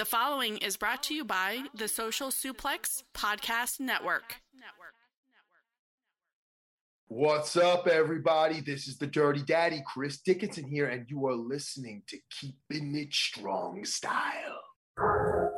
The following is brought to you by the Social Suplex Podcast Network. What's up, everybody? This is the Dirty Daddy, Chris Dickinson here, and you are listening to Keeping It Strong Style.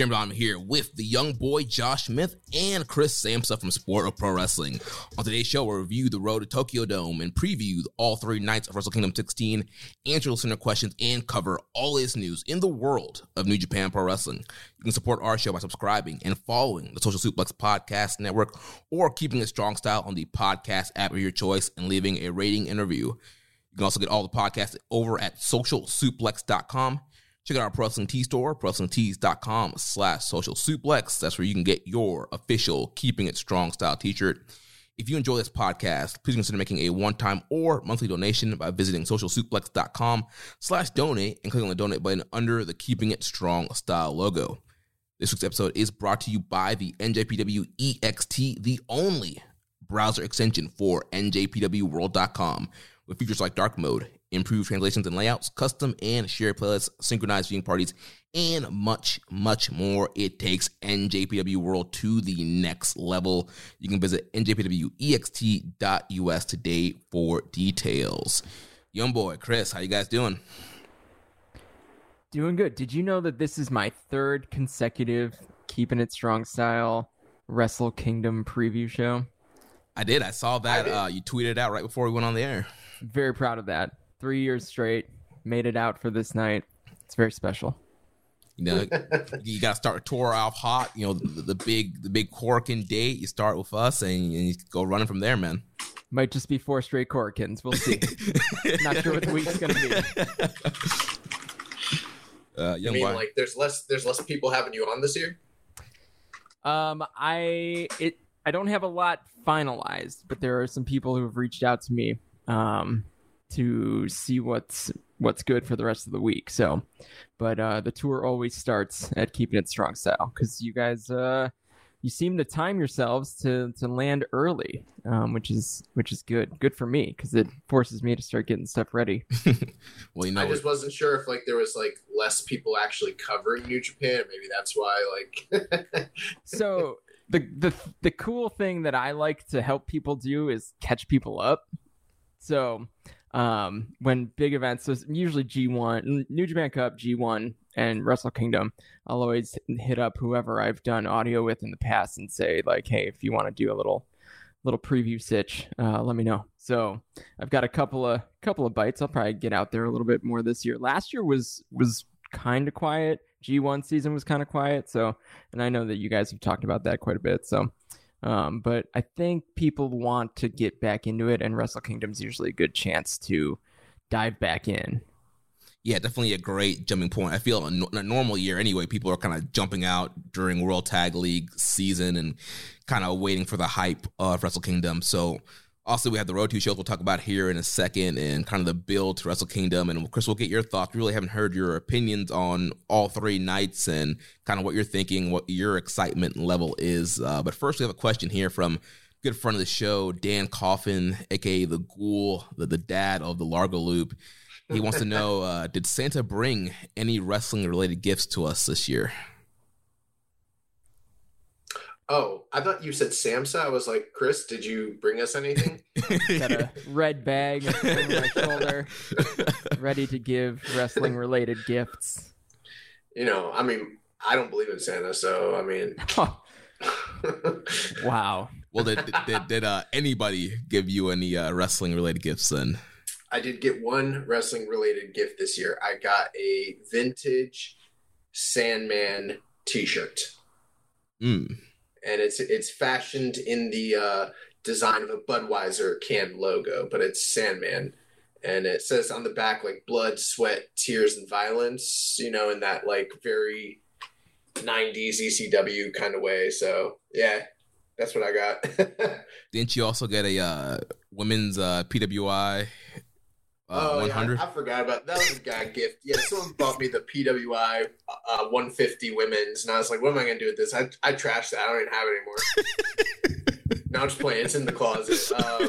Jeremy Donovan here with the young boy Josh Smith and Chris Samsa from Sport of Pro Wrestling. On today's show, we'll review the road to Tokyo Dome and preview all three nights of Wrestle Kingdom 16, answer listener questions, and cover all latest news in the world of New Japan Pro Wrestling. You can support our show by subscribing and following the Social Suplex Podcast Network or keeping it strong style on the podcast app of your choice and leaving a rating and review. You can also get all the podcasts over at socialsuplex.com. Check out our Pro Wrestling Tee store, prowrestlingtees.com slash social suplex. That's where you can get your official Keeping It Strong style t-shirt. If you enjoy this podcast, please consider making a one-time or monthly donation by visiting socialsuplex.com slash donate and clicking on the donate button under the Keeping It Strong style logo. This week's episode is brought to you by the NJPW EXT, the only browser extension for NJPWWorld.com with features like dark mode, improved translations and layouts, custom and shared playlists, synchronized viewing parties, and much, much more. It takes NJPW World to the next level. You can visit njpwext.us today for details. Young boy, Chris, how you guys doing? Doing good. Did you know that this is my third consecutive Keeping It Strong Style Wrestle Kingdom preview show? I did. I saw that. I uh, you tweeted out right before we went on the air. Very proud of that. Three years straight, made it out for this night. It's very special. You know, you got to start a tour off hot. You know, the, the big, the big Korakuen date. You start with us, and, and you go running from there, man. Might just be four straight Korakuens. We'll see. Not sure what the week's gonna be. Uh, I young mean, boy. like, there's less there's less people having you on this year. Um, I it I don't have a lot finalized, but there are some people who have reached out to me um to see what's what's good for the rest of the week. So, but uh the tour always starts at keeping it strong style because you guys uh you seem to time yourselves to to land early, um, which is which is good. Good for me because it forces me to start getting stuff ready. well, you know, I just wasn't sure if like there was like less people actually covering New Japan. Maybe that's why like so the the the cool thing that I like to help people do is catch people up. So um when big events so usually G1 New Japan Cup G1 and Wrestle Kingdom. I'll always hit up whoever I've done audio with in the past and say like hey if you want to do a little little preview sitch uh, let me know. So I've got a couple of couple of bites. I'll probably get out there a little bit more this year. Last year was was kind of quiet G1 season was kind of quiet so and I know that you guys have talked about that quite a bit so um, but I think people want to get back into it, and Wrestle Kingdom's usually a good chance to dive back in. yeah, definitely a great jumping point. I feel in a normal year anyway, people are kind of jumping out during World Tag League season and kind of waiting for the hype of Wrestle Kingdom. So also we have the Road to shows we'll talk about here in a second and kind of the build to Wrestle Kingdom. And Chris, we'll get your thoughts. We really haven't heard your opinions on all three nights and kind of what you're thinking, what your excitement level is. Uh, but first, we have a question here from good friend of the show, Dan Coffin, aka the Ghoul, the, the dad of the Largo Loop. He wants to know: uh, Did Santa bring any wrestling-related gifts to us this year? Oh, I thought you said Samsa. I was like, Chris, did you bring us anything? Got a red bag over my shoulder, ready to give wrestling related gifts. you know, I mean, I don't believe in Santa, so I mean, wow. well, did did, did uh, anybody give you any uh, wrestling related gifts then? I did get one wrestling related gift this year. I got a vintage Sandman T-shirt, Mm. And it's it's fashioned in the uh, design of a Budweiser can logo, but it's Sandman, and it says on the back like blood, sweat, tears, and violence. You know, in that like very '90s ECW kind of way. So yeah, that's what I got. Didn't you also get a uh, women's uh, PWI uh, oh, 100? Yeah, I, forgot about that. Was a guy gift. Yeah, someone bought me the PWI uh, 150 women's, and I was like, "What am I gonna do with this?" I I trashed that. I don't even have it anymore. now I'm just playing. It's in the closet. Uh,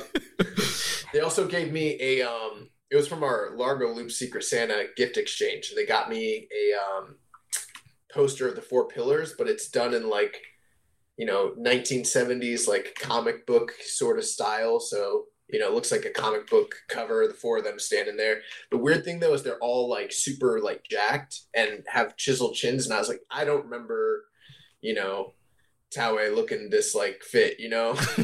they also gave me a. Um, it was from our Largo Loop Secret Santa gift exchange. They got me a um, poster of the Four Pillars, but it's done in like you know 1970s like comic book sort of style. So you know, it looks like a comic book cover, the four of them standing there. The weird thing though is they're all like super like jacked and have chiseled chins, and I was like, I don't remember, you know, Taue looking this like fit, you know?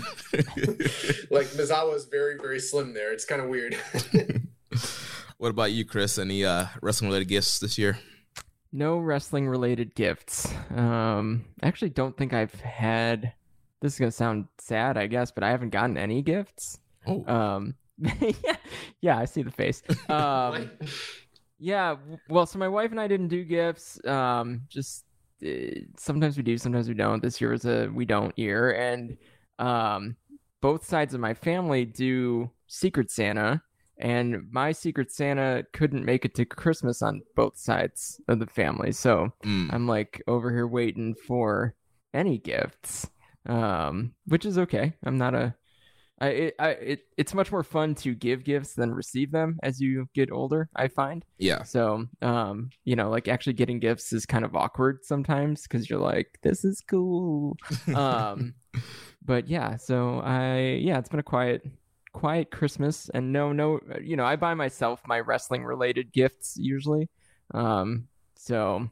like Misawa is very, very slim there. It's kind of weird. what about you, Chris? Any uh, wrestling related gifts this year? No wrestling related gifts. Um, I actually don't think I've had. This is gonna sound sad, I guess, but I haven't gotten any gifts. Oh, Um, yeah, yeah, I see the face. Um, yeah, well, so my wife and I didn't do gifts. Um, just uh, sometimes we do, sometimes we don't. This year was a we don't year, and um, both sides of my family do Secret Santa, and my Secret Santa couldn't make it to Christmas on both sides of the family, so mm. I'm like over here waiting for any gifts, um, which is okay. I'm not a I, it, I, it, it's much more fun to give gifts than receive them as you get older. I find yeah. so. Um, you know, like actually getting gifts is kind of awkward sometimes because you're like, "This is cool." um, but yeah, so I, yeah, it's been a quiet, quiet Christmas, and no, no, you know, I buy myself my wrestling related gifts usually. Um, so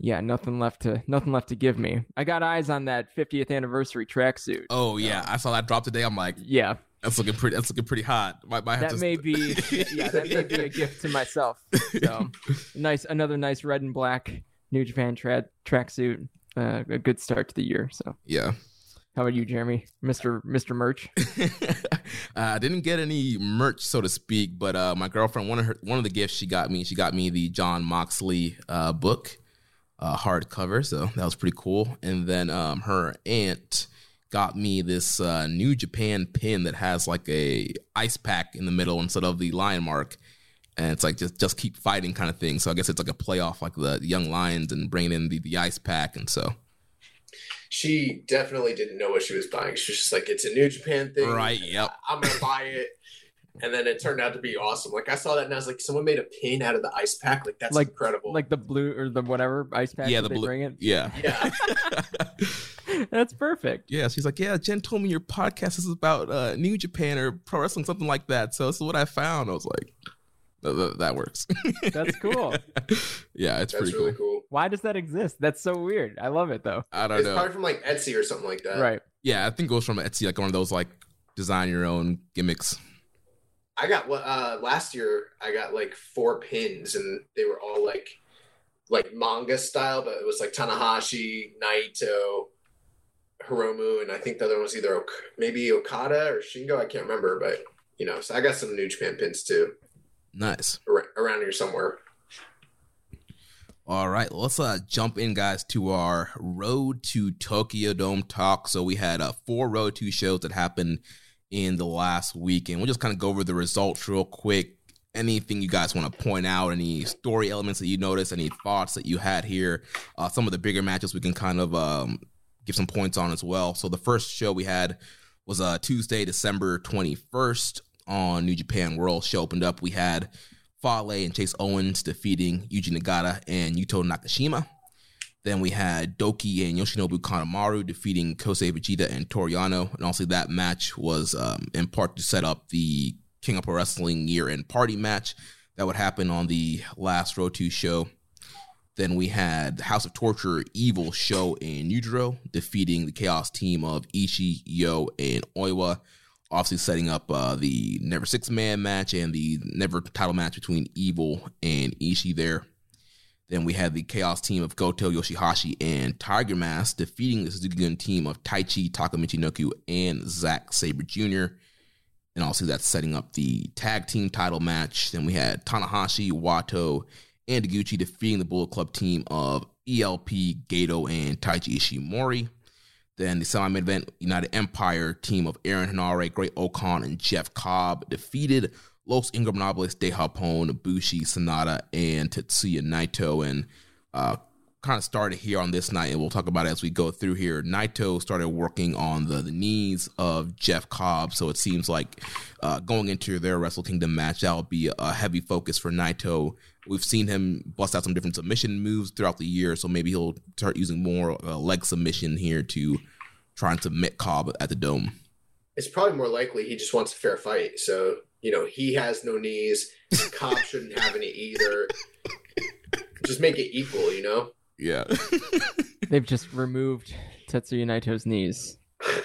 yeah, nothing left to nothing left to give me. I got eyes on that 50th anniversary tracksuit. Oh yeah, I saw that drop today. I'm like, Yeah, that's looking pretty. That's looking pretty hot. Might, might that to may be yeah, that may be a gift to myself. So nice, another nice red and black New Japan tra- tracksuit. Uh, a good start to the year. So Yeah. how about you, Jeremy, Mister Mister Merch? uh, I didn't get any merch, so to speak, but uh, my girlfriend one of her one of the gifts she got me, she got me the Jon Moxley uh, book, uh, hardcover. So that was pretty cool. And then um, her aunt got me this uh, New Japan pin that has like a ice pack in the middle instead of the lion mark. And it's like just just keep fighting kind of thing. So I guess it's like a play off like the young lions and bringing in the, the ice pack. And so she definitely didn't know what she was buying. She was just like, it's a New Japan thing. right, yep. I'm gonna buy it. And then it turned out to be awesome. Like I saw that and I was like, someone made a pin out of the ice pack. Like that's Like- incredible. Like the blue or the whatever ice pack Yeah, the blue- bring it. Yeah. yeah. That's perfect. Yeah, she's like, yeah, Jen told me your podcast is about uh, New Japan or pro wrestling, something like that. So this is what I found. I was like, "Th- th- that works. That's cool. yeah, it's That's pretty really cool. cool. Why does that exist? That's so weird. I love it though. I don't It's know. It's probably from like Etsy or something like that. right. yeah, I think it goes from Etsy, like one of those like design your own gimmicks. I got what uh last year I got like four pins and they were all like like manga style, but it was like Tanahashi, Naito, Hiromu, and I think the other one was either Ok- maybe Okada or Shingo. I can't remember, but you know, so I got some New Japan pins too Nice. ar- around here somewhere. All right, let's uh, jump in, guys, to our Road to Tokyo Dome talk. So we had uh, four Road to shows that happened in the last week, and we'll just kind of go over the results real quick. Anything you guys want to point out? Any story elements that you noticed? Any thoughts that you had here? Uh, some of the bigger matches we can kind of um, give some points on as well. So the first show we had was uh, Tuesday, December twenty first on New Japan World. Show opened up. We had Fale and Chase Owens defeating Yuji Nagata and Yuto Nakashima. Then we had Doki and Yoshinobu Kanemaru defeating Kosei Fujita and Toriano. And also that match was um, in part to set up the King of Pro Wrestling year end party match that would happen on the last Road 2 show. Then we had the House of Torture, Evil, Sho, and Yujiro defeating the Chaos team of Ishii, Yo, and Oiwa. Obviously, setting up uh, the Never Six Man match and the Never title match between Evil and Ishii there. Then we had the Chaos team of Goto, Yoshihashi, and Tiger Mask defeating the Suzuki Gun team of Taichi, Taka Michinoku, and Zack Sabre Jr. And also that's setting up the tag team title match. Then we had Tanahashi, Wato, and Deguchi defeating the Bullet Club team of ELP, Gedo, and Taiji Ishimori. Then the semi-main event, United Empire team of Aaron Henare, Great-O-Khan, and Jeff Cobb defeated Los Ingobernables de Japón, Bushi, Sanada, and Tetsuya Naito. And uh, kind of started here on this night, and we'll talk about it as we go through here. Naito started working on the, the knees of Jeff Cobb, so it seems like uh, going into their Wrestle Kingdom match, that'll be a heavy focus for Naito. We've seen him bust out some different submission moves throughout the year, so maybe he'll start using more uh, leg submission here to try and submit Cobb at the Dome. It's probably more likely he just wants a fair fight. So you know he has no knees. Cobb shouldn't have any either. Just make it equal, you know. Yeah. They've just removed Tetsuya Naito's knees.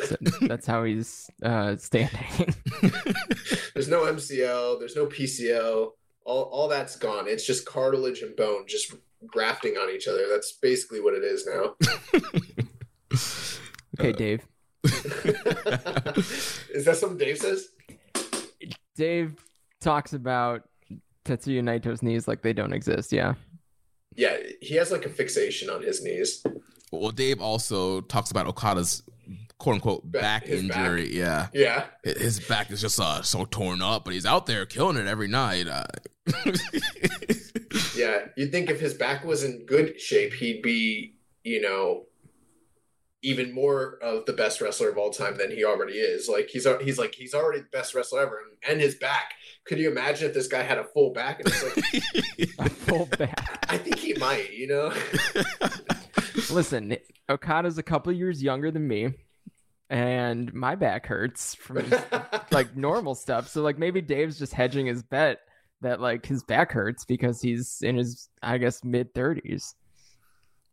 So that's how he's uh, standing. there's no MCL. There's no PCL. All all that's gone. It's just cartilage and bone just grafting on each other. That's basically what it is now. okay, Dave. is that something Dave says? Dave talks about Tetsuya Naito's knees like they don't exist. Yeah. Yeah, he has like a fixation on his knees. Well, Dave also talks about Okada's quote unquote back, His injury. back. Yeah. Yeah. His back is just uh, so torn up, but he's out there killing it every night. Uh, Yeah. You'd think if his back was in good shape, he'd be, you know, even more of the best wrestler of all time than he already is. Like he's uh, he's like he's already the best wrestler ever, and, and his back. Could you imagine if this guy had a full back? And it's like, A full back. I think he might. You know. Listen, Okada's a couple years younger than me, and my back hurts from just, like normal stuff. So like maybe Dave's just hedging his bet that like his back hurts because he's in his I guess mid thirties.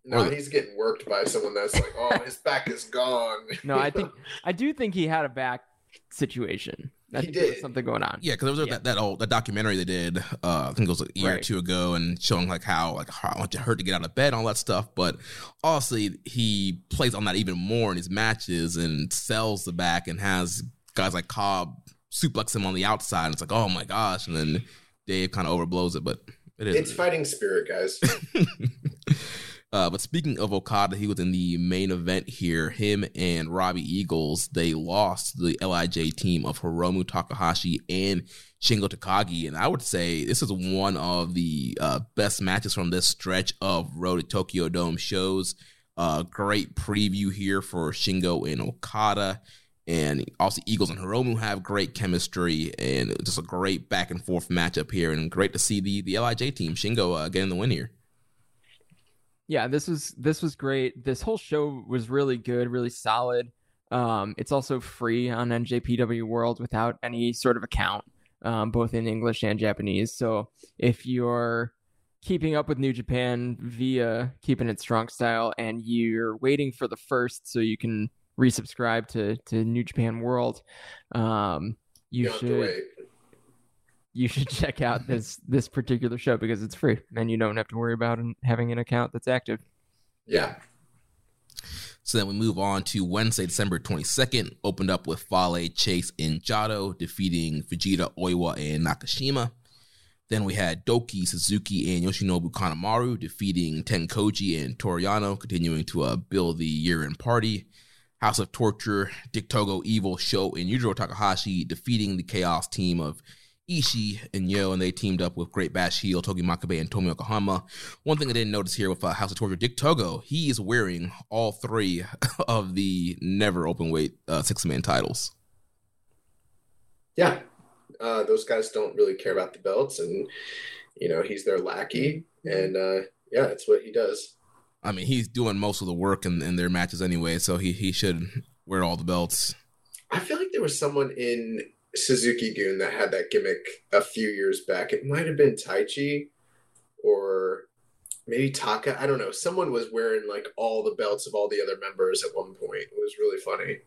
No, he's getting worked by someone that's like, oh, his back is gone. No, I think I do think he had a back situation. I He think there was did. something going on. yeah, because there was Yeah. that that old that documentary they did. Uh, I think it was a year or two ago, and showing like how like how much it hurt to get out of bed, and all that stuff. But honestly, he plays on that even more in his matches and sells the back and has guys like Cobb suplex him on the outside. And it's like, oh my gosh, and then Dave kind of overblows it, but it is. it's fighting spirit, guys. Uh, but speaking of Okada, he was in the main event here. Him and Robbie Eagles, they lost the LIJ team of Hiromu Takahashi and Shingo Takagi. And I would say this is one of the uh, best matches from this stretch of Road to Tokyo Dome shows. Uh, great preview here for Shingo and Okada. And also, Eagles and Hiromu have great chemistry and just a great back and forth matchup here. And great to see the, the LIJ team, Shingo, uh, getting the win here. Yeah this was this was great. This whole show was really good really solid. Um it's also free on njpw world without any sort of account um both in english and japanese. So if you're keeping up with new japan via keeping it strong style and you're waiting for the first so you can resubscribe to to new japan world um you You don't have to should wait. You should check out this this particular show because it's free and you don't have to worry about having an account that's active Yeah. So then we move on to Wednesday, December 22nd, opened up with Fale, Chase, and Jado defeating Fujita, Oiwa, and Nakashima. Then we had Doki, Suzuki, and Yoshinobu Kanemaru defeating Tenkoji and Toriano, continuing to uh, build the year-end party. House of Torture, Dick Togo, Evil, Sho, and Yujiro Takahashi defeating the Chaos team of Ishii and Yo, and they teamed up with Great Bash Heel, Togi Makabe, and Tomi Yokohama. One thing I didn't notice here with uh, House of Torture, Dick Togo, he is wearing all three of the never open weight uh, six man titles. Yeah. Uh, those guys don't really care about the belts, and you know he's their lackey, and uh, yeah, it's what he does. I mean, he's doing most of the work in, in their matches anyway, so he, he should wear all the belts. I feel like there was someone in Suzuki Gun that had that gimmick a few years back. It might have been Taichi, or maybe Taka. I don't know. Someone was wearing like all the belts of all the other members at one point. It was really funny.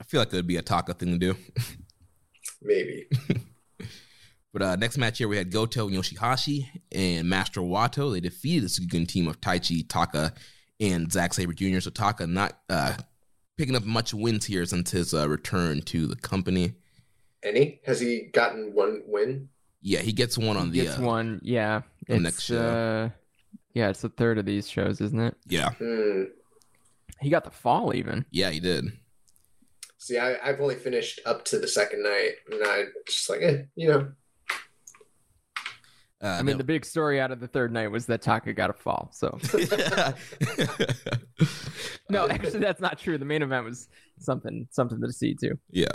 I feel like it would be a Taka thing to do. Maybe. But uh, next match here, we had Goto and Yoshihashi and Master Wato. They defeated the Suzuki team of Taichi, Taka, and Zack Sabre Jr. So Taka not uh, picking up much wins here since his uh, return to the company. Any? Has he gotten one win? Yeah, he gets one on He the gets uh, one. Yeah. the It's, next show. Uh, yeah, it's the third of these shows, isn't it? yeah, Hmm. He got the fall even. yeah, he did. See, I, I've only finished up to the second night, and I just like, eh, you know, Uh, I mean, the big story out of the third night was that Taka got a fall. So no, actually, that's not true. The main event was something something to see too. Yeah.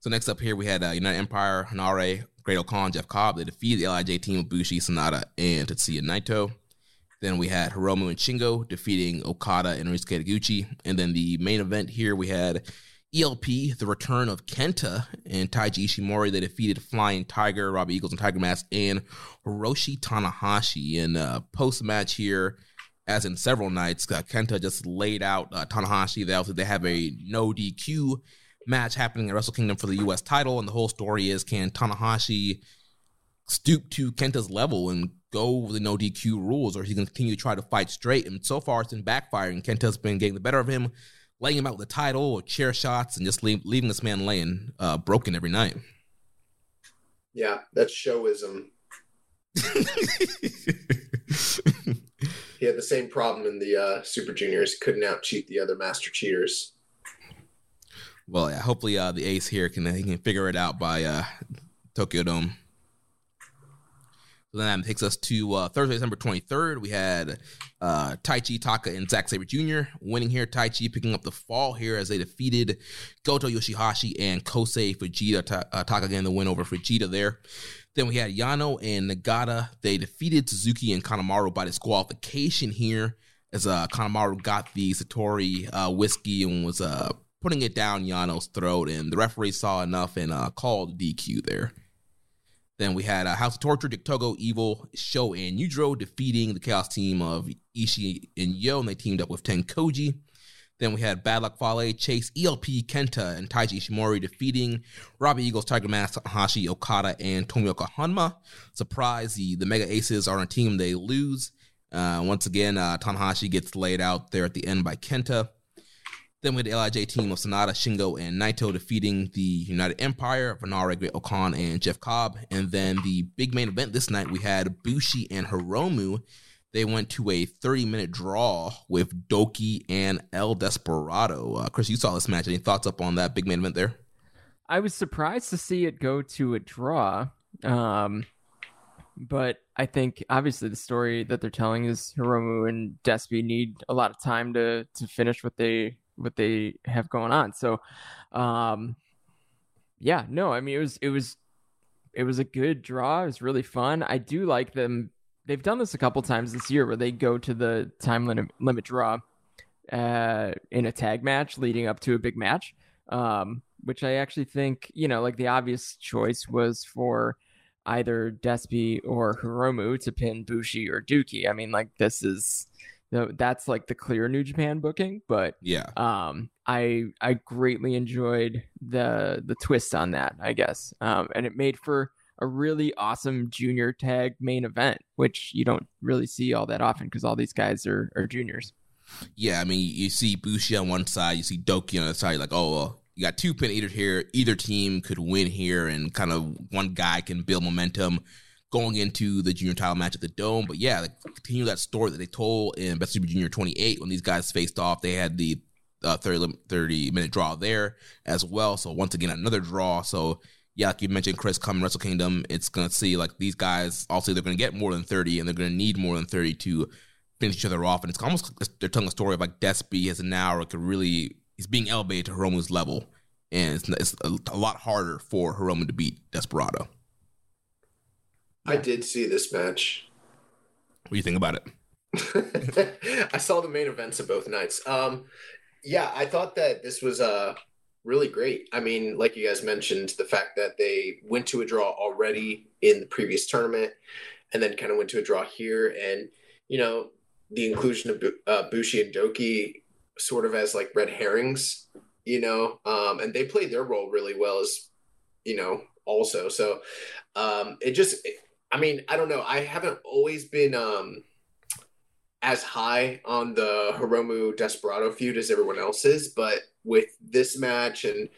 So next up here we had uh, United Empire, Henare, Great Khan, Jeff Cobb. They defeated the Lij team of Bushi, Sanada, and Tetsuya Naito. Then we had Hiromu and Shingo defeating Okada and Ryusuke Taguchi. And then the main event here we had ELP, the return of Kenta and Taiji Ishimori. They defeated Flying Tiger, Robbie Eagles, and Tiger Mask, and Hiroshi Tanahashi. In uh, post match here, as in several nights, uh, Kenta just laid out uh, Tanahashi. They also they have a no DQ match happening at Wrestle Kingdom for the U.S. title, and the whole story is can Tanahashi stoop to Kenta's level and go with the no DQ rules, or he can continue to try to fight straight? And so far, it's been backfiring. Kenta's been getting the better of him, laying him out with the title or chair shots, and just leave, leaving this man laying uh, broken every night. yeah, that's showism. He had the same problem in the uh, Super Juniors. Couldn't out cheat the other master cheaters. well, yeah, hopefully uh, the ace here can he can figure it out by uh, Tokyo Dome. So then that takes us to uh, Thursday, December 23rd. We had uh, Taichi, Taka, and Zack Sabre Jr. winning here. Taichi picking up the fall here as they defeated Goto Yoshihashi and Kosei Fujita. Ta- uh, Taka getting the win over Fujita there. Then we had Yano and Nagata. They defeated Suzuki and Kanemaru by disqualification here as uh, Kanemaru got the Suntory uh, whiskey and was uh, putting it down Yano's throat. And the referee saw enough and uh, called DQ there. Then we had uh, House of Torture, Dick Togo, Evil, Sho, and Yujiro defeating the Chaos team of Ishii and Yo, and they teamed up with Tenkoji. Then we had Bad Luck Fale, Chase, ELP, Kenta, and Taiji Ishimori defeating Robbie Eagles, Tiger Mask, Hashi, Okada, and Tomoaki Honma. Surprise, the, the Mega Aces are on a team they lose. Uh, once again, uh, Tanahashi gets laid out there at the end by Kenta. Then we had the LIJ team of Sanada, Shingo, and Naito defeating the United Empire of Great-O-Khan, and Jeff Cobb. And then the big main event this night, we had Bushi and Hiromu. They went to a 30 minute draw with Doki and El Desperado. Uh, Chris, you saw this match. Any thoughts up on that big main event there? I was surprised to see it go to a draw. Um, but I think obviously the story that they're telling is Hiromu and Despy need a lot of time to to finish what they what they have going on. So, um, yeah, no, I mean it was it was it was a good draw. It was really fun. I do like them. They've done this a couple times this year where they go to the time limit limit draw uh, in a tag match leading up to a big match. Um, which I actually think, you know, like the obvious choice was for either Despy or Hiromu to pin Bushi or Dookie. I mean, like this is that's like the clear New Japan booking, but Yeah. um I I greatly enjoyed the the twist on that, I guess. Um and it made for a really awesome junior tag main event, which you don't really see all that often because all these guys are are juniors. Yeah, I mean, you see Bushi on one side, you see Doki on the side. You're like, oh, well, you got two pin eaters here. Either team could win here, and kind of one guy can build momentum going into the junior title match at the Dome. But yeah, like, continue that story that they told in Best Super Junior 28 when these guys faced off. They had the uh, 30, 30 minute draw there as well. So once again, another draw. So yeah, like you mentioned, Chris coming Wrestle Kingdom, it's gonna see like these guys. Also, they're gonna get more than 30, and they're gonna need more than 30 to finish each other off. And it's almost they're telling a story of like Despy as now could really he's being elevated to Hiromu's level, and it's, it's a, a lot harder for Hiromu to beat Desperado. I did see this match. What do you think about it? I saw the main events of both nights. Um, yeah, I thought that this was uh, really great. I mean, like you guys mentioned, the fact that they went to a draw already in the previous tournament, and then kind of went to a draw here. And you know, the inclusion of uh, Bushi and Doki sort of as like red herrings, you know, um, and they played their role really well as you know also. So um, it just, I mean, I don't know. I haven't always been um, as high on the Hiromu Desperado feud as everyone else is, but with this match and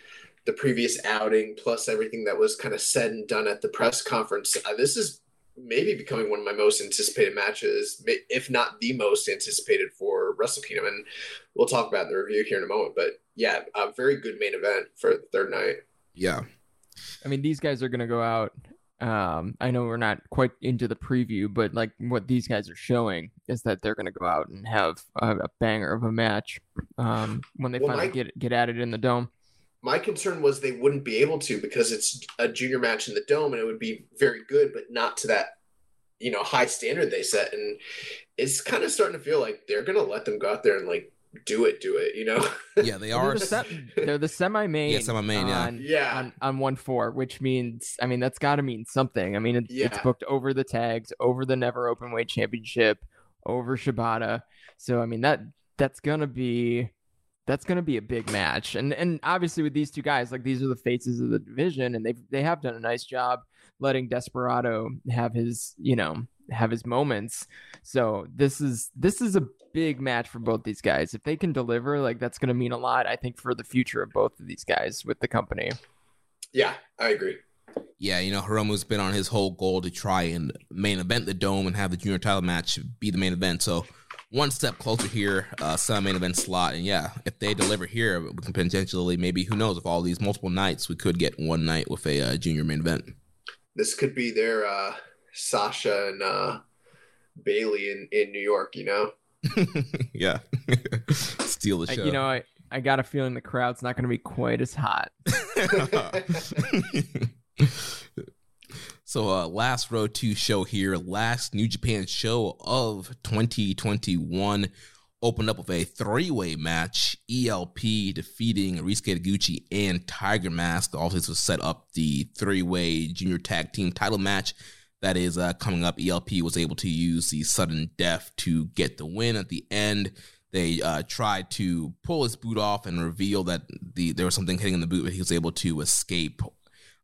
the previous outing, plus everything that was kind of said and done at the press conference, uh, this is maybe becoming one of my most anticipated matches, if not the most anticipated for Wrestle Kingdom. And we'll talk about the review here in a moment. But yeah, a very good main event for the third night. Yeah. I mean, these guys are going to go out. Um, I know we're not quite into the preview, but like what these guys are showing is that they're going to go out and have a, a banger of a match um, when they well, finally my, get get at it in the dome. My concern was they wouldn't be able to because it's a junior match in the dome and it would be very good, but not to that you know high standard they set. And it's kind of starting to feel like they're going to let them go out there and like do it, do it. You know? Yeah, they are. they're, the se- they're the semi-main. Yeah, semi-main. Yeah, on, yeah. On, on one four, which means, I mean, that's got to mean something. I mean, it, yeah. it's booked over the tags, over the Never Open Weight Championship, over Shibata. So, I mean, that that's gonna be that's going to be a big match. And and obviously with these two guys, like these are the faces of the division, and they they have done a nice job letting Desperado have his you know have his moments. So this is this is a big match for both these guys. If they can deliver, like that's going to mean a lot. I think for the future of both of these guys with the company. Yeah, I agree. Yeah, you know, Hiromu's been on his whole goal to try and main event the dome and have the junior title match be the main event. So one step closer here, uh, some main event slot. And yeah, if they deliver here, we can potentially maybe who knows if all these multiple nights we could get one night with a uh, junior main event. This could be their uh, Sasha and uh, Bayley in in New York. You know. yeah. Steal the show. you know, I, I got a feeling the crowd's not going to be quite as hot. so, uh, last row 2 show here, last New Japan show of 2021 opened up with a three-way match. ELP defeating Ryusuke Taguchi and Tiger Mask. Also, this was set up the three-way junior tag team title match that is uh, coming up. ELP was able to use the sudden death to get the win at the end. They uh, tried to pull his boot off and reveal that the there was something hitting in the boot, but he was able to escape.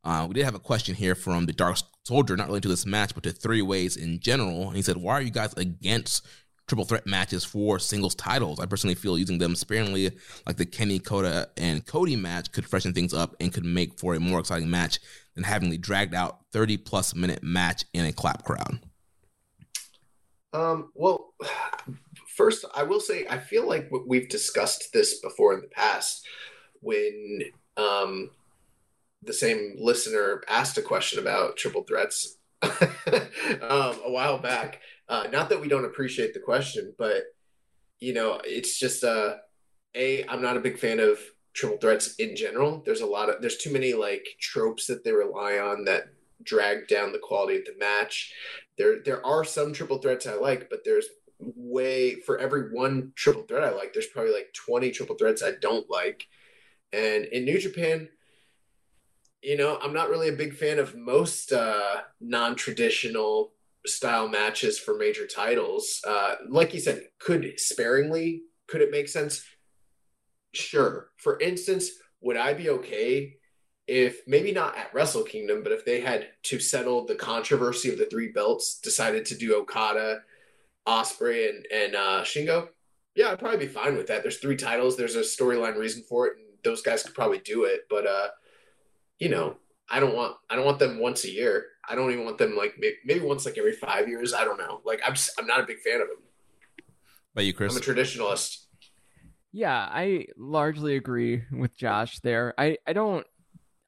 Uh, we did have a question here from the Dark Soldier, not really to this match, but to three ways in general. And he said, "Why are you guys against triple threat matches for singles titles. I personally feel using them sparingly, like the Kenny Kota and Cody match, could freshen things up and could make for a more exciting match than having the dragged out 30 plus minute match in a clap crowd. Um, well, first, I will say I feel like we've discussed this before in the past when um, the same listener asked a question about triple threats um, a while back uh, not that we don't appreciate the question, but you know, it's just uh, a. I'm not a big fan of triple threats in general. There's a lot of there's too many like tropes that they rely on that drag down the quality of the match. There there are some triple threats I like, but there's way for every one triple threat I like, there's probably like 20 triple threats I don't like. And in New Japan, you know, I'm not really a big fan of most uh, non-traditional style matches for major titles. Uh, like you said, could sparingly could it make sense? Sure. For instance, would I be okay if maybe not at Wrestle Kingdom, but if they had to settle the controversy of the three belts, decided to do Okada, Ospreay, and and uh, Shingo? Yeah, I'd probably be fine with that. There's three titles. There's a storyline reason for it, and those guys could probably do it. But uh, you know, I don't want I don't want them once a year. I don't even want them like maybe, once like every five years. I don't know. Like I'm just I'm not a big fan of them. But you, Chris? I'm a traditionalist. Yeah, I largely agree with Josh there. I I don't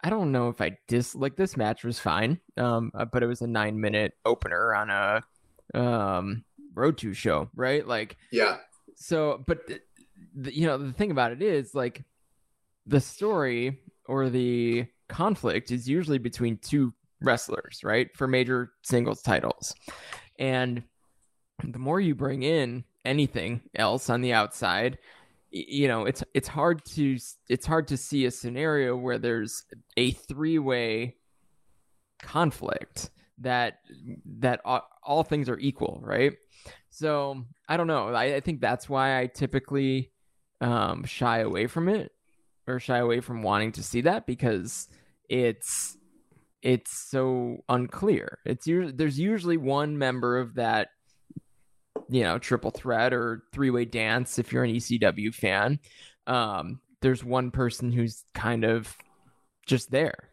I don't know if I dis like this match was fine. Um, uh, but it was a nine minute opener on a um road to show, right? Like yeah. So, but the, the, you know the thing about it is like the story or the conflict is usually between two wrestlers, right? For major singles titles. And the more you bring in anything else on the outside, you know, it's it's hard to it's hard to see a scenario where there's a three-way conflict. that that all, things are equal, right? So I don't know. I, I think that's why I typically um, shy away from it or shy away from wanting to see that because it's it's so unclear. It's there's usually one member of that you know triple threat or three way dance if you're an ECW fan. Um, there's one person who's kind of just there,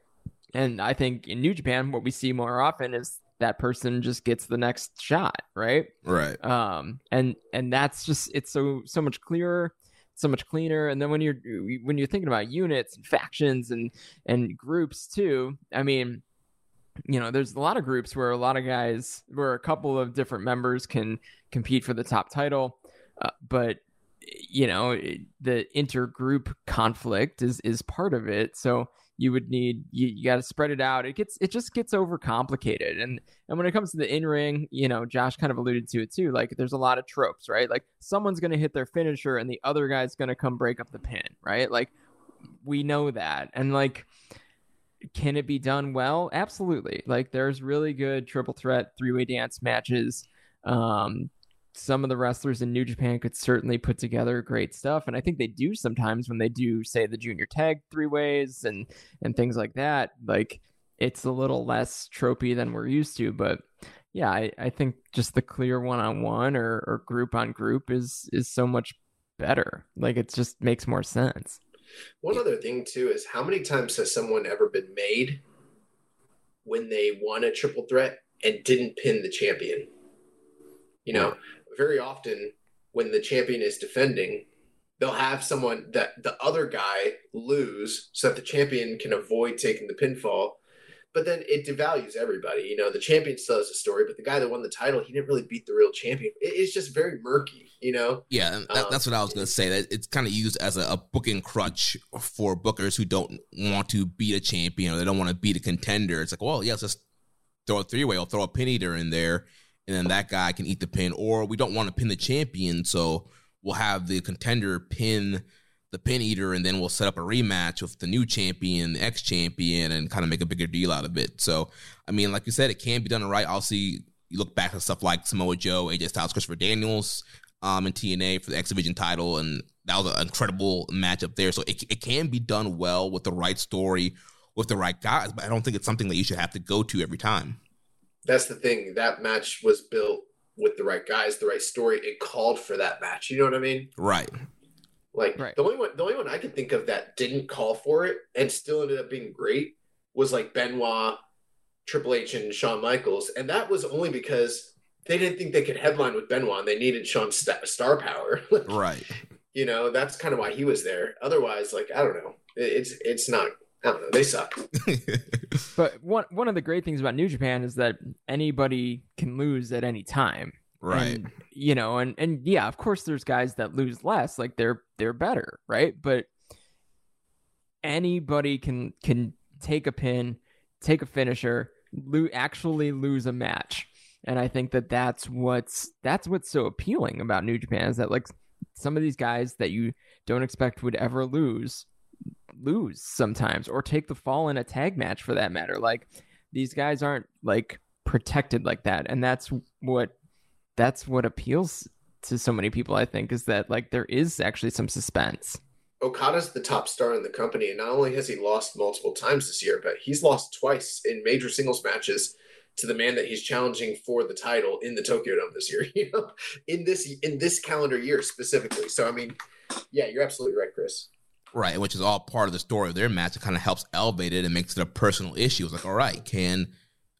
and I think in New Japan what we see more often is that person just gets the next shot, right? Right. Um, and and that's just it's so so much clearer so much cleaner. And then when you're when you're thinking about units and factions and and groups too, I mean, you know, there's a lot of groups where a lot of guys, where a couple of different members can compete for the top title, uh, but you know, the intergroup conflict is is part of it. So you would need you, you got to spread it out. It gets it just gets overcomplicated. And and when it comes to the in ring you know josh kind of alluded to it too like there's a lot of tropes right? Like someone's gonna hit their finisher and the other guy's gonna come break up the pin right? Like we know that. And like can it be done well absolutely like there's really good triple threat three-way dance matches um some of the wrestlers in New Japan could certainly put together great stuff, and I think they do sometimes when they do say the junior tag three ways and and things like that. Like it's a little less tropey than we're used to, but yeah, I, I think just the clear one on one or or group on group is is so much better. Like it just makes more sense. One other thing too is how many times has someone ever been made when they won a triple threat and didn't pin the champion? You know, very often when the champion is defending, they'll have someone that the other guy lose so that the champion can avoid taking the pinfall. But then it devalues everybody. You know, the champion still has a story, but the guy that won the title, he didn't really beat the real champion. it's just very murky, you know? Yeah, that, that's what I was going to um, say. That It's kind of used as a, a, booking crutch for bookers who don't want to beat a champion or they don't want to beat a contender. It's like, well, yeah, let's just throw a three way or throw a pin eater in there and then that guy can eat the pin. Or we don't want to pin the champion, so we'll have the contender pin the pin eater, and then we'll set up a rematch with the new champion, the ex champion, and kind of make a bigger deal out of it. So, I mean, like you said, it can be done right. I'll see. You look back at stuff like Samoa Joe, AJ Styles, Christopher Daniels, um, in TNA for the X Division title, and that was an incredible matchup there. So it, it can be done well with the right story, with the right guys, but I don't think it's something that you should have to go to every time that's the thing. That match was built with the right guys, the right story. It called for that match. You know what I mean? Right. Like right. the only one, the only one I could think of that didn't call for it and still ended up being great was like Benoit, Triple H, and Shawn Michaels, and that was only because they didn't think they could headline with Benoit. And they needed Shawn's st- star power. right. You know, that's kind of why he was there. Otherwise, like I don't know, it's it's not I don't know. They suck. but one one of the great things about New Japan is that anybody can lose at any time. Right. And, you know, and and yeah, of course there's guys that lose less, like they're they're better, right? But anybody can can take a pin, take a finisher, lo- actually lose a match. And I think that that's what's that's what's so appealing about New Japan is that like some of these guys that you don't expect would ever lose lose sometimes or take the fall in a tag match for that matter. Like these guys aren't like protected like that. And that's what that's what appeals to so many people, I think, is that like there is actually some suspense. Okada's the top star in the company, and not only has he lost multiple times this year, but he's lost twice in major singles matches to the man that he's challenging for the title in the Tokyo Dome this year. You know, in this in this calendar year specifically. So I mean, yeah, you're absolutely right, Chris. Right, which is all part of the story of their match. It kind of helps elevate it and makes it a personal issue. It's like, all right, can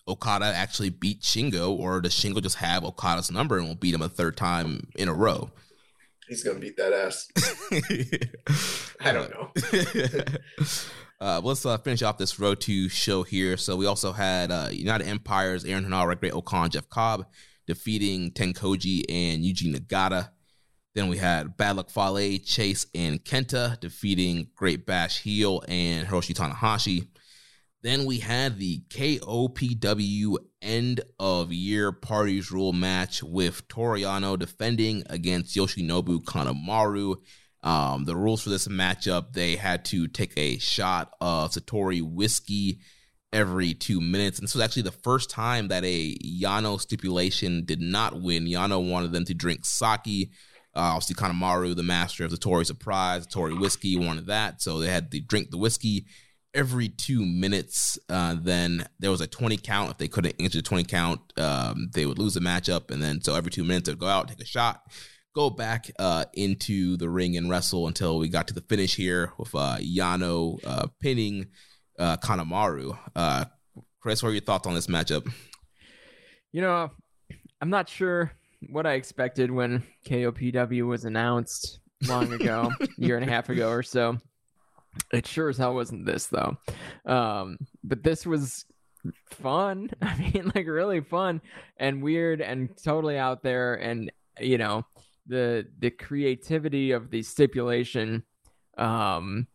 Okada actually beat Shingo, or does Shingo just have Okada's number and will beat him a third time in a row? He's gonna beat that ass. I don't know. uh, let's uh, finish off this Road to show here. So we also had uh, United Empires, Aaron Henare, Great-O-Khan, Jeff Cobb defeating Tenkoji and Yuji Nagata. Then we had Bad Luck Fale, Chase, and Kenta defeating Great Bash Heel and Hiroshi Tanahashi. Then we had the KOPW end of year parties rule match with Toru Yano defending against Yoshinobu Kanemaru. Um, the rules for this matchup, they had to take a shot of Suntory whiskey every two minutes. And this was actually the first time that a Yano stipulation did not win. Yano wanted them to drink sake. Uh, obviously, Kanemaru, the master of the Torii Surprise, the Torii whiskey, wanted that. So they had to drink the whiskey every two minutes. Uh, then there was a 20 count. If they couldn't answer the 20 count, um, they would lose the matchup. And then so every two minutes, they'd go out, take a shot, go back uh, into the ring and wrestle until we got to the finish here with uh, Yano uh, pinning uh, Kanemaru. Uh, Chris, what are your thoughts on this matchup? You know, I'm not sure what I expected when KOPW was announced long ago, year and a half ago or so. It sure as hell wasn't this though. Um, but this was fun. I mean, like really fun and weird and totally out there. And you know, the the creativity of the stipulation, um,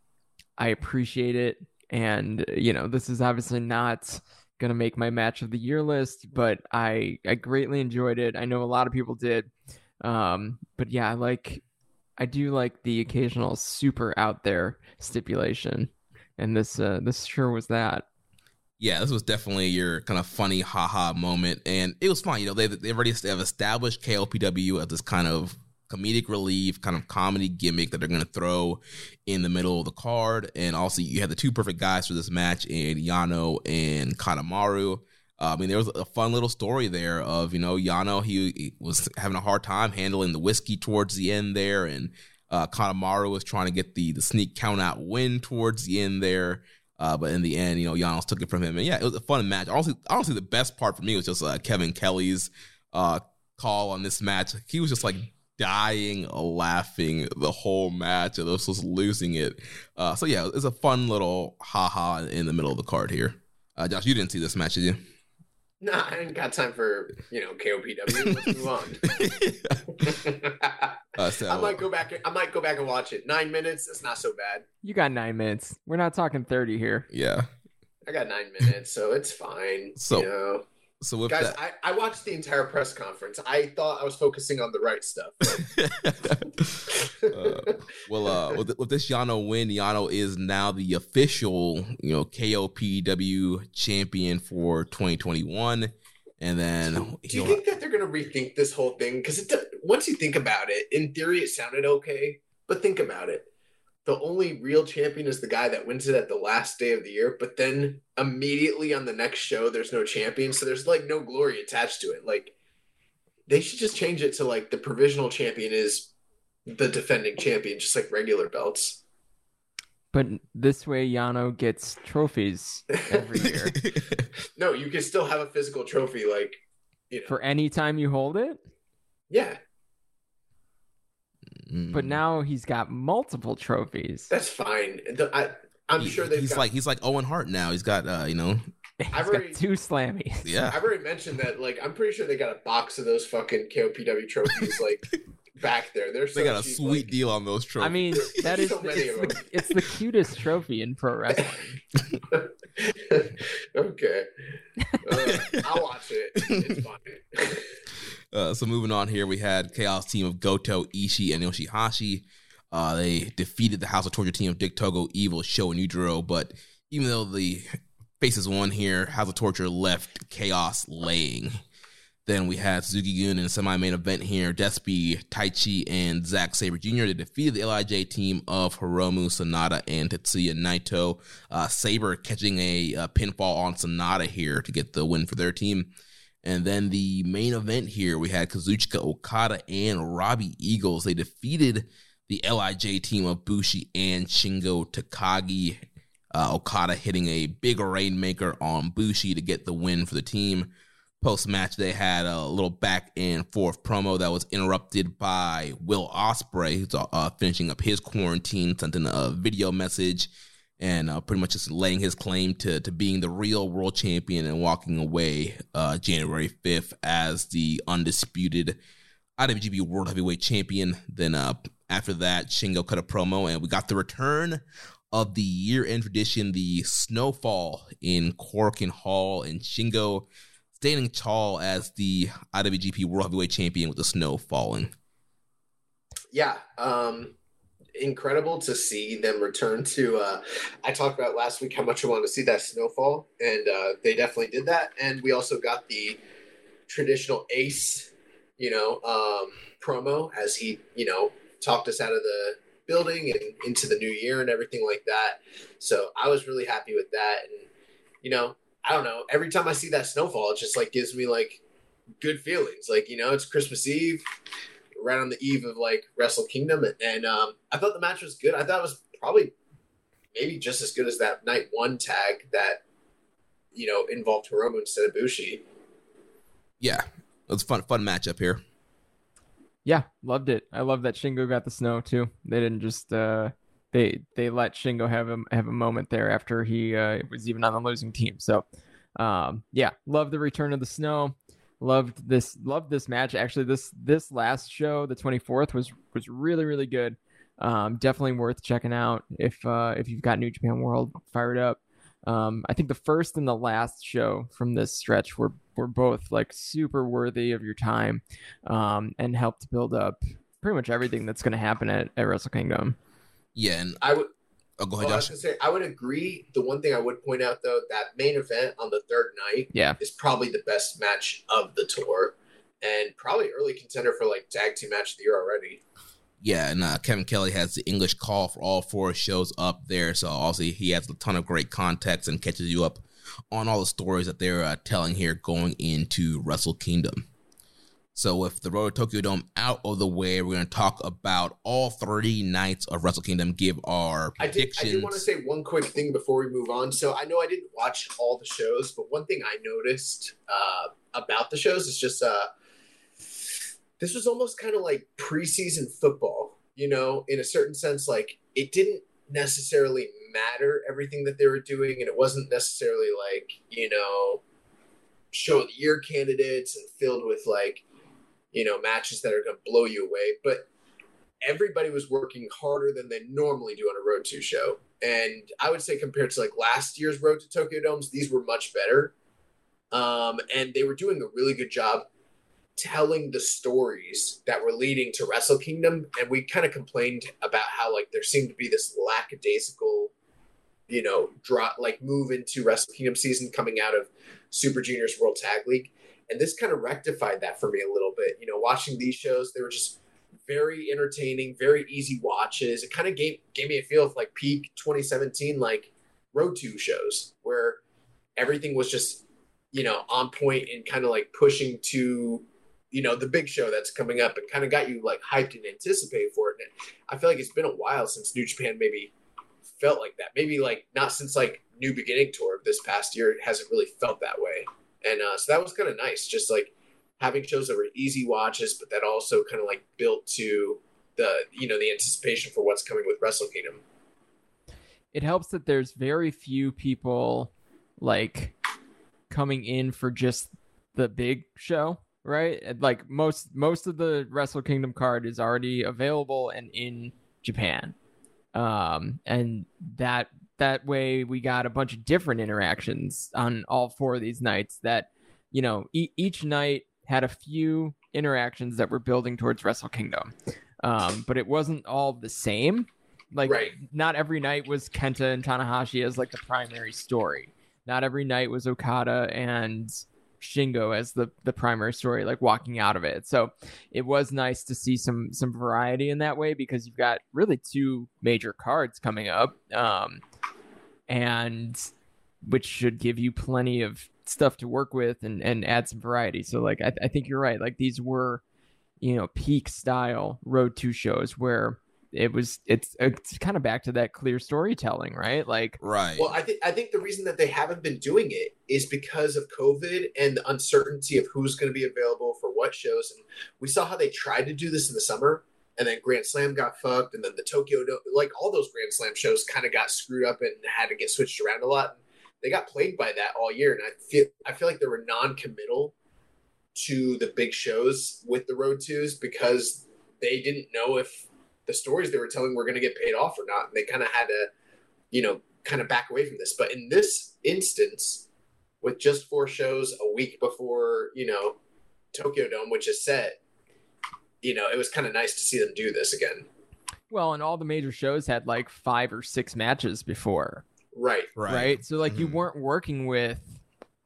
I appreciate it. And you know, this is obviously not gonna make my match of the year list, but I I greatly enjoyed it. I know a lot of people did. Um, but yeah, I like I do like the occasional super out there stipulation, and this uh, this sure was that. Yeah, this was definitely your kind of funny haha moment, and it was fun. You know, they they already have established KOPW as this kind of comedic relief, kind of comedy gimmick that they're going to throw in the middle of the card, and also you had the two perfect guys for this match in Yano and Kanemaru. Uh, I mean, there was a fun little story there of you know Yano he, he, was having a hard time handling the whiskey towards the end there, and uh, Kanemaru was trying to get the the sneak count out win towards the end there. Uh, but in the end, you know, Janos took it from him, and yeah, it was a fun match. Honestly, honestly, the best part for me was just uh, Kevin Kelly's uh, call on this match. He was just like dying laughing the whole match, and this was losing it. Uh, so yeah, it's a fun little haha in the middle of the card here. Uh, Josh, you didn't see this match, did you? Nah, I ain't got time for you know KOPW. Let's move on. uh, so, I might go back. I might go back and watch it. Nine minutes. That's not so bad. You got nine minutes. We're not talking thirty here. Yeah, I got nine minutes, so it's fine. So, you know? So with guys, that, I, I watched the entire press conference. I thought I was focusing on the right stuff. uh, well, uh, with, with this Yano win, Yano is now the official, you know, KOPW champion for 2021. And then, do you think that they're going to rethink this whole thing? Because once you think about it, in theory, it sounded okay, but think about it. The only real champion is the guy that wins it at the last day of the year, but then immediately on the next show, there's no champion, so there's like no glory attached to it. Like, they should just change it to like the provisional champion is the defending champion, just like regular belts. But this way, Yano gets trophies every year. no, you can still have a physical trophy, like you know. for any time you hold it. Yeah, but now he's got multiple trophies. that's fine. The- I, I'm he- sure they've he's got, like he's like Owen Hart now. He's got uh, you know, He's I've got already- two slammies. yeah. I've already mentioned that. Like, I'm pretty sure they got a box of those fucking KOPW trophies, like back there. They're so They got a cheap, sweet like- deal on those trophies. I mean, that is So many it's, of the, it's the cutest trophy in pro wrestling. okay, uh, I'll watch it. It's fine. Uh, so moving on here, we had Chaos team of Goto, Ishii, and Yoshihashi. Uh, they defeated the House of Torture team of Dick Togo, Evil, Sho, and Yujiro. But even though the faces won here, House of Torture left Chaos laying. Then we had Suzuki Gun in the semi-main event here. Despy, Taichi, and Zack Sabre Jr. They defeated the LIJ team of Hiromu, Sanada, and Tetsuya Naito. Uh, Sabre catching a uh, pinfall on Sanada here to get the win for their team. And then the main event here, we had Kazuchika Okada and Robbie Eagles. They defeated the LIJ team of Bushi and Shingo Takagi. Uh, Okada hitting a big rainmaker on Bushi to get the win for the team. Post match, they had a little back and forth promo that was interrupted by Will Ospreay, who's uh, finishing up his quarantine, sent in a video message and uh, pretty much just laying his claim to to being the real world champion and walking away uh, January fifth as the undisputed IWGP World Heavyweight Champion. Then uh, after that, Shingo cut a promo, and we got the return of the year-end tradition, the Snowfall in Korakuen Hall, and Shingo standing tall as the IWGP World Heavyweight Champion with the snow falling. yeah, um, incredible to see them return to. Uh, I talked about last week how much I wanted to see that snowfall, and uh, they definitely did that. And we also got the traditional Ace, you know, um, promo as he, you know, talked us out of the building and into the new year and everything like that. So I was really happy with that. And, you know, I don't know, every time I see that snowfall, it just like gives me like good feelings. Like, you know, it's Christmas Eve, right on the eve of like Wrestle Kingdom. And, and um, I thought the match was good. I thought it was probably maybe just as good as that night one tag that, you know, involved Hiromu instead of Bushi. Yeah, it was fun, fun matchup here. Yeah, loved it. I love that Shingo got the snow too. They didn't just uh they they let Shingo have a have a moment there after he uh, was even on the losing team. So um yeah, love the return of the snow. Loved this loved this match. Actually this this last show, the 24th was was really really good. Um definitely worth checking out if uh if you've got New Japan World fired up. Um, I think the first and the last show from this stretch were were both like super worthy of your time, um, and helped build up pretty much everything that's going to happen at, at Wrestle Kingdom. Yeah, and I would. Oh, go ahead, Well, I was gonna say I would agree. The one thing I would point out though, that main event on the third night Yeah, is probably the best match of the tour, and probably early contender for like tag team match of the year already. Yeah, and uh, Kevin Kelly has the English call for all four shows up there, so also he has a ton of great context and catches you up on all the stories that they're uh, telling here going into Wrestle Kingdom. So with the Road to Tokyo Dome out of the way, we're going to talk about all three nights of Wrestle Kingdom. Give our I did. I did want to say one quick thing before we move on. So I know I didn't watch all the shows, but one thing I noticed uh, about the shows is just uh, this was almost kind of like preseason football. You know, in a certain sense, like it didn't necessarily matter everything that they were doing, and it wasn't necessarily like you know show of the year candidates and filled with like you know matches that are going to blow you away, but everybody was working harder than they normally do on a road to show. And I would say compared to like last year's road to Tokyo Domes, these were much better. Um, and they were doing a really good job telling the stories that were leading to Wrestle Kingdom. And we kind of complained about how like there seemed to be this lackadaisical, you know, drop like move into Wrestle Kingdom season coming out of Super Juniors World Tag League. And this kind of rectified that for me a little bit. You know, watching these shows, they were just very entertaining, very easy watches. It kind of gave gave me a feel of like peak 2017 like road to shows where everything was just you know on point and kind of like pushing to you know the big show that's coming up and kind of got you like hyped and anticipated for it. And I feel like it's been a while since New Japan maybe felt like that. Maybe like not since like New Beginning tour of this past year. It hasn't really felt that way. And uh, so that was kind of nice. Just like having shows that were easy watches, but that also kind of like built to the you know the anticipation for what's coming with Wrestle Kingdom. it helps that there's very few people like coming in for just the big show, right? Like most most of the Wrestle Kingdom card is already available and in Japan. Um and that that way we got a bunch of different interactions on all four of these nights that you know e- each night had a few interactions that were building towards Wrestle Kingdom. Um but it wasn't all the same. Like Right. not every night was Kenta and Tanahashi as like the primary story. Not every night was Okada and Shingo as the the primary story, like walking out of it. So it was nice to see some some variety in that way because you've got really two major cards coming up, um, and which should give you plenty of stuff to work with and and add some variety. So like I, I think you're right. Like these were, you know, peak style road two shows where it was it's it's kind of back to that clear storytelling, right? Like right. Well, I think I think the reason that they haven't been doing it is because of COVID and the uncertainty of who's going to be available for what shows. And we saw how they tried to do this in the summer, and then Grand Slam got fucked, and then the Tokyo, like all those Grand Slam shows, kind of got screwed up and had to get switched around a lot. And they got plagued by that all year, and I feel I feel like they were non-committal to the big shows with the road twos because they didn't know if the stories they were telling were going to get paid off or not. And they kind of had to, you know, kind of back away from this. But in this instance, with just four shows a week before, you know, Tokyo Dome, which is set, you know, it was kind of nice to see them do this again. Well, and all the major shows had like five or six matches before, Right. right? So like you Mhm. weren't working with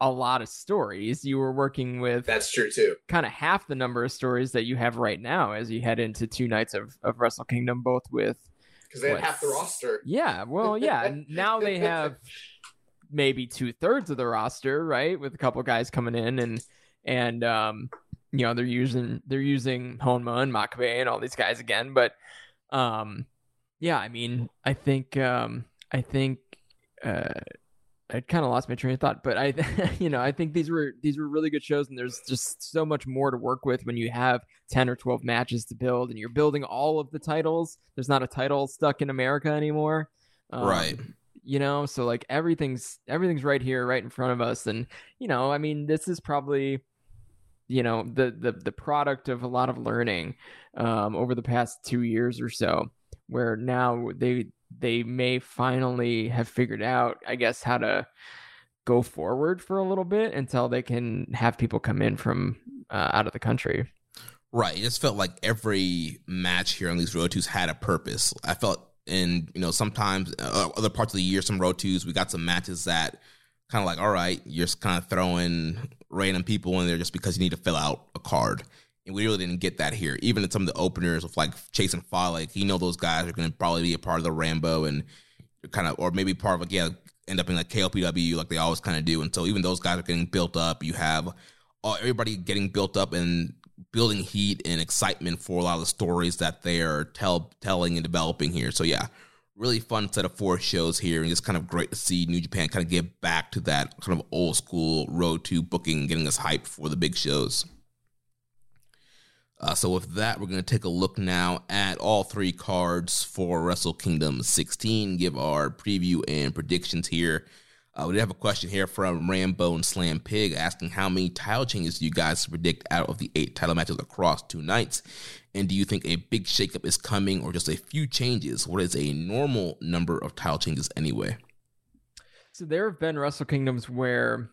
a lot of stories. You were working with That's true too. kind of half the number of stories that you have right now as you head into two nights of, of Wrestle Kingdom, both with Because they had half the roster. yeah, well, yeah. now they have maybe two thirds of the roster, right? With a couple guys coming in and and um, you know they're using they're using Honma and Makabe and all these guys again, but um, yeah, I mean, I think um, I think uh. I kind of lost my train of thought, but I, you know, I think these were these were really good shows, and there's just so much more to work with when you have ten or twelve matches to build, and you're building all of the titles. There's not a title stuck in America anymore, Um, Right. You know, so like everything's everything's right here, right in front of us, and you know, I mean, this is probably, you know, the the the product of a lot of learning um, over the past two years or so, where now they they may finally have figured out, I guess, how to go forward for a little bit until they can have people come in from uh, out of the country. Right. It just felt like every match here on these road twos had a purpose. I felt in, you know, sometimes uh, other parts of the year, some road twos, we got some matches that kind of like, all right, you're just kind of throwing random people in there just because you need to fill out a card. And we really didn't get that here. Even in some of the openers of like Chase and Fale, like, you know, those guys are going to probably be a part of the Rambo and kind of, or maybe part of like, yeah, end up in like KOPW like they always kind of do. And so even those guys are getting built up. You have all, everybody getting built up and building heat and excitement for a lot of the stories that they are tell telling and developing here. So yeah, really fun set of four shows here, and just kind of great to see New Japan kind of get back to that kind of old school road to booking, getting us hyped for the big shows. Uh, so with that, we're going to take a look now at all three cards for Wrestle Kingdom 16. Give our preview and predictions here. Uh, we did have a question here from Rambo and Slam Pig asking how many title changes do you guys predict out of the eight title matches across two nights? And do you think a big shakeup is coming or just a few changes? What is a normal number of title changes anyway? So there have been Wrestle Kingdoms where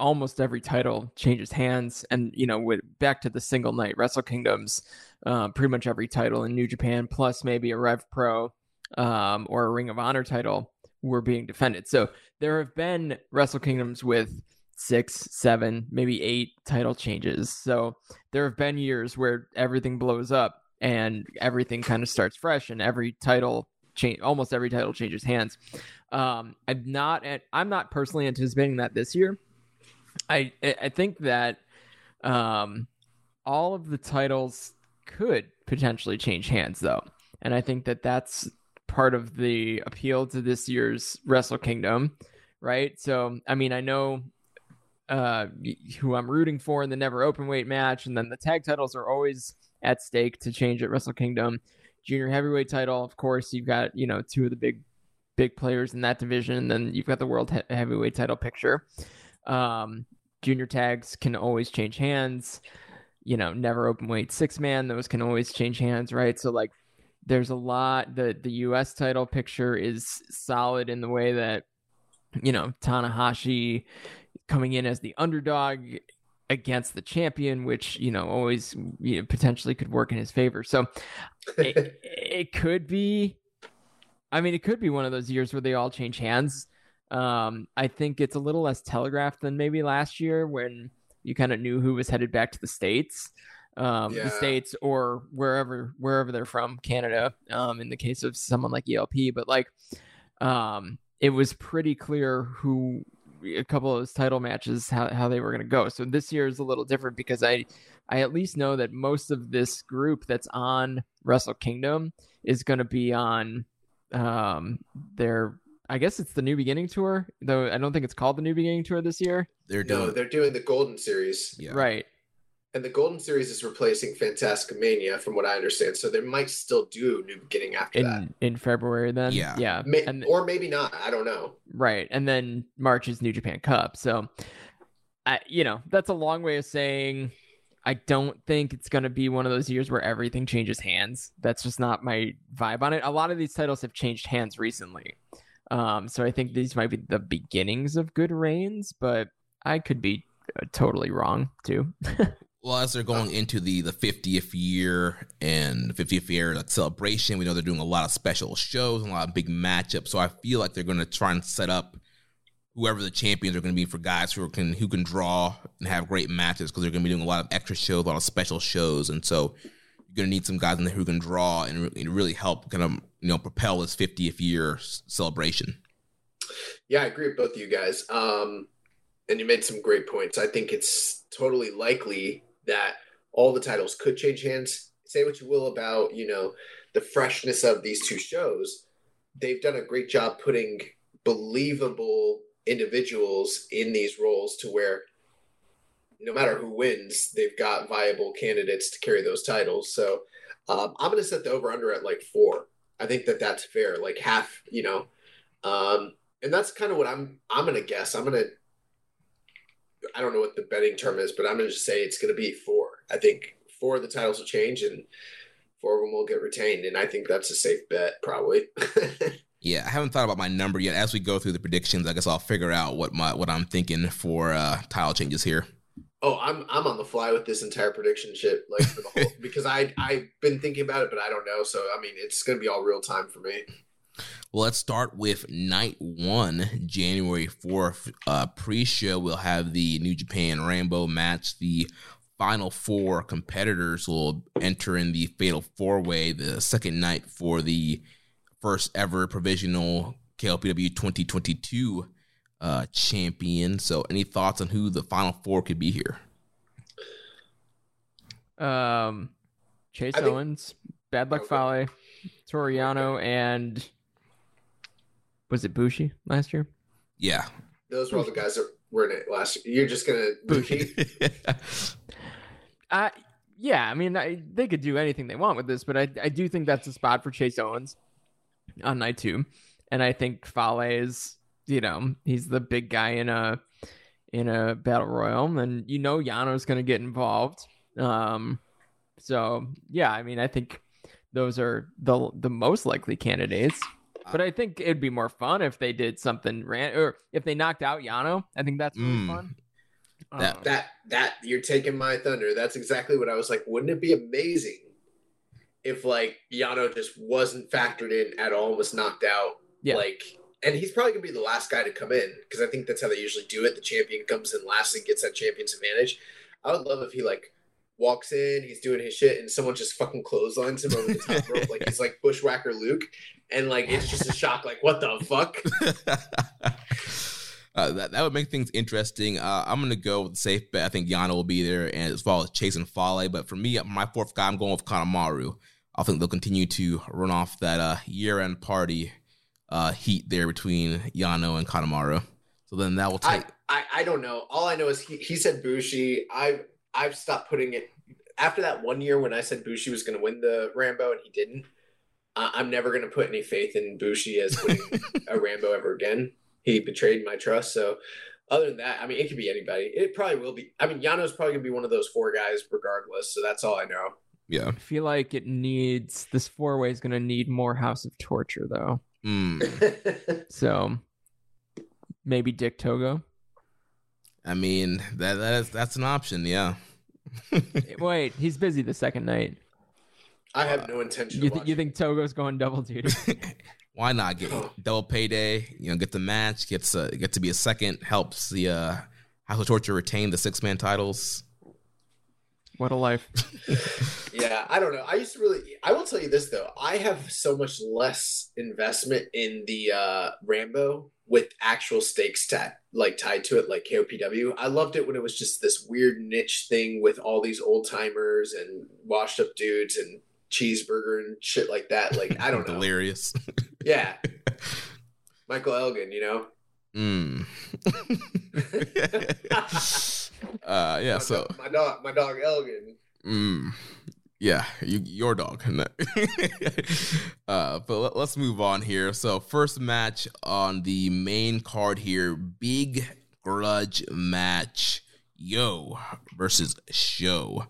almost every title changes hands, and you know, with back to the single night Wrestle Kingdoms, uh, pretty much every title in New Japan, plus maybe a Rev Pro um, or a Ring of Honor title, were being defended. So there have been Wrestle Kingdoms with six, seven, maybe eight title changes. So there have been years where everything blows up and everything kind of starts fresh, and every title change, almost every title changes hands. Um, I'm not, I'm not personally anticipating that this year. I, I think that, um, all of the titles could potentially change hands though, and I think that that's part of the appeal to this year's Wrestle Kingdom, right? So, I mean, I know uh, who I'm rooting for in the never open weight match, and then the tag titles are always at stake to change at Wrestle Kingdom. Junior heavyweight title, of course, you've got you know two of the big big players in that division, and then you've got the world he- heavyweight title picture. Um, junior tags can always change hands. You know, never open weight six man; those can always change hands, right? So like there's a lot the the US title picture is solid in the way that you know Tanahashi coming in as the underdog against the champion which you know always you know, potentially could work in his favor so it, it could be I mean it could be one of those years where they all change hands um I think it's a little less telegraphed than maybe last year when you kind of knew who was headed back to the states um, Yeah. the states or wherever wherever they're from, Canada. Um, in the case of someone like ELP, but like, um, it was pretty clear who a couple of those title matches how, how they were going to go. So this year is a little different because I I at least know that most of this group that's on Wrestle Kingdom is going to be on um their I guess it's the New Beginning tour, though I don't think it's called the New Beginning tour this year. They're doing No, they're doing the Golden Series, yeah. Right. and the Golden Series is replacing Fantastica Mania, from what I understand. So they might still do New Beginning after that, In in February then. Yeah. Yeah. May- and or maybe not. I don't know. Right. And then March is New Japan Cup. So, I, you know, that's a long way of saying I don't think it's going to be one of those years where everything changes hands. That's just not my vibe on it. A lot of these titles have changed hands recently. Um, so I think these might be the beginnings of good reigns, but I could be uh, totally wrong too. Well, as they're going into the the 50th year and 50th year like, celebration, we know they're doing a lot of special shows and a lot of big matchups. So I feel like they're going to try and set up whoever the champions are going to be for guys who can who can draw and have great matches because they're going to be doing a lot of extra shows, a lot of special shows, and so you're going to need some guys in there who can draw and, and really help kind of you know propel this 50th year celebration. Yeah, I agree with both of you guys. Um, and you made some great points. I think it's totally likely that all the titles could change hands. Say what you will about, you know, the freshness of these two shows. They've done a great job putting believable individuals in these roles to where no matter who wins, they've got viable candidates to carry those titles. So um, I'm going to set the over under at like four. I think that that's fair, like half, you know. Um, and that's kind of what I'm. I'm to guess. I'm to I don't know what the betting term is, but I'm to just say it's to be four. I think four of the titles will change and four of them will get retained. And I think that's a safe bet, probably. yeah, I haven't thought about my number yet. As we go through the predictions, I guess I'll figure out what my what I'm thinking for uh, title changes here. Oh, I'm I'm on the fly with this entire prediction shit, like for the whole because I I've been thinking about it, but I don't know. So I mean, it's gonna be all real time for me. Well, let's start with night one, January 4th. Uh, Pre show, we'll have the New Japan Rambo match. The final four competitors will enter in the Fatal Four Way, the second night for the first ever provisional KOPW 2022 uh, champion. So, any thoughts on who the final four could be here? Um, Chase think- Owens, Bad Luck. Fale, Toru Yano, and was it Bushi last year? Yeah. Those were all the guys that were in it last year. You're just gonna Bushi. uh yeah, I mean I, they could do anything they want with this, but I I do think that's a spot for Chase Owens on night two, and I think Fale is you know he's the big guy in a in a battle royal, and you know Yano's going to get involved. Um, so yeah, I mean I think those are the the most likely candidates. But I think it'd be more fun if they did something ran or if they knocked out Yano. I think that's really mm. fun. That um, that that you're taking my thunder. That's exactly what I was like. Wouldn't it be amazing if like Yano just wasn't factored in at all, was knocked out? Yeah. Like, and he's probably gonna be the last guy to come in because I think that's how they usually do it. The champion comes in last and gets that champion's advantage. I would love if he like walks in, he's doing his shit, and someone just fucking clotheslines him over the top rope like he's like Bushwhacker Luke, and like it's just a shock, like what the fuck. Uh, that, that would make things interesting. Uh, I'm to go with the safe bet. I think Yano will be there, and as far as Chase and Fale. But for me, my fourth guy, I'm going with Kanemaru. I think they'll continue to run off that uh, year-end party uh, heat there between Yano and Kanemaru. So then that will take. I, I, I don't know. All I know is he, he said Bushi. I've I've stopped putting it after that one year when I said Bushi was going to win the Rambo and he didn't. Uh, I'm never going to put any faith in Bushi as winning a Rambo ever again. He betrayed my trust. So, other than that, I mean, it could be anybody. It probably will be. I mean, Yano's probably going to be one of those four guys, regardless. So that's all I know. Yeah. I feel like it needs this four way is going to need more House of Torture though. Mm. so maybe Dick Togo. I mean that that is that's an option, yeah. Wait, he's busy the second night. I have no intention. You, th- you think Togo's going double duty? Why not get double payday? You know, get the match, gets uh, get to be a second, helps the uh, House of Torture retain the six man titles. What a life. yeah, I don't know. I used to really I will tell you this though. I have so much less investment in the uh Rambo with actual stakes tied like tied to it like KOPW. I loved it when it was just this weird niche thing with all these old timers and washed up dudes and cheeseburger and shit like that. Like I don't know. Delirious. yeah. Michael Elgin, you know? Mm. uh, yeah. My so dog, my dog, my dog Elgin. Mm. Yeah, you, your dog. uh, but let, us move on here. So, first match on the main card here big grudge match. Yo versus Sho.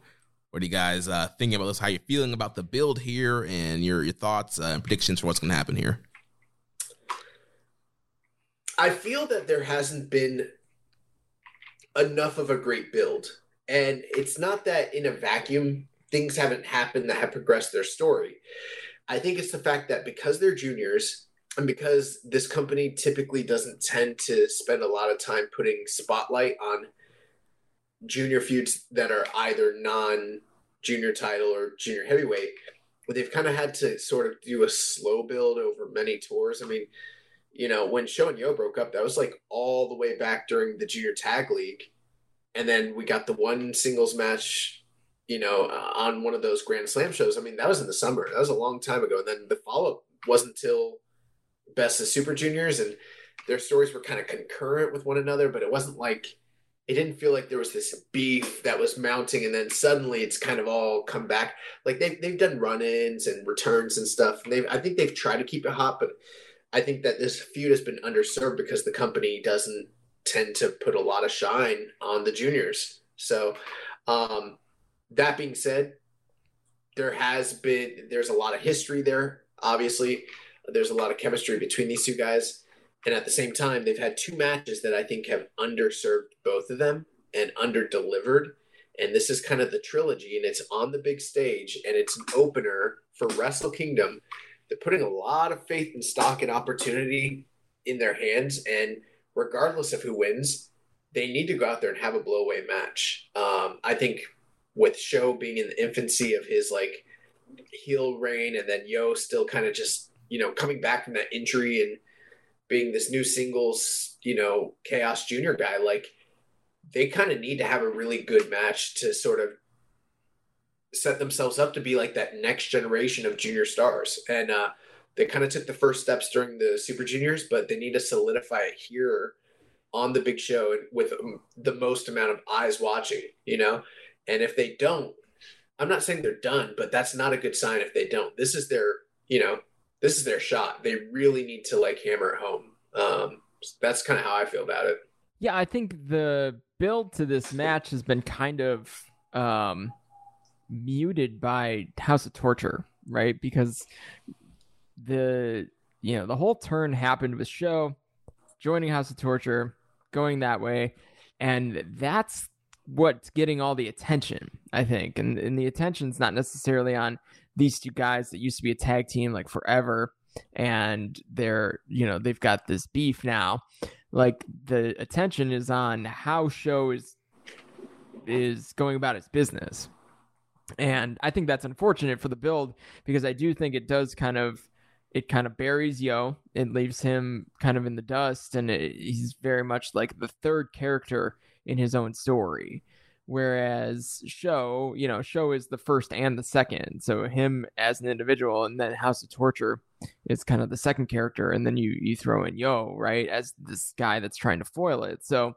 What are you guys uh, thinking about this? How you feeling about the build here, and your your thoughts uh, and predictions for what's going to happen here? I feel that there hasn't been enough of a great build And it's not that in a vacuum things haven't happened that have progressed their story. I think it's the fact that because they're juniors and because this company typically doesn't tend to spend a lot of time putting spotlight on junior feuds that are either non junior title or junior heavyweight, but they've kind of had to sort of do a slow build over many tours. I mean, you know, when Sho and Yo broke up, that was like all the way back during the junior tag league. And then we got the one singles match, you know, uh, on one of those Grand Slam shows. I mean, that was in the summer. That was a long time ago. And then the follow up wasn't until Best of Super Juniors, and their stories were kind of concurrent with one another, but it wasn't like it didn't feel like there was this beef that was mounting and then suddenly it's kind of all come back like they've, they've done run-ins and returns and stuff and they i think they've tried to keep it hot but i think that this feud has been underserved because the company doesn't tend to put a lot of shine on the juniors so um, that being said there has been there's a lot of history there obviously there's a lot of chemistry between these two guys and at the same time, they've had two matches that I think have underserved both of them and underdelivered. And this is kind of the trilogy, and it's on the big stage, and it's an opener for Wrestle Kingdom. They're putting a lot of faith and stock and opportunity in their hands, and regardless of who wins, they need to go out there and have a blowaway match. Um, I think with Sho being in the infancy of his like heel reign, and then Yo still kind of just you know coming back from that injury and being this new singles, you know, Chaos Junior guy, like they kind of need to have a really good match to sort of set themselves up to be like that next generation of junior stars. And uh, they kind of took the first steps during the Super Juniors, but they need to solidify it here on the big show and with um, the most amount of eyes watching, you know? And if they don't, I'm not saying they're done, but that's not a good sign if they don't. This is their, you know, this is their shot. They really need to like hammer it home. Um, that's kind of how I feel about it. Yeah, I think the build to this match has been kind of um, muted by House of Torture, right? Because the you know the whole turn happened with Sho joining House of Torture, going that way, and that's what's getting all the attention, I think. And, and the attention's not necessarily on these two guys that used to be a tag team like forever and they're you know they've got this beef now like the attention is on how Sho is is going about its business and i think that's unfortunate for the build because i do think it does kind of it kind of buries yo. It leaves him kind of in the dust and it, he's very much like the third character in his own story. Whereas Sho you know Sho is the first and the second. So him as an individual and then house of torture is kind of the second character and then you you throw in yo right as this guy that's trying to foil it. So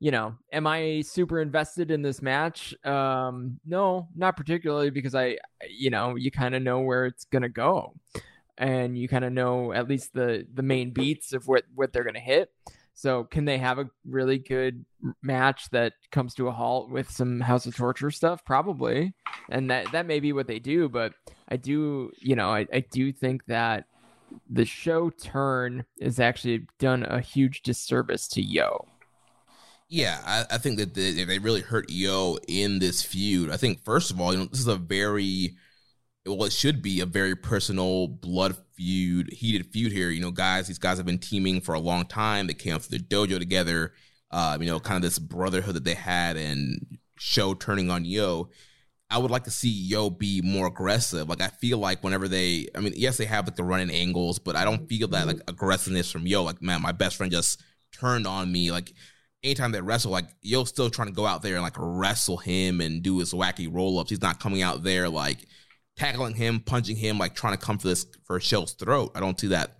you know am i super invested in this match um no not particularly because i you know you kind of know where it's gonna go and you kind of know at least the the main beats of what what they're gonna hit so can they have a really good match that comes to a halt with some House of Torture stuff? Probably. And that that may be what they do, but I do, you know, I, I do think that the Sho turn is actually done a huge disservice to Yo. Yeah, I, I think that they, they really hurt Yo in this feud. I think first of all, you know, this is a very well, it should be a very personal blood feud, heated feud here. You know, guys, these guys have been teaming for a long time. They came through the dojo together. Uh, you know, kind of this brotherhood that they had and Sho turning on Yo. I would like to see Yo be more aggressive. Like I feel like whenever they, I mean, yes, they have like the running angles, but I don't feel that like aggressiveness from Yo. Like man, my best friend just turned on me. Like anytime they wrestle, like Yo's still trying to go out there and like wrestle him and do his wacky roll ups. He's not coming out there like tackling him, punching him, like trying to come for this for Sho's throat. I don't see that.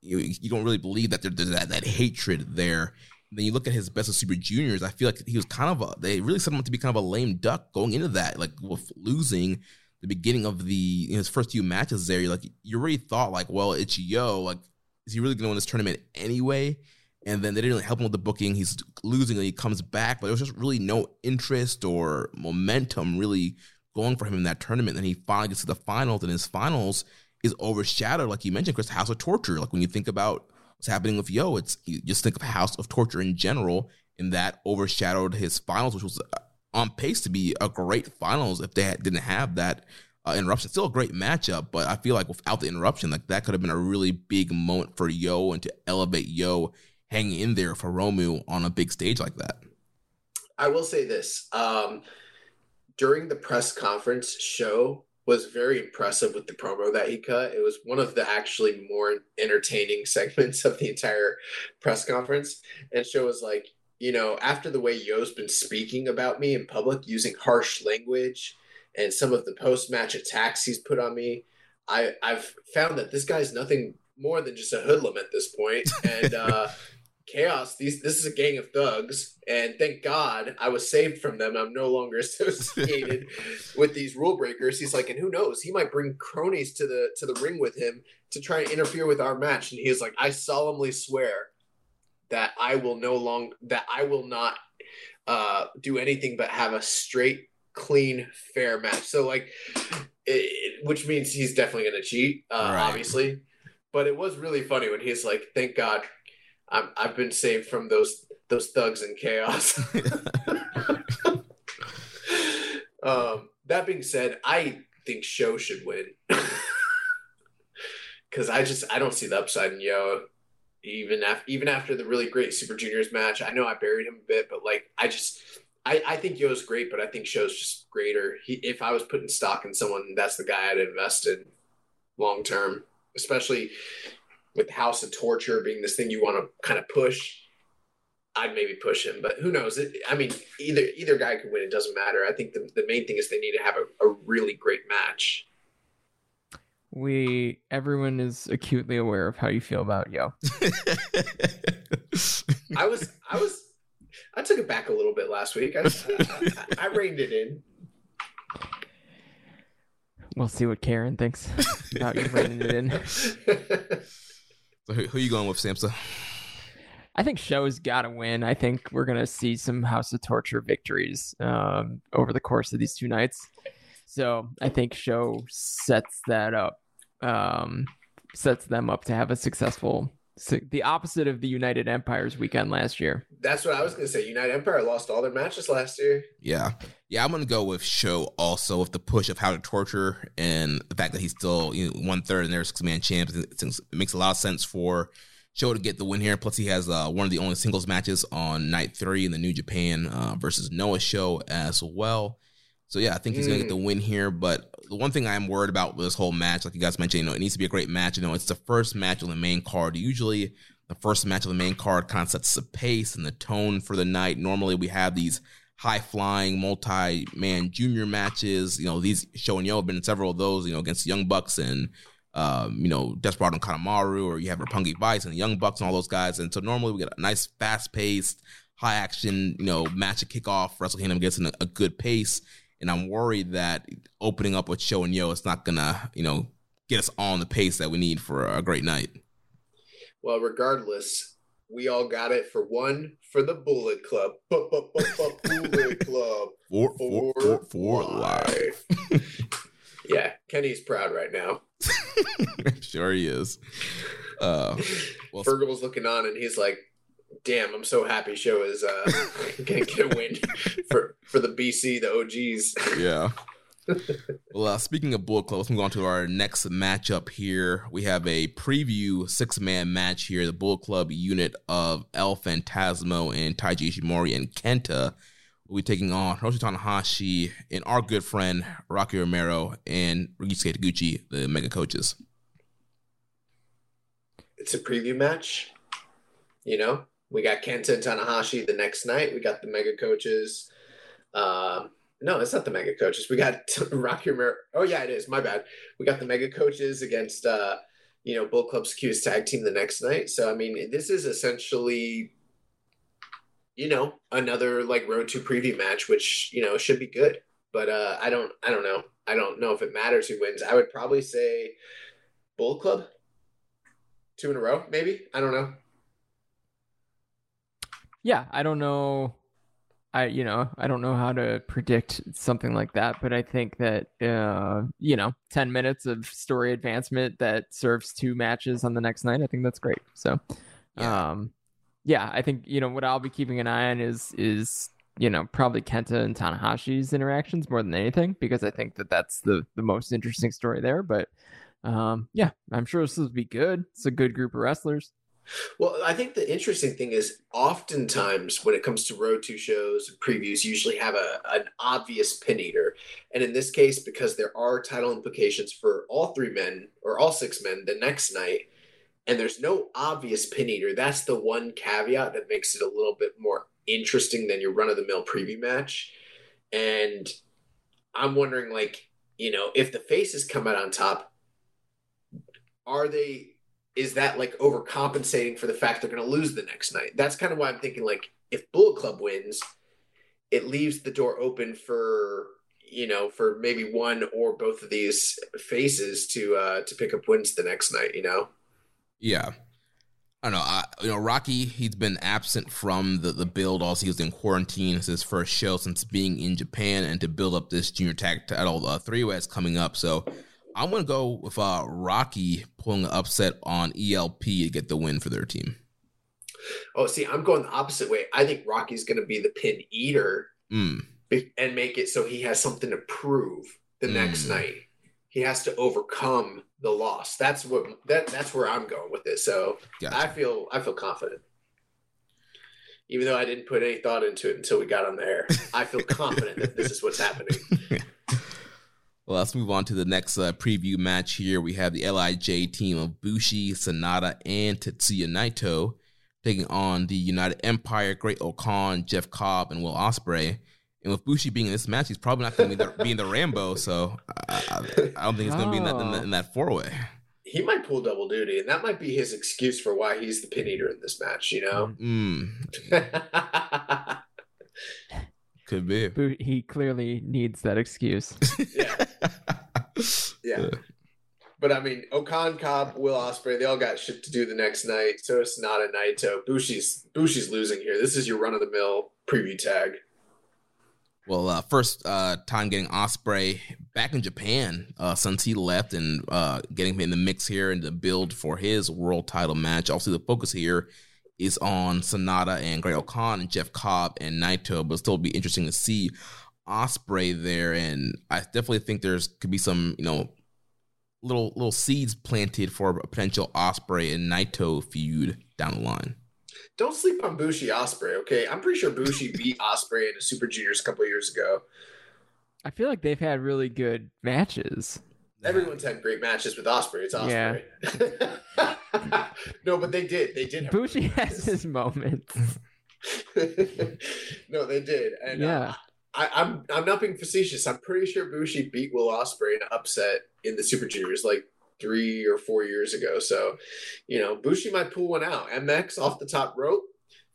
You, you don't really believe that there's that, that hatred there. And then you look at his best of super juniors. I feel like he was kind of a. They really set him up to be kind of a lame duck going into that, like with losing the beginning of the his first few matches there. You're like you already thought like, well, it's Yo. Like, is he really going to win this tournament anyway? And then they didn't really help him with the booking. He's losing and he comes back, but there was just really no interest or momentum really going for him in that tournament. And he finally gets to the finals, and his finals is overshadowed, like you mentioned, Chris, House of Torture. Like when you think about what's happening with Yo, it's you just think of House of Torture in general, and that overshadowed his finals, which was on pace to be a great finals if they didn't have that uh, interruption. Still a great matchup, but I feel like without the interruption, like that could have been a really big moment for Yo and to elevate Yo hanging in there for Romu on a big stage like that. I will say this: um, during the press conference, Sho was very impressive with the promo that he cut. It was one of the actually more entertaining segments of the entire press conference. And Sho was like, you know, after the way Yo's been speaking about me in public using harsh language and some of the post match attacks he's put on me, I, I've found that this guy's nothing more than just a hoodlum at this point. And uh, chaos, these this is a gang of thugs, and thank God I was saved from them. I'm no longer associated with these rule breakers. He's like, and who knows? He might bring cronies to the to the ring with him to try and interfere with our match. And he's like, I solemnly swear that I will no long that I will not uh, do anything but have a straight, clean, fair match. So like, it, which means he's definitely going to cheat, uh, right. obviously. But it was really funny when he's like, "Thank God, I'm, I've been saved from those those thugs and chaos." um, that being said, I think Sho should win because I just I don't see the upside in Yo even after even after the really great Super Juniors match. I know I buried him a bit, but like I just I, I think Yo's great, but I think Sho's just greater. He, if I was putting stock in someone, that's the guy I'd invest in long term, especially with House of Torture being this thing you want to kind of push. I'd maybe push him, but who knows? It, I mean, either either guy can win. It doesn't matter. I think the, the main thing is they need to have a, a really great match we everyone is acutely aware of how you feel about yo. I was I was I took it back a little bit last week. I, I, I, reined it in. We'll see what Karen thinks about you reining it in. So who, who are you going with, Samsa? I think Sho's got to win. I think we're going to see some House of Torture victories um, over the course of these two nights. So I think Sho sets that up um, sets them up to have a successful the opposite of the United Empires weekend last year. That's what I was going to say. United Empire lost all their matches last year. Yeah. Yeah, I'm going to go with Sho also with the push of House of Torture and the fact that he's still you know, one third in their six man champ. It makes a lot of sense for Sho to get the win here. Plus, he has uh, one of the only singles matches on night three in the New Japan uh, versus Noah show as well. So yeah, I think he's mm. gonna get the mm. win here. But the one thing I'm worried about with this whole match, like you guys mentioned, you know, it needs to be a great match. You know, it's the first match on the main card. Usually, the first match of the main card kind of sets the pace and the tone for the night. Normally, we have these high flying multi man junior matches. You know, these Sho and Yo have been in several of those. You know, against Young Bucks and um, you know, Desperado and Kanemaru, or you have Roppongi Vice and Young Bucks and all those guys. And so normally we get a nice, fast paced, high action, you know, match at kickoff. Wrestle Kingdom gets in a, a good pace and I'm worried that opening up with Sho and Yo is not gonna, you know, get us on the pace that we need for a great night. Well, regardless, we all got it for one for the Bullet Club. Bullet Club for for for, for life. yeah, Kenny's proud right now. sure he is. Uh, well, Fergal's looking on, and he's like, damn, I'm so happy Sho is uh, gonna get a win for for the BC, the OGs. Yeah. well, uh, speaking of Bullet Club, let's move on to our next matchup here. We have a preview six man match here. The Bullet Club unit of El Phantasmo and Taiji Ishimori and Kenta will be taking on Hiroshi Tanahashi and our good friend Rocky Romero and Ryusuke Taguchi, the mega coaches. It's a preview match, you know? We got Kenta and Tanahashi the next night. We got the mega coaches. Uh, no, it's not the mega coaches. We got Rocky Romero. Oh yeah, it is. My bad. We got the mega coaches against uh, you know Bull Club's Q's tag team the next night. So I mean, this is essentially you know another like road to preview match, which you know should be good. But uh, I don't, I don't know. I don't know if it matters who wins. I would probably say Bull Club, two in a row, maybe. I don't know yeah, I don't know. I you know I don't know how to predict something like that, but I think that uh, you know ten minutes of story advancement that serves two matches on the next night. I think that's great. So, yeah. um, yeah, I think you know what I'll be keeping an eye on is is you know, probably Kenta and Tanahashi's interactions more than anything because I think that that's the the most interesting story there. But um, yeah, I'm sure this will be good. It's a good group of wrestlers. Well, I think the interesting thing is oftentimes when it comes to road to shows and previews, usually have a an obvious pin eater. And in this case, because there are title implications for all three men or all six men the next night, and there's no obvious pin eater, that's the one caveat that makes it a little bit more interesting than your run of the mill preview match. And I'm wondering, like, you know, if the faces come out on top, are they is that like overcompensating for the fact they're going to lose the next night? That's kind of why I'm thinking like if Bullet Club wins, it leaves the door open for you know for maybe one or both of these faces to uh to pick up wins the next night. You know. Yeah. I don't know. I, you know, Rocky, he's been absent from the, the build. Also, he was in quarantine. It's his first show since being in Japan and to build up this junior tag title uh, three way is coming up. So I'm going to go with uh, Rocky pulling an upset on ELP to get the win for their team. Oh, see, I'm going the opposite way. I think Rocky's going to be the pin eater Mm. and make it so he has something to prove the next Mm. night. He has to overcome the loss. That's what that that's where I'm going with this. So I feel I feel confident. Even though I didn't put any thought into it until we got on the air, I feel confident that this is what's happening. Well, let's move on to the next uh, preview match here. We have the LIJ team of Bushi, Sanada, and Tetsuya Naito taking on the United Empire, Great-O-Khan, Jeff Cobb, and Will Ospreay. And with Bushi being in this match, he's probably not going to be, be in the Rambo, so I, I, I don't think he's going to be in that in, that- in that four way. He might pull double duty, and that might be his excuse for why he's the pin eater in this match. You know. Mm, could be. But he clearly needs that excuse. yeah. Yeah. But I mean, O-Khan, Cobb, Will Ospreay, they all got shit to do the next night. So it's not a Naito. Bushi's Bushi's losing here. This is your run of the mill preview tag. Well, uh, first uh, time getting Ospreay back in Japan uh, since he left and uh, getting him in the mix here and the build for his world title match. Also, the focus here is on Sanada and Great-O-Khan and Jeff Cobb and Naito, but still be interesting to see Ospreay there. And I definitely think there's could be some you know little little seeds planted for a potential Ospreay and Naito feud down the line. Don't sleep on Bushi Ospreay, okay? I'm pretty sure Bushi beat Ospreay in the Super Juniors a couple years ago. I feel like they've had really good matches. Everyone's had great matches with Ospreay. It's Ospreay. Yeah. No, but they did. They did. Have Bushi has his moments. no, they did. And uh, Yeah. I, I'm I'm not being facetious. I'm pretty sure Bushi beat Will Ospreay in an upset in the Super Juniors like three or four years ago. So, you know, Bushi might pull one out. MX off the top rope.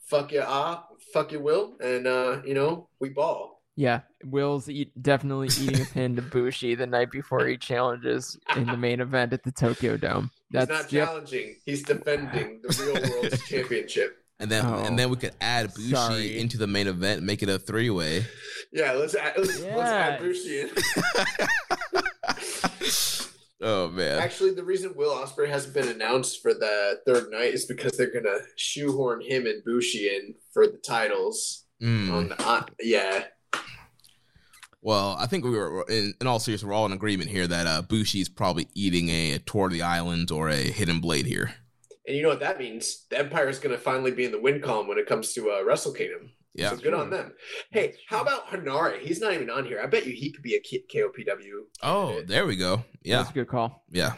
Fuck you, ah, fuck you, Will, and uh, you know we ball. Yeah, Will's eat, definitely eating a pin to Bushi the night before he challenges in the main event at the Tokyo Dome. He's That's not yep. challenging. He's defending the real world championship. And then, Oh, and then we could add Bushi sorry. into the main event, make it a three way. Yeah, let's add, let's, let's add Bushi in. Oh man. Actually, the reason Will Ospreay hasn't been announced for the third night is because they're gonna shoehorn him and Bushi in for the titles. Mm. On the, uh, yeah, Well, I think we were in, in all seriousness, we're all in agreement here that uh, Bushi's probably eating a, tour of the island or a hidden blade here. and you know what that means? The Empire is gonna finally be in the win column when it comes to uh, Wrestle Kingdom. Yeah. So good on them. Hey, how about Henare? He's not even on here. I bet you he could be a K- KOPW. Oh, there we go. Yeah, That's a good call. yeah.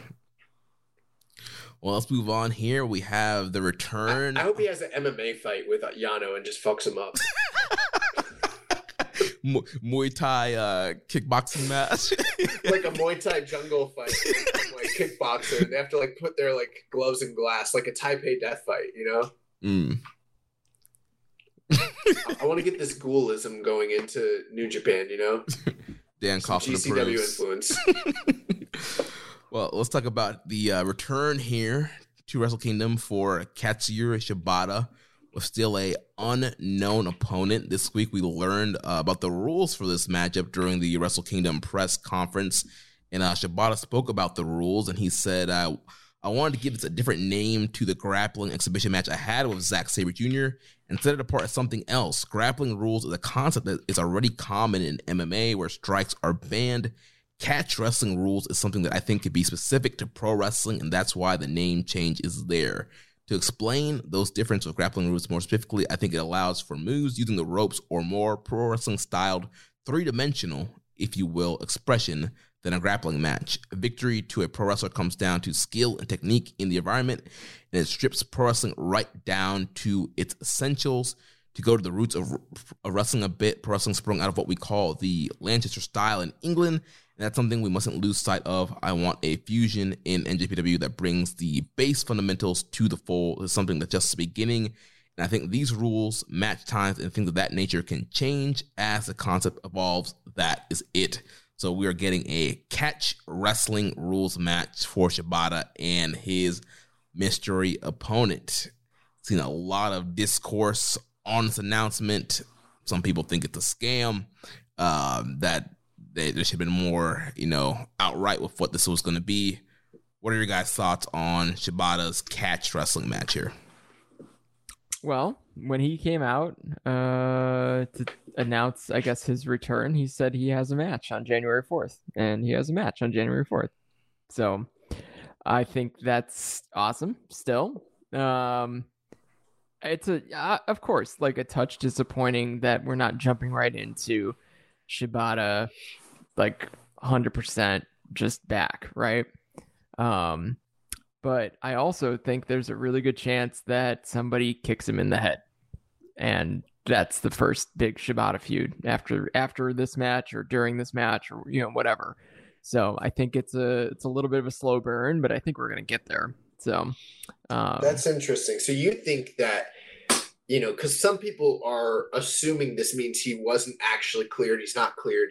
Well, let's move on here. We have the return. I hope he has an MMA fight with uh, Yano and just fucks him up. Mu- Muay Thai uh, kickboxing match. like a Muay Thai jungle fight, like kickboxer. They have to like put their like gloves in glass, like a Taipei death fight. You know, Mm. I, I want to get this ghoulism going into New Japan. You know, Dan Some Coffin GCW influence. well, let's talk about the uh, return here to Wrestle Kingdom for Katsuyori Shibata still a unknown opponent. This week we learned uh, about the rules for this matchup during the Wrestle Kingdom press conference, and uh, Shibata spoke about the rules, and he said, uh, I wanted to give this a different name to the grappling exhibition match I had with Zack Sabre Jr. and set it apart as something else. Grappling rules is a concept that is already common in MMA where strikes are banned. Catch wrestling rules is something that I think could be specific to pro wrestling, and that's why the name change is there. To explain those differences of grappling rules more specifically, I think it allows for moves using the ropes or more pro wrestling styled, three dimensional, if you will, expression than a grappling match. Victory to a pro wrestler comes down to skill and technique in the environment, and it strips pro wrestling right down to its essentials. To go to the roots of wrestling a bit, pro wrestling sprung out of what we call the Lancashire style in England, and that's something we mustn't lose sight of. I want a fusion in NJPW that brings the base fundamentals to the full. It's something that's just the beginning. And I think these rules, match times, and things of that nature can change as the concept evolves. That is it. So we are getting a catch wrestling rules match for Shibata and his mystery opponent. Seen a lot of discourse on this announcement. Some people think it's a scam. Um, that they, there should have been more, you know, outright with what this was going to be. What are your guys' thoughts on Shibata's catch wrestling match here? Well, when he came out uh, to announce, I guess, his return, he said he has a match on January 4th, and he has a match on January 4th. So I think that's awesome still. Um, it's a, uh, of course, like a touch disappointing that we're not jumping right into Shibata like 100% just back, right? Um, but I also think there's a really good chance that somebody kicks him in the head. And that's the first big Shibata feud after after this match or during this match or you know whatever. So I think it's a it's a little bit of a slow burn, but I think we're gonna get there. So um, that's interesting. So you think that you know because some people are assuming this means he wasn't actually cleared, he's not cleared,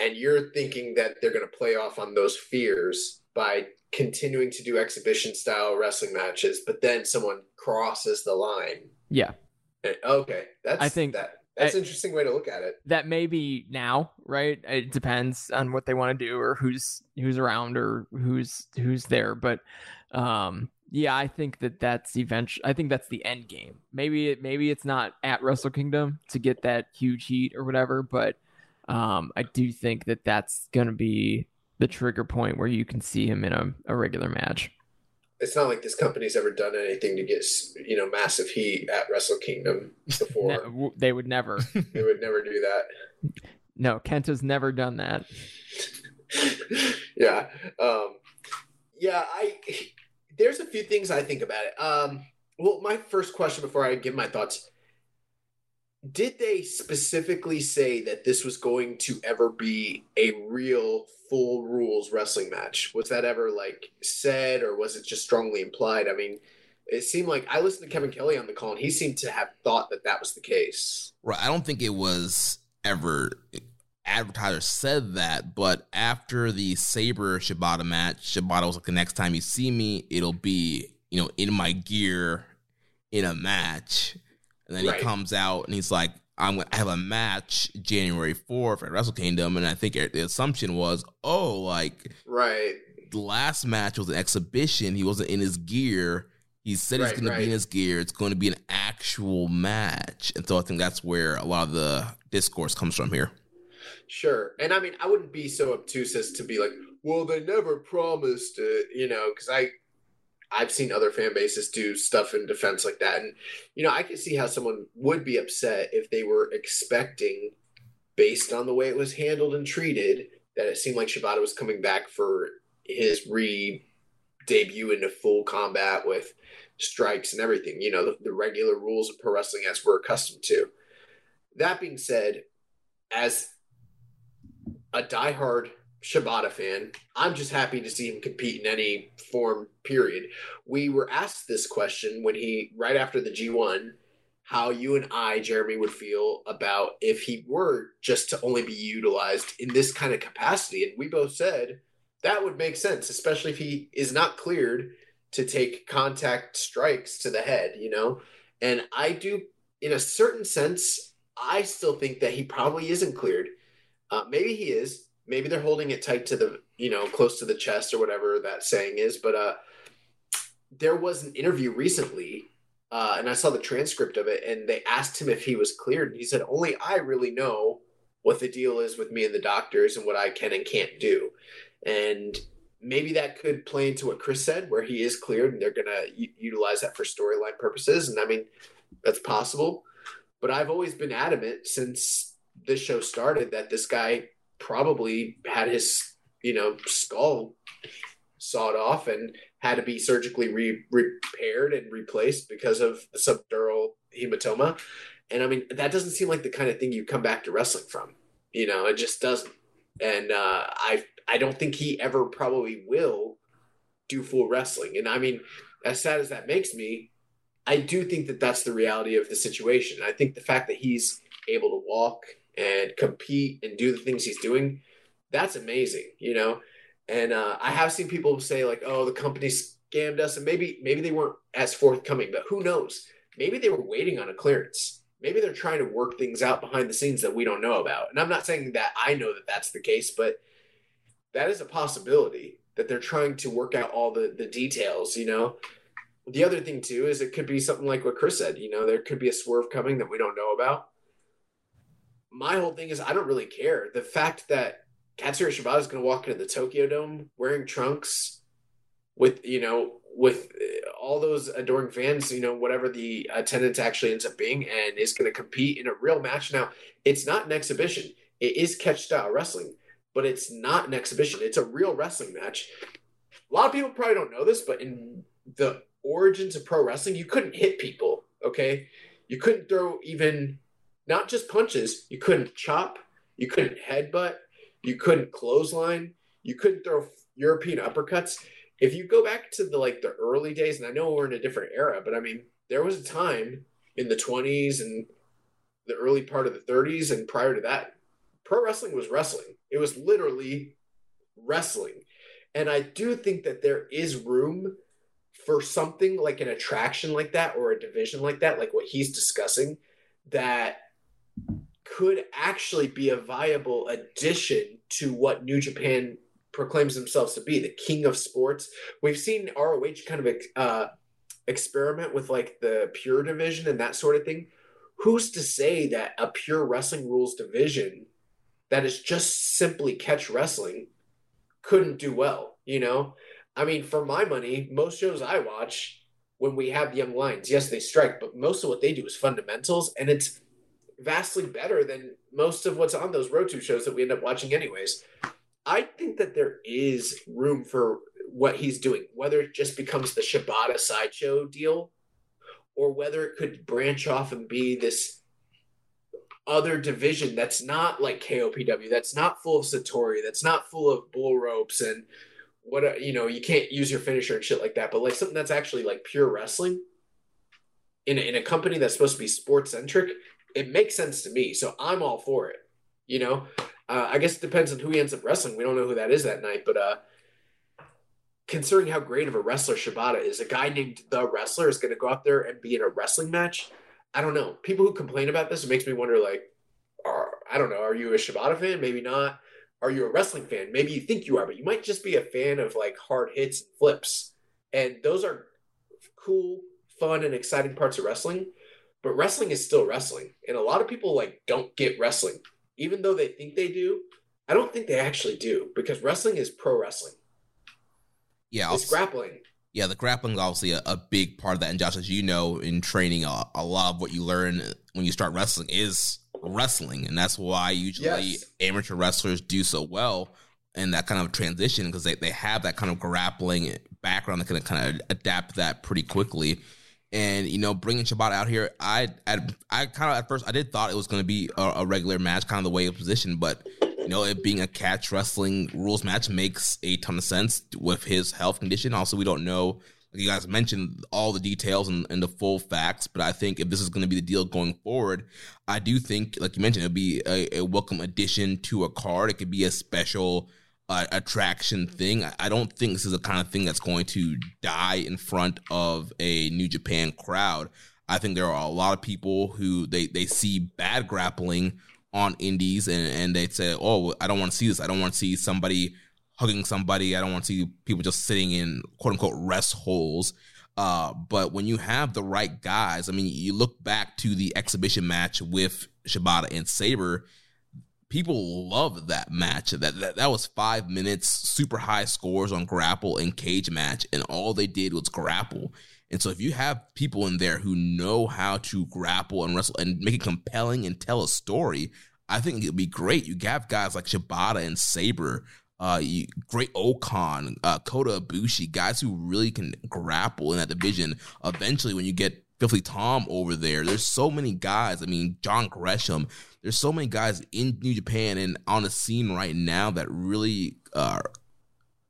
and you're thinking that they're gonna play off on those fears by continuing to do exhibition style wrestling matches, but then someone crosses the line. Yeah. Okay, that's I think that that's I, an interesting way to look at it. That may be now, right? It depends on what they want to do or who's who's around or who's who's there. But um, yeah, I think that that's eventually. I think that's the end game. Maybe it maybe it's not at Wrestle Kingdom to get that huge heat or whatever, but um, I do think that that's gonna be the trigger point where you can see him in a, a regular match it's not like this company's ever done anything to get you know massive heat at Wrestle Kingdom before. They would never. they would never do that. No, Kenta's never done that. yeah, um, yeah. I there's a few things I think about it. Um, well, my first question before I give my thoughts: Did they specifically say that this was going to ever be a real full rules wrestling match. Was that ever like said or was it just strongly implied? I mean, it seemed like I listened to Kevin Kelly on the call and he seemed to have thought that that was the case. Right. I don't think it was ever advertiser said that, but after the Sabre Shibata match, Shibata was like, the next time you see me, it'll be, you know, in my gear in a match. And then right. he comes out and he's like, I'm gonna have a match January 4th at Wrestle Kingdom, and I think the assumption was, oh, like right. The last match was an exhibition. He wasn't in his gear. He said right, he's going right. to be in his gear. It's going to be an actual match, and so I think that's where a lot of the discourse comes from here. Sure, and I mean, I wouldn't be so obtuse as to be like, well, they never promised it, you know, because I I've seen other fan bases do stuff in defense like that. And, you know, I can see how someone would be upset if they were expecting, based on the way it was handled and treated, that it seemed like Shibata was coming back for his re debut into full combat with strikes and everything, you know, the, the regular rules of pro wrestling as we're accustomed to. That being said, as a diehard Shibata fan. I'm just happy to see him compete in any form, period. We were asked this question when he, right after the G1, how you and I, Jeremy, would feel about if he were just to only be utilized in this kind of capacity. And we both said that would make sense, especially if he is not cleared to take contact strikes to the head, you know? And I do, in a certain sense, I still think that he probably isn't cleared. Uh, maybe he is, maybe they're holding it tight to the you know close to the chest or whatever that saying is but uh there was an interview recently, uh, and I saw the transcript of it, and they asked him if he was cleared, and he said, "Only I really know what the deal is with me and the doctors and what I can and can't do." And maybe that could play into what Chris said, where he is cleared, and they're gonna utilize that for storyline purposes. And I mean, that's possible. But I've always been adamant since this show started that this guy probably had his, you know, skull sawed off and had to be surgically re- repaired and replaced because of the subdural hematoma. And I mean, that doesn't seem like the kind of thing you come back to wrestling from. You know, it just doesn't. And uh, I I don't think he ever probably will do full wrestling. And I mean, as sad as that makes me, I do think that that's the reality of the situation. I think the fact that he's able to walk and compete and do the things he's doing, that's amazing, you know. And uh, I have seen people say like, "Oh, the company scammed us," and maybe maybe they weren't as forthcoming, but who knows? Maybe they were waiting on a clearance. Maybe they're trying to work things out behind the scenes that we don't know about. And I'm not saying that I know that that's the case, but that is a possibility that they're trying to work out all the the details. You know, the other thing too is it could be something like what Chris said. You know, there could be a swerve coming that we don't know about. My whole thing is I don't really care. The fact that Katsuyori Shibata is going to walk into the Tokyo Dome wearing trunks with you know with uh, all those adoring fans, you know, whatever the attendance actually ends up being, and is going to compete in a real match. Now, it's not an exhibition; it is catch style wrestling, but it's not an exhibition. It's a real wrestling match. A lot of people probably don't know this, but in the origins of pro wrestling, you couldn't hit people. Okay, you couldn't throw even not just punches. You couldn't chop. You couldn't headbutt. You couldn't clothesline. You couldn't throw European uppercuts. If you go back to the like the early days, and I know we're in a different era, but I mean, there was a time in the 20s and the early part of the 30s and prior to that, pro wrestling was wrestling. It was literally wrestling. And I do think that there is room for something like an attraction like that or a division like that, like what he's discussing, that could actually be a viable addition to what New Japan proclaims themselves to be the king of sports. We've seen ROH kind of uh, experiment with like the pure division and that sort of thing. Who's to say that a pure wrestling rules division that is just simply catch wrestling couldn't do well? You know, I mean, for my money, most shows I watch when we have young lions, yes, they strike, but most of what they do is fundamentals, and it's vastly better than most of what's on those Road 2 shows that we end up watching, anyways. I think that there is room for what he's doing, whether it just becomes the Shibata sideshow deal or whether it could branch off and be this other division that's not like KOPW, that's not full of Satori, that's not full of bull ropes and what you know, you can't use your finisher and shit like that, but like something that's actually like pure wrestling in a, in a company that's supposed to be sports centric, it makes sense to me. So I'm all for it. You know, uh, I guess it depends on who he ends up wrestling. We don't know who that is that night, but uh, considering how great of a wrestler Shibata is, a guy named the Wrestler is going to go out there and be in a wrestling match. I don't know. People who complain about this, it makes me wonder. Like, are, I don't know. Are you a Shibata fan? Maybe not. Are you a wrestling fan? Maybe you think you are, but you might just be a fan of like hard hits and flips. And those are cool, fun, and exciting parts of wrestling. But wrestling is still wrestling, and a lot of people like don't get wrestling even though they think they do, I don't think they actually do because wrestling is pro wrestling. Yeah, it's grappling. Yeah, the grappling is obviously a, a, big part of that. And Josh, as you know, in training, a, a, lot of what you learn when you start wrestling is wrestling, and that's why usually yes. amateur wrestlers do so well in that kind of transition because they, they have that kind of grappling background that can kind of adapt that pretty quickly. And you know, bringing Shibata out here, I I, I kind of at first I did thought it was going to be a, a, regular match, kind of the way it was positioned, but you know, it being a catch wrestling rules match makes a ton of sense with his health condition. Also, we don't know, like you guys mentioned, all the details and, and the full facts, but I think if this is going to be the deal going forward, I do think, like you mentioned, it'd be a, a welcome addition to a card. It could be a special uh, attraction thing. I don't think this is the kind of thing that's going to die in front of a New Japan crowd. I think there are a lot of people who they, they see bad grappling on indies and, and they say, oh, I don't want to see this. I don't want to see somebody hugging somebody. I don't want to see people just sitting in quote unquote rest holes. Uh, but when you have the right guys, I mean, you look back to the exhibition match with Shibata and Sabre. People love that match. That, that that was five minutes, super high scores on grapple and cage match, and all they did was grapple. And so, if you have people in there who know how to grapple and wrestle and make it compelling and tell a story, I think it'd be great. You have guys like Shibata and Sabre, uh, you, great O-Khan, uh, Kota Ibushi, guys who really can grapple in that division. Eventually, when you get Filthy Tom over there, there's so many guys. I mean, John Gresham. There's so many guys in New Japan and on the scene right now that really uh,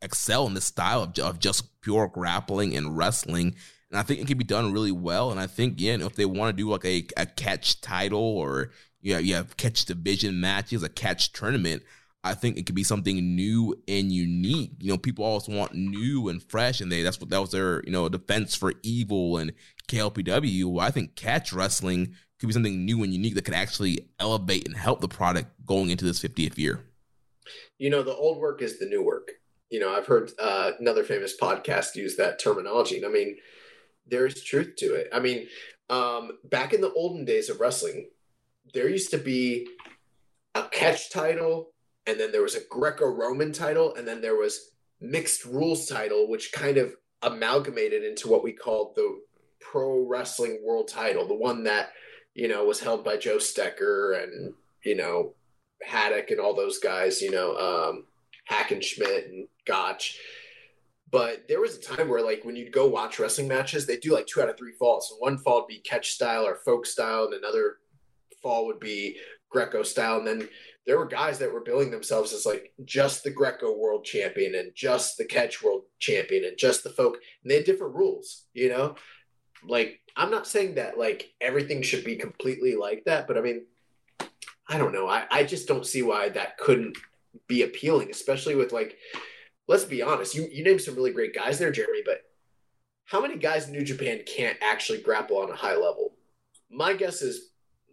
excel in this style of, of just pure grappling and wrestling. And I think it can be done really well. And I think, yeah, if they want to do like a, a catch title or you have, you have catch division matches, a catch tournament, I think it could be something new and unique. You know, people always want new and fresh, and they that's what that was their you know defense for evil and KOPW. Well, I think catch wrestling could be something new and unique that could actually elevate and help the product going into this 50th year. You know, the old work is the new work. You know, I've heard uh, another famous podcast use that terminology, and I mean, there's truth to it. I mean, um, back in the olden days of wrestling, there used to be a catch title and then there was a Greco-Roman title, and then there was mixed rules title, which kind of amalgamated into what we called the pro wrestling world title, the one that you know was held by Joe Stecher and you know Haddock and all those guys, you know um, Hackenschmidt and Gotch. But there was a time where, like, when you'd go watch wrestling matches, they do like two out of three falls. And one fall would be catch style or folk style, and another fall would be Greco style. And then there were guys that were billing themselves as like just the Greco world champion and just the catch world champion and just the folk. And they had different rules, you know? Like, I'm not saying that like everything should be completely like that, but I mean, I don't know. I, I just don't see why that couldn't be appealing, especially with like, let's be honest, you, you named some really great guys there, Jeremy, but how many guys in New Japan can't actually grapple on a high level? My guess is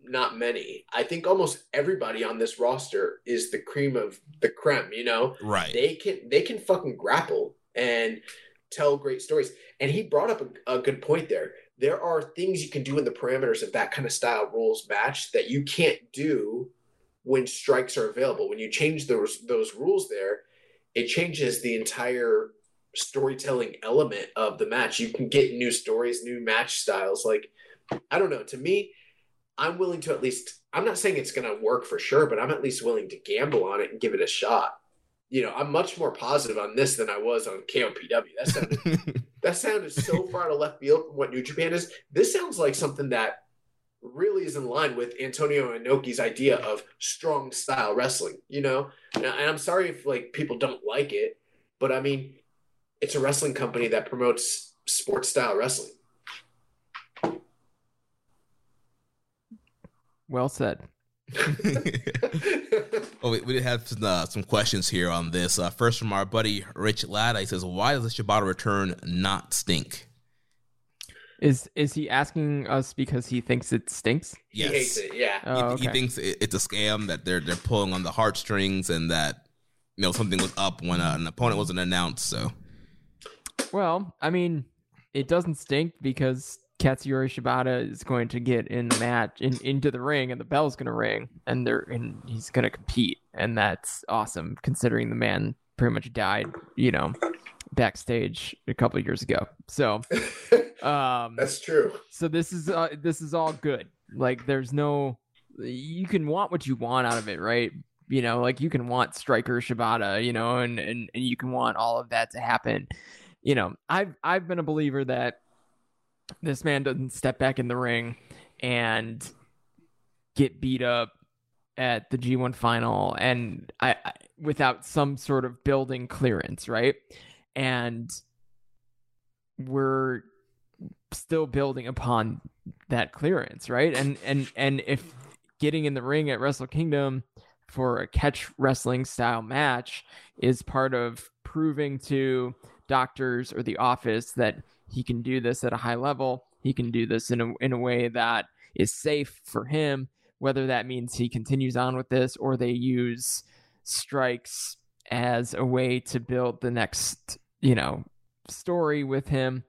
not many. I think almost everybody on this roster is the cream of the creme, you know? Right. They can they can fucking grapple and tell great stories. And he brought up a, a good point there. There are things you can do in the parameters of that kind of style rules match that you can't do when strikes are available. When you change those those rules there, it changes the entire storytelling element of the match. You can get new stories, new match styles. Like I don't know. To me, I'm willing to at least, I'm not saying it's going to work for sure, but I'm at least willing to gamble on it and give it a shot. You know, I'm much more positive on this than I was on KOPW. That sounded, that sounded so far to left field from what New Japan is. This sounds like something that really is in line with Antonio Inoki's idea of strong style wrestling, you know? And I'm sorry if like people don't like it, but I mean, it's a wrestling company that promotes sports style wrestling. Well said. oh, we, we did have some, uh, some questions here on this. Uh, first from our buddy Rich Ladd. He says, "Why does the Shibata return not stink?" Is is he asking us because he thinks it stinks? Yes. He hates it. Yeah. Oh, he, he thinks it, it's a scam that they're they're pulling on the heartstrings and that you know something was up when uh, an opponent wasn't announced. So Well, I mean, it doesn't stink because Katsuyori Shibata is going to get in the match in, into the ring and the bell's going to ring and they're and he's going to compete and that's awesome considering the man pretty much died, you know, backstage a couple years ago. So, um That's true. so this is uh, this is all good. Like there's no you can want what you want out of it, right? You know, like you can want striker Shibata, you know, and, and and you can want all of that to happen. You know, I've I've been a believer that this man doesn't step back in the ring and get beat up at the G1 final and I, I without some sort of building clearance, right? And we're still building upon that clearance, right? And and and if getting in the ring at Wrestle Kingdom for a catch wrestling style match is part of proving to doctors or the office that he can do this at a high level, he can do this in a in a way that is safe for him, whether that means he continues on with this or they use strikes as a way to build the next, you know, story with him.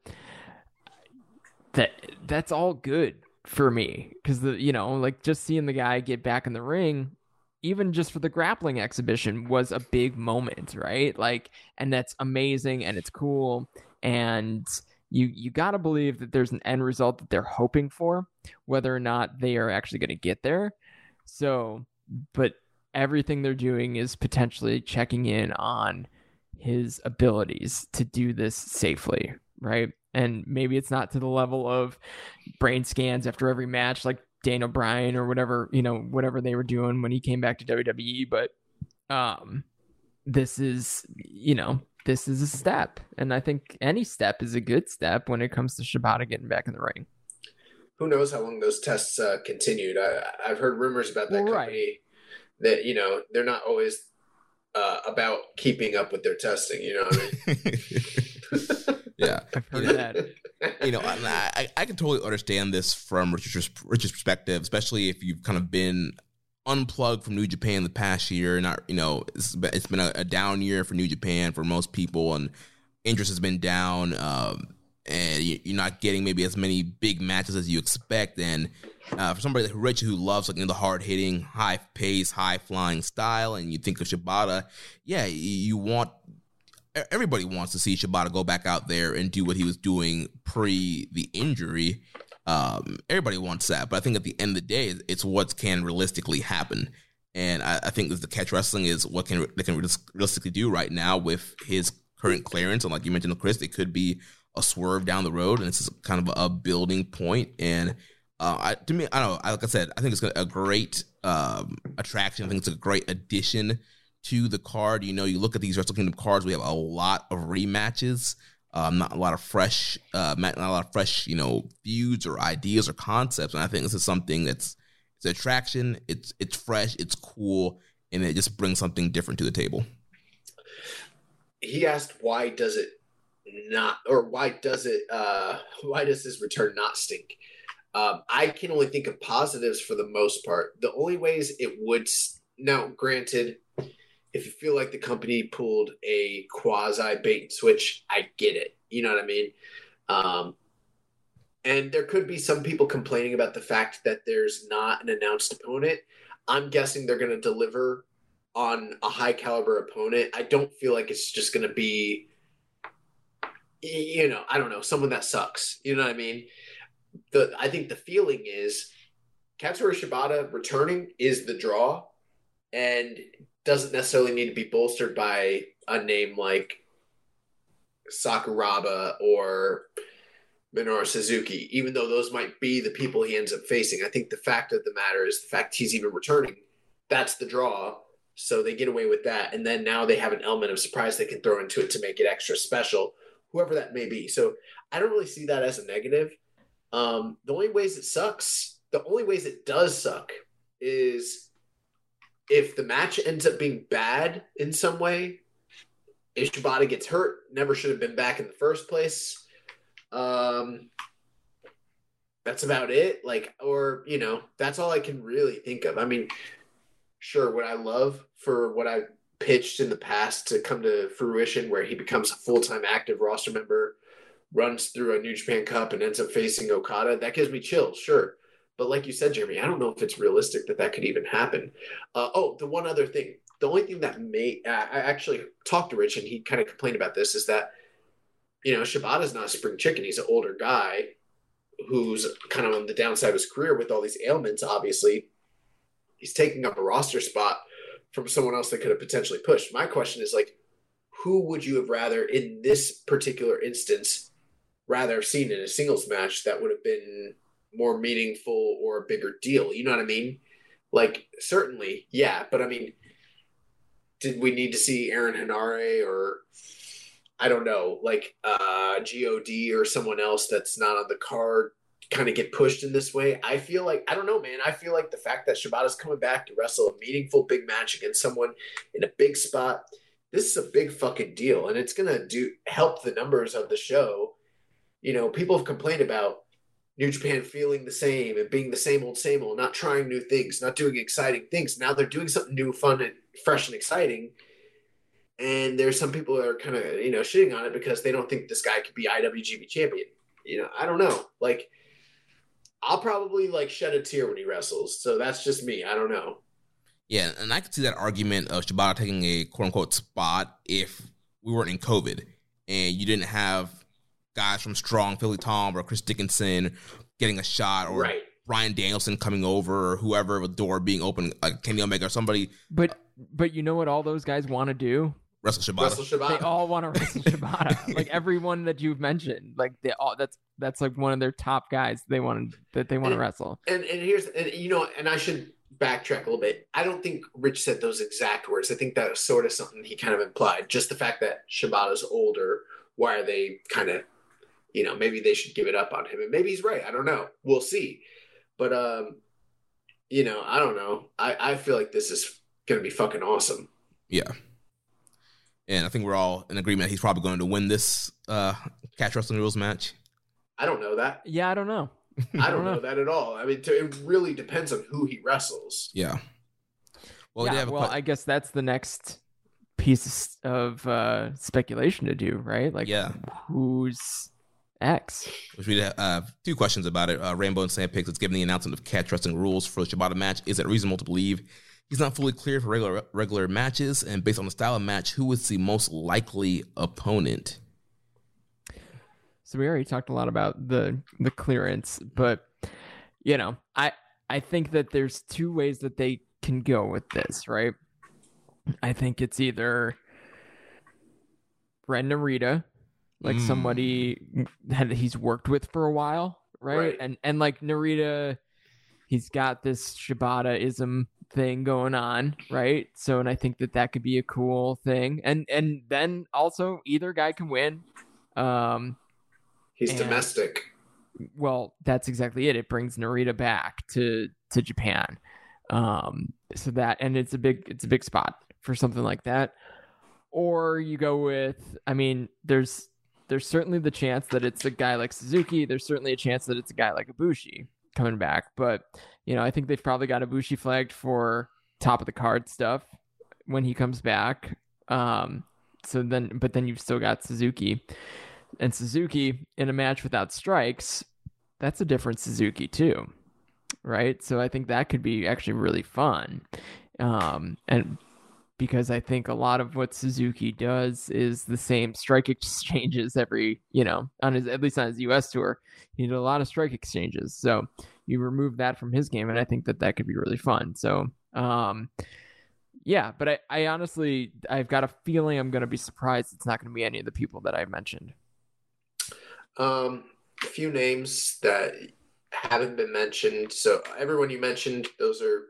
That that's all good for me because the you know like just seeing the guy get back in the ring even just for the grappling exhibition was a big moment right? Like and that's amazing and it's cool. And you you got to believe that there's an end result that they're hoping for whether or not they are actually going to get there. So but everything they're doing is potentially checking in on his abilities to do this safely right? And maybe it's not to the level of brain scans after every match like Daniel Bryan or whatever, you know, whatever they were doing when he came back to WWE, but um this is, you know, this is a step. And I think any step is a good step when it comes to Shibata getting back in the ring. Who knows how long those tests uh, continued? I, I've heard rumors about that Well, company right. that you know they're not always uh, about keeping up with their testing. You know what I mean? yeah. I've heard that. you know, I, I I can totally understand this from Richard's, Richard's perspective, especially if you've kind of been unplugged from New Japan the past year. Not, you know, it's been, it's been a, a down year for New Japan for most people, and interest has been down, um, and you- you're not getting maybe as many big matches as you expect. And uh, for somebody like Richard who loves like you know, the hard hitting, high pace, high flying style, and you think of Shibata, yeah, you, want everybody wants to see Shibata go back out there and do what he was doing pre the injury. Um, everybody wants that, but I think at the end of the day, it's what can realistically happen. And I, I think the catch wrestling is what can they can realistically do right now with his current clearance. And like you mentioned, Chris, it could be a swerve down the road, and this is kind of a building point. And uh, I, to me, I don't know. Like I said, I think it's a great um, attraction. I think it's a great addition to the card. You know, you look at these Wrestle Kingdom cards, we have a lot of rematches, um, not a lot of fresh, uh, not a lot of fresh, you know, feuds or ideas or concepts. And I think this is something that's it's attraction. It's it's fresh, it's cool, and it just brings something different to the table. he asked why does it not or why does it uh why does this return not stink um i can only think of positives for the most part the only ways it would now granted if you feel like the company pulled a quasi bait and switch i get it you know what i mean um and there could be some people complaining about the fact that there's not an announced opponent i'm guessing they're going to deliver on a high caliber opponent. I don't feel like it's just going to be, you know, I don't know, someone that sucks. You know what I mean? The I think the feeling is Katsuyori Shibata returning is the draw, and doesn't necessarily need to be bolstered by a name like Sakuraba or Minoru Suzuki, even though those might be the people he ends up facing. I think the fact of the matter is the fact he's even returning. That's the draw. So they get away with that. And then now they have an element of surprise they can throw into it to make it extra special, whoever that may be. So I don't really see that as a negative. Um, the only ways it sucks, the only ways it does suck is if the match ends up being bad in some way, if Shibata gets hurt, never should have been back in the first place. Um, that's about it. Like, or, you know, that's all I can really think of. I mean, sure, what I love for what I pitched in the past to come to fruition, where he becomes a full time active roster member, runs through a New Japan Cup, and ends up facing Okada, that gives me chills, sure. But like you said, Jeremy, I don't know if it's realistic that that could even happen. Uh, oh, the one other thing, the only thing that may, I actually talked to Rich and he kind of complained about this is that, you know, Shibata's not a spring chicken. He's an older guy who's kind of on the downside of his career with all these ailments, obviously he's taking up a roster spot from someone else that could have potentially pushed. My question is like, who would you have rather in this particular instance rather seen in a singles match that would have been more meaningful or a bigger deal? You know what I mean? Like certainly, yeah, but I mean, did we need to see Aaron Henare or I don't know, like uh God or someone else that's not on the card kind of get pushed in this way. I feel like I don't know, man. I feel like the fact that Shibata's coming back to wrestle a meaningful big match against someone in a big spot, this is a big fucking deal, and it's gonna do help the numbers of the show. You know, people have complained about New Japan feeling the same and being the same old, same old, not trying new things, not doing exciting things. Now they're doing something new, fun, and fresh and exciting. And there's some people that are kind of you know shitting on it because they don't think this guy could be IWGP champion you know, I don't know. Like, I'll probably like shed a tear when he wrestles. So that's just me. I don't know. Yeah, and I could see that argument of Shibata taking a quote unquote spot if we weren't in COVID and you didn't have guys from Strong, Filthy Tom, or Chris Dickinson getting a shot, or Right. Bryan Danielson coming over, or whoever with door being open, like Kenny Omega or somebody But but you know what all those guys want to do? wrestle Shibata. Wrestle They all want to wrestle Shibata. like everyone that you've mentioned, like they all that's that's like one of their top guys they want that they want to wrestle. and and here's and you know, and I should backtrack a little bit. I don't think Rich said those exact words. I think that was sort of something he kind of implied. Just the fact that Shibata's older, why are they kind of, you know, maybe they should give it up on him, and maybe he's right. I don't know. We'll see. But um, you know, I don't know. I I feel like this is gonna be fucking awesome. Yeah. And I think we're all in agreement he's probably going to win this uh catch wrestling rules match. I don't know that. Yeah, I don't know. I don't know that at all. I mean, it really depends on who he wrestles. Yeah. Well, yeah, did have a well, I guess that's the next piece of uh, speculation to do, right? Like, Yeah. who's X? which we have uh, two questions about it. Uh, Rainbow and Sandpix has given the announcement of catch wrestling rules for the Shibata match. Is it reasonable to believe he's not fully cleared for regular regular matches? And based on the style of match, who is the most likely opponent? So we already talked a lot about the the clearance, but you know, I I think that there's two ways that they can go with this, right? I think it's either Ren Narita, like Mm. somebody that he's worked with for a while, right? Right. And and like Narita, he's got this Shibata ism thing going on, right? So and I think that that could be a cool thing, and and then also either guy can win. Um, He's And- domestic. well that's exactly it it brings narita back to to japan um so that and it's a big it's a big spot for something like that or you go with i mean there's there's certainly the chance that it's a guy like suzuki. There's certainly a chance that it's a guy like ibushi coming back. But you know i think they've probably got ibushi flagged for top of the card stuff when he comes back. Um so then but then you've still got suzuki. And Suzuki in a match without strikes, that's a different Suzuki too, right? So I think that could be actually really fun, um, and because I think a lot of what Suzuki does is the same strike exchanges every, you know, on his at least on his U.S. tour, he did a lot of strike exchanges. So you remove that from his game, and I think that that could be really fun. So. Um, yeah, but I, I honestly, I've got a feeling I'm going to be surprised it's not going to be any of the people that I mentioned. Um, a few names that haven't been mentioned. So everyone you mentioned, those are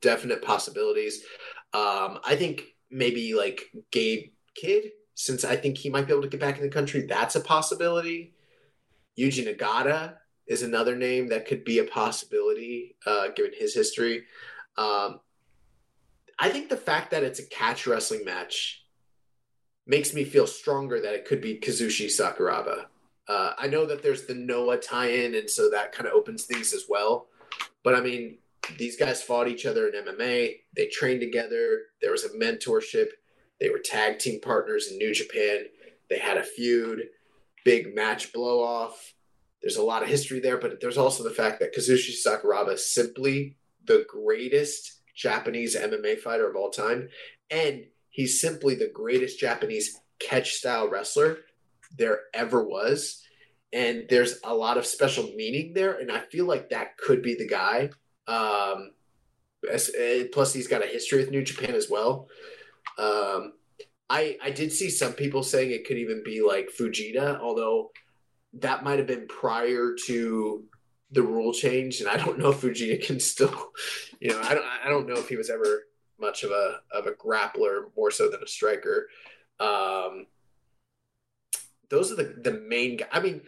definite possibilities. Um, I think maybe like Gabe Kidd, since I think he might be able to get back in the country, that's a possibility. Yuji Nagata is another name that could be a possibility, uh, given his history. Um, I think the fact that it's a catch wrestling match makes me feel stronger that it could be Kazushi Sakuraba. Uh, I know that there's the Noah tie-in, and so that kind of opens things as well. But I mean, these guys fought each other in MMA. They trained together. There was a mentorship. They were tag team partners in New Japan. They had a feud, big match blow off. There's a lot of history there, but there's also the fact that Kazushi Sakuraba is simply the greatest Japanese MMA fighter of all time, and he's simply the greatest Japanese catch style wrestler there ever was. And there's a lot of special meaning there, and I feel like that could be the guy. Um, uh, plus, he's got a history with New Japan as well. Um, I I did see some people saying it could even be like Fujita, although that might have been prior to the rule change, and I don't know if Fujita can still, you know, I don't I don't know if he was ever much of a of a grappler more so than a striker. Um, those are the the main. I mean,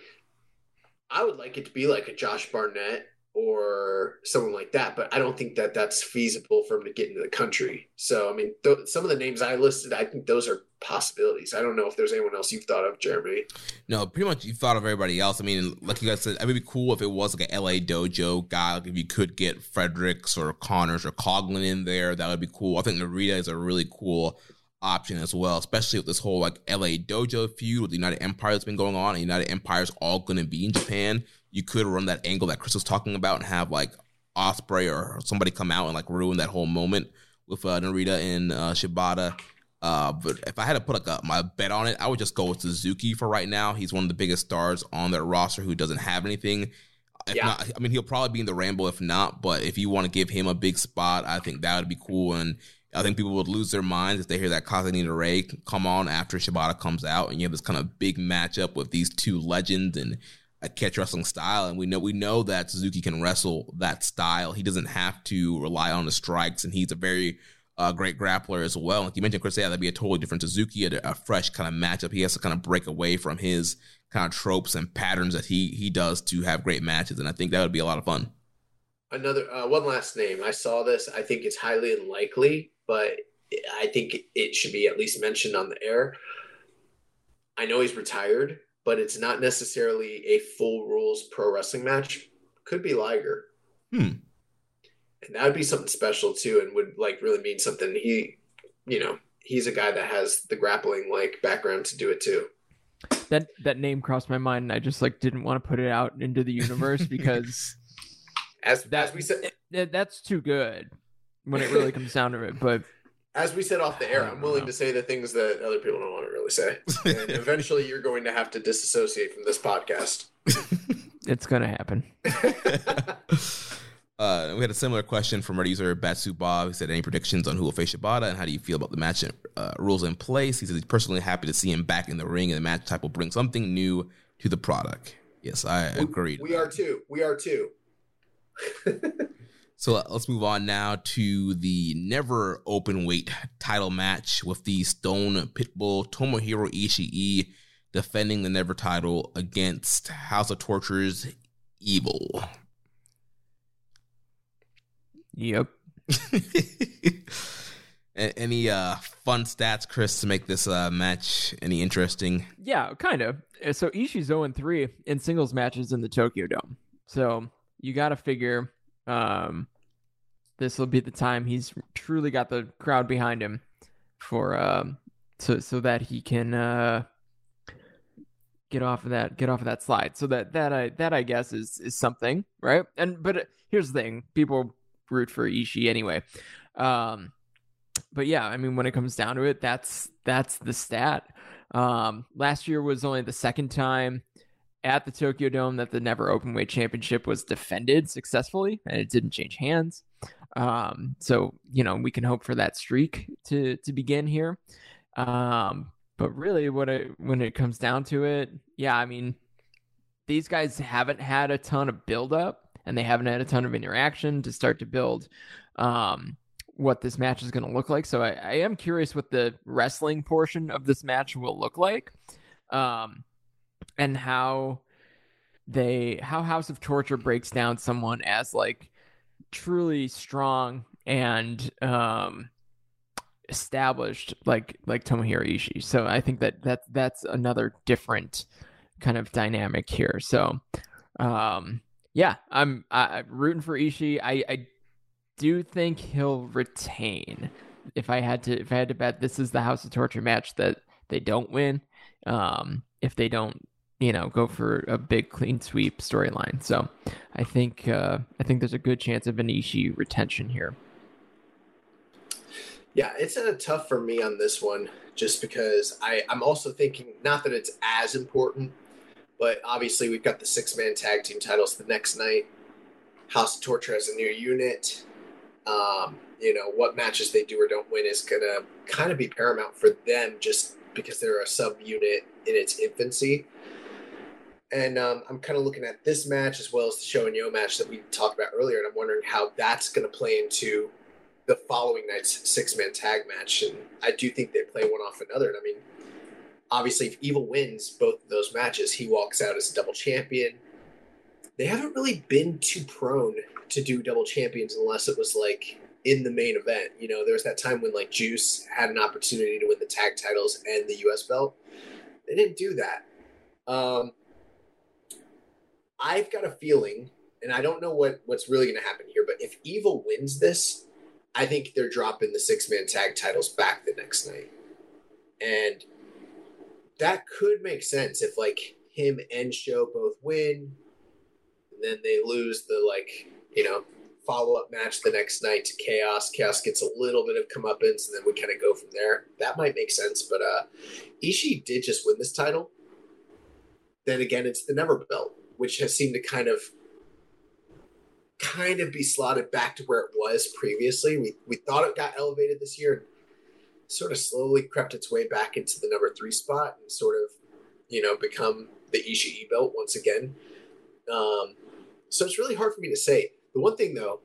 I would like it to be like a Josh Barnett or someone like that, but I don't think that that's feasible for him to get into the country. So, I mean, th- some of the names I listed, I think those are possibilities. I don't know if there's anyone else you've thought of, Jeremy. No, pretty much you've thought of everybody else. I mean, like you guys said, it would be cool if it was like an LA dojo guy. Like if you could get Fredericks or Connors or Coughlin in there, that would be cool. I think Narita is a really cool option as well, especially with this whole like LA Dojo feud with the United Empire that's been going on, and United Empire's all going to be in Japan. You could run that angle that Chris was talking about and have like Osprey or somebody come out and like ruin that whole moment with uh, Narita and uh, Shibata. Uh, but if I had to put like a, my bet on it, I would just go with Suzuki for right now. He's one of the biggest stars on their roster who doesn't have anything. If Yeah. not, I mean, he'll probably be in the Ramble if not. But if you want to give him a big spot, I think that would be cool. And I think people would lose their minds if they hear that Kaze ni Nare come on after Shibata comes out, and you have this kind of big matchup with these two legends and a catch wrestling style. And we know we know that Suzuki can wrestle that style. He doesn't have to rely on the strikes, and he's a very uh, great grappler as well. Like you mentioned, Chris, yeah, that'd be a totally different Suzuki, a, a fresh kind of matchup. He has to kind of break away from his kind of tropes and patterns that he he does to have great matches, and I think that would be a lot of fun. Another uh, one last name. I saw this. I think it's highly unlikely, but I think it should be at least mentioned on the air. I know he's retired, but it's not necessarily a full rules pro wrestling match. Could be Liger. Hmm. And that would be something special too, and would like really mean something. He, you know, he's a guy that has the grappling like background to do it too. That that name crossed my mind, and I just like didn't want to put it out into the universe because As That- as we said, that, that's too good when it really comes down to it. But as we said off the air, I I'm willing know. to say the things that other people don't want to really say. And eventually, you're going to have to disassociate from this podcast. it's gonna happen. Uh, we had a similar question from our user Batsu Bob. He said, "Any predictions on who will face Shibata, and how do you feel about the match uh, rules in place?" He says he's personally happy to see him back in the ring, and the match type will bring something new to the product. Yes, I agree. We are too. We are too. So uh, let's move on now to the never open weight title match with the Stone Pitbull Tomohiro Ishii defending the never title against House of Torture's Evil. Yep. Any uh fun stats, Chris, to make this uh match any interesting? Yeah, kind of. So Ishii's 0 3 in singles matches in the Tokyo Dome. So you got to figure um, this will be the time he's truly got the crowd behind him for um, so so that he can uh, get off of that get off of that slide. So that that I that I guess is is something, right? And but here's the thing: people root for Ishii anyway. Um, but yeah, I mean, when it comes down to it, that's that's the stat. Um, last year was only the second time at the Tokyo Dome that the Never open weight Championship was defended successfully, and it didn't change hands. Um, so you know we can hope for that streak to to begin here. Um, but really, what it when it comes down to it, yeah, I mean, these guys haven't had a ton of build up, and they haven't had a ton of interaction to start to build. Um, what this match is going to look like. So I, I am curious what the wrestling portion of this match will look like, um, and how they how House of Torture breaks down someone as like truly strong and um, established like like Tomohiro Ishii. So I think that that that's another different kind of dynamic here. So um, yeah, I'm I, I'm rooting for Ishii. I, I do think he'll retain. If I had to, if I had to bet, this is the House of Torture match that they don't win. Um, if they don't, you know, go for a big clean sweep storyline. So, I think uh, I think there's a good chance of an Ishii retention here. Yeah, it's uh, tough for me on this one just because I, I'm also thinking not that it's as important, but obviously we've got the six man tag team titles the next night. House of Torture has a new unit. Um, you know, what matches they do or don't win is to kind of be paramount for them just because they're a sub unit in its infancy. And um, I'm kind of looking at this match as well as the Sho and YOH match that we talked about earlier, and I'm wondering how that's going to play into the following night's six man tag match. And I do think they play one off another. And I mean, obviously, if Evil wins both of those matches, he walks out as a double champion. They haven't really been too prone to do double champions unless it was like in the main event. You know, there was that time when like Juice had an opportunity to win the tag titles and the US belt. They didn't do that. Um, I've got a feeling, and I don't know what what's really going to happen here, but if Evil wins this, I think they're dropping the six man tag titles back the next night. and that could make sense if like him and Sho both win, and then they lose the like you know follow up match the next night to Chaos. Chaos gets a little bit of comeuppance, and then we kind of go from there. That might make sense, but uh, Ishii did just win this title. Then again, it's the Never Belt, which has seemed to kind of kind of be slotted back to where it was previously. We we thought it got elevated this year, and sort of slowly crept its way back into the number three spot and sort of, you know, become the Ishii belt once again. Um, so it's really hard for me to say. The one thing though,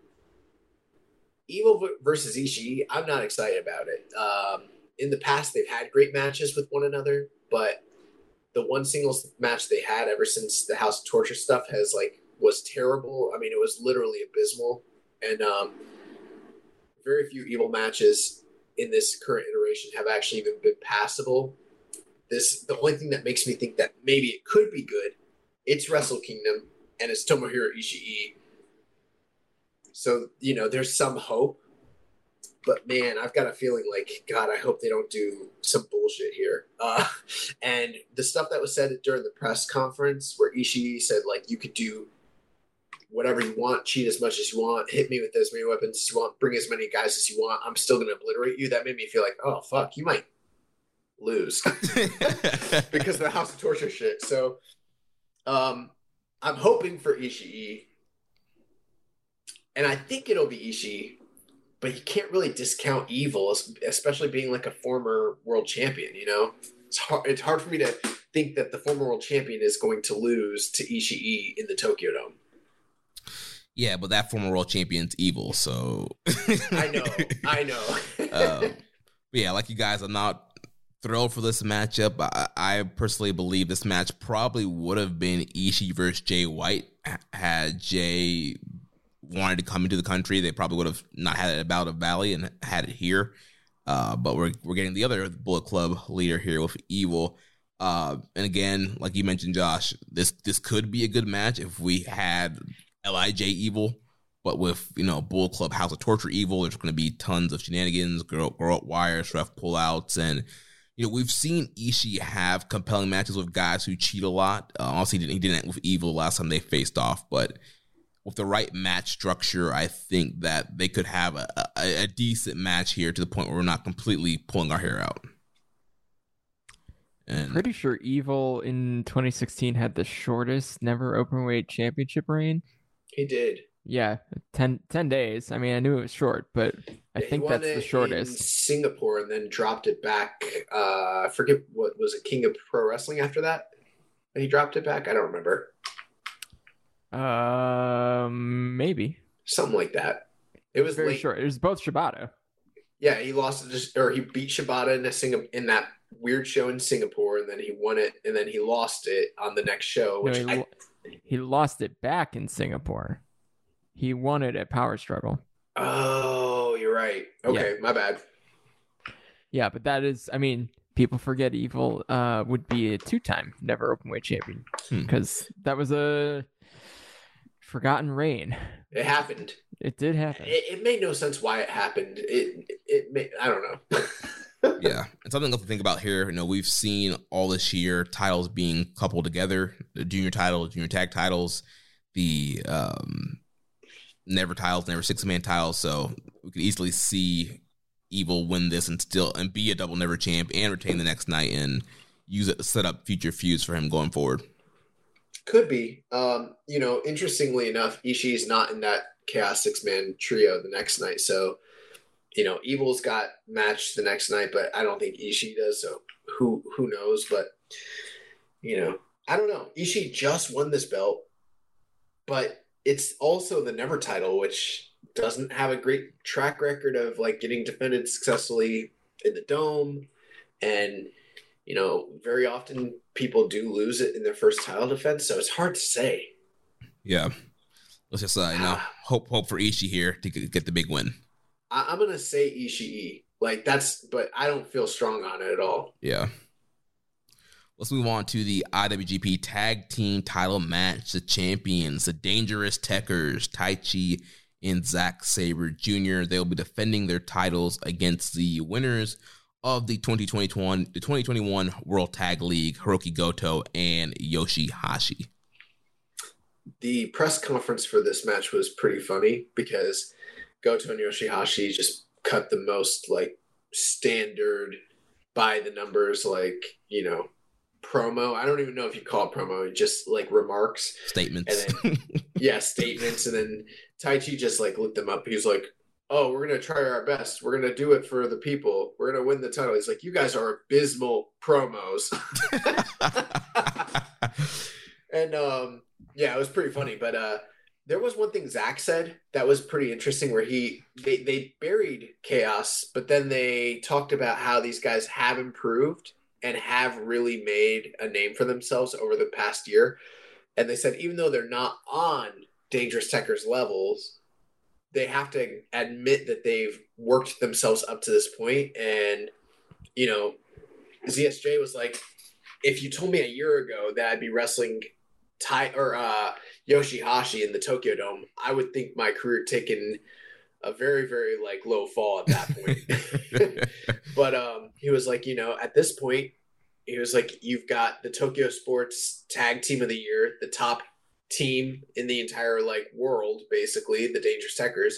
Evil versus Ishii, I'm not excited about it. Um, in the past, they've had great matches with one another, but the one singles match they had ever since the House of Torture stuff has like was terrible. I mean, it was literally abysmal, and um, very few Evil matches in this current iteration have actually even been passable. This the only thing that makes me think that maybe it could be good. It's Wrestle Kingdom and it's Tomohiro Ishii. So you know, there's some hope. But man, I've got a feeling like God. I hope they don't do some bullshit here. Uh, and the stuff that was said during the press conference, where Ishii said like you could do whatever you want, cheat as much as you want, hit me with as many weapons as you want, bring as many guys as you want. I'm still going to obliterate you. That made me feel like, oh fuck, you might lose because of the House of Torture shit. So, um, I'm hoping for Ishii, and I think it'll be Ishii. But you can't really discount Evil, especially being like a former world champion. You know, it's hard. It's hard for me to think that the former world champion is going to lose to Ishii in the Tokyo Dome. Yeah, but that former world champion's evil, so I know, I know. um, yeah, like you guys, I'm not thrilled for this matchup. I, I personally believe this match probably would have been Ishii versus Jay White had Jay wanted to come into the country. They probably would have not had it about a Valley and had it here. Uh, but we're we're getting the other Bullet Club leader here with Evil. Uh, and again, like you mentioned, Josh, this this could be a good match if we had Lij Evil, but with you know Bull Club House of Torture Evil, there's going to be tons of shenanigans, girl grow up wires, ref pullouts, and you know we've seen Ishii have compelling matches with guys who cheat a lot. Uh, obviously, he didn't, he didn't with Evil last time they faced off, but with the right match structure, I think that they could have a, a, a decent match here to the point where we're not completely pulling our hair out. And pretty sure Evil in 2016 had the shortest never open weight championship reign. He did. Yeah, 10, 10 days. I mean, I knew it was short, but I Yeah, he think won that's it the shortest. in Singapore, and then dropped it back. Uh, I forget what was it, King of Pro Wrestling after that. And he dropped it back. I don't remember. Um, maybe Something like that. It was very late. short. It was both Shibata. Yeah, he lost it just, or he beat Shibata in a Singapore in that weird show in Singapore, and then he won it, and then he lost it on the next show. No, he, I, lo- he lost it back in Singapore. He won it at Power Struggle. oh, you're right. Okay, my bad. Yeah, but that is, I mean, people forget Evil uh, would be a two-time never open weight champion Hmm. because that was a forgotten Reign. It happened. It did happen. It, it made no sense why it happened. It it made, I don't know. yeah, and something else to think about here. You know, we've seen all this year titles being coupled together: the junior title, junior tag titles, the um, never titles, never six man titles. So we could easily see Evil win this and still and be a double never champ and retain the next night and use it to set up future feuds for him going forward. Could be. Um, you know, interestingly enough, Ishii's not in that Chaos six man trio the next night. So, you know, Evil's got match the next night, but I don't think Ishii does. So who who knows? But you know, I don't know. Ishii just won this belt, but it's also the never title, which doesn't have a great track record of like getting defended successfully in the dome. And you know, very often people do lose it in their first title defense, so it's hard to say. Yeah, let's just uh, you know hope hope for Ishii here to get the big win. I, I'm gonna say Ishii, like that's, but I don't feel strong on it at all. Yeah. Let's move on to the IWGP Tag Team Title match. The champions, the Dangerous Tekkers, Tai Chi and Zack Sabre Jr. They will be defending their titles against the winners of the 2021 the 2021 World Tag League, Hiroki Goto and Yoshihashi. The press conference for this match was pretty funny because Goto and Yoshihashi just cut the most like standard by the numbers like, you know, promo. I don't even know if you call it promo, just like remarks. Statements. And then yeah, statements and then Taichi just like looked them up. He was like, oh, we're gonna try our best. We're gonna do it for the people. We're gonna win the title. He's like, you guys are abysmal promos. and um, yeah, it was pretty funny. But uh, there was one thing Zack said that was pretty interesting, where he they they buried chaos, but then they talked about how these guys have improved and have really made a name for themselves over the past year. And they said even though they're not on Dangerous Tekkers levels, they have to admit that they've worked themselves up to this point. And you know zsj was like if you told me a year ago that i'd be wrestling tai or uh yoshihashi in the tokyo dome i would think my career taken a very very like low fall at that point. But um he was like you know at this point he was like you've got the tokyo sports tag team of the year the top team in the entire like world, basically, the Dangerous Tekkers,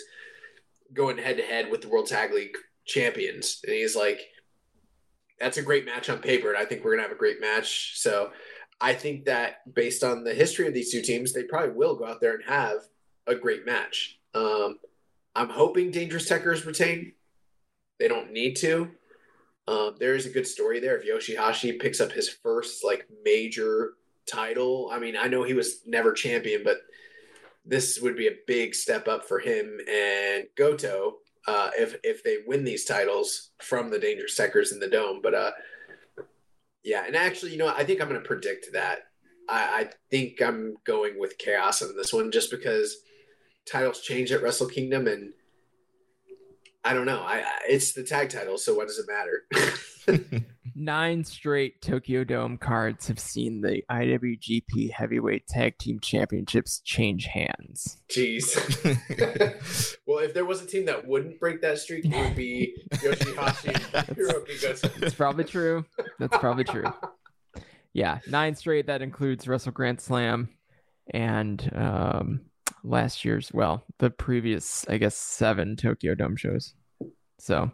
going head to head with the World Tag League champions. And he's like, that's a great match on paper, and I think we're gonna have a great match. So I think that based on the history of these two teams, they probably will go out there and have a great match. Um, I'm hoping Dangerous Tekkers retain. They don't need to. Um, there is a good story there. If Yoshihashi picks up his first like major title. I mean, I know he was never champion, but this would be a big step up for him and Goto uh, if if they win these titles from the Dangerous Tekkers in the Dome. But uh, yeah, and actually, you know, I think I'm going to predict that. I, I think I'm going with Chaos on this one just because titles change at Wrestle Kingdom and. I don't know. I, I it's the tag title, so what does it matter? Nine straight Tokyo Dome cards have seen the IWGP Heavyweight Tag Team Championships change hands. Jeez. well, if there was a team that wouldn't break that streak, it would be Yoshihashi and Hiroki Goto. That's probably true. That's probably true. Yeah, nine straight. That includes Wrestle Grand Slam and um, last year's, well, the previous, I guess, seven Tokyo Dome shows. So,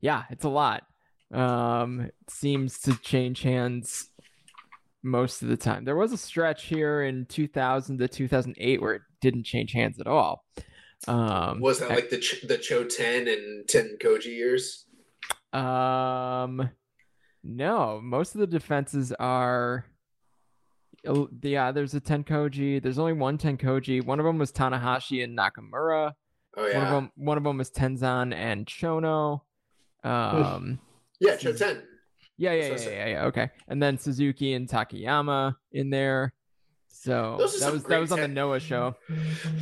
yeah, it's a lot. Um, it seems to change hands most of the time. There was a stretch here in 2000 to 2008 where it didn't change hands at all. Um, Was that like the Ch- the Cho Ten and Ten Koji years? Um, no, most of the defenses are. Yeah, there's a Tenkoji. There's only one Tenkoji. One of them was Tanahashi and Nakamura. Oh One of them, one of them was Tenzan and Chono. Um, yeah, Cho Ten. yeah, yeah, That's yeah, yeah, yeah. Okay, and then Suzuki and Takayama in there. So that was that was on the Noah show.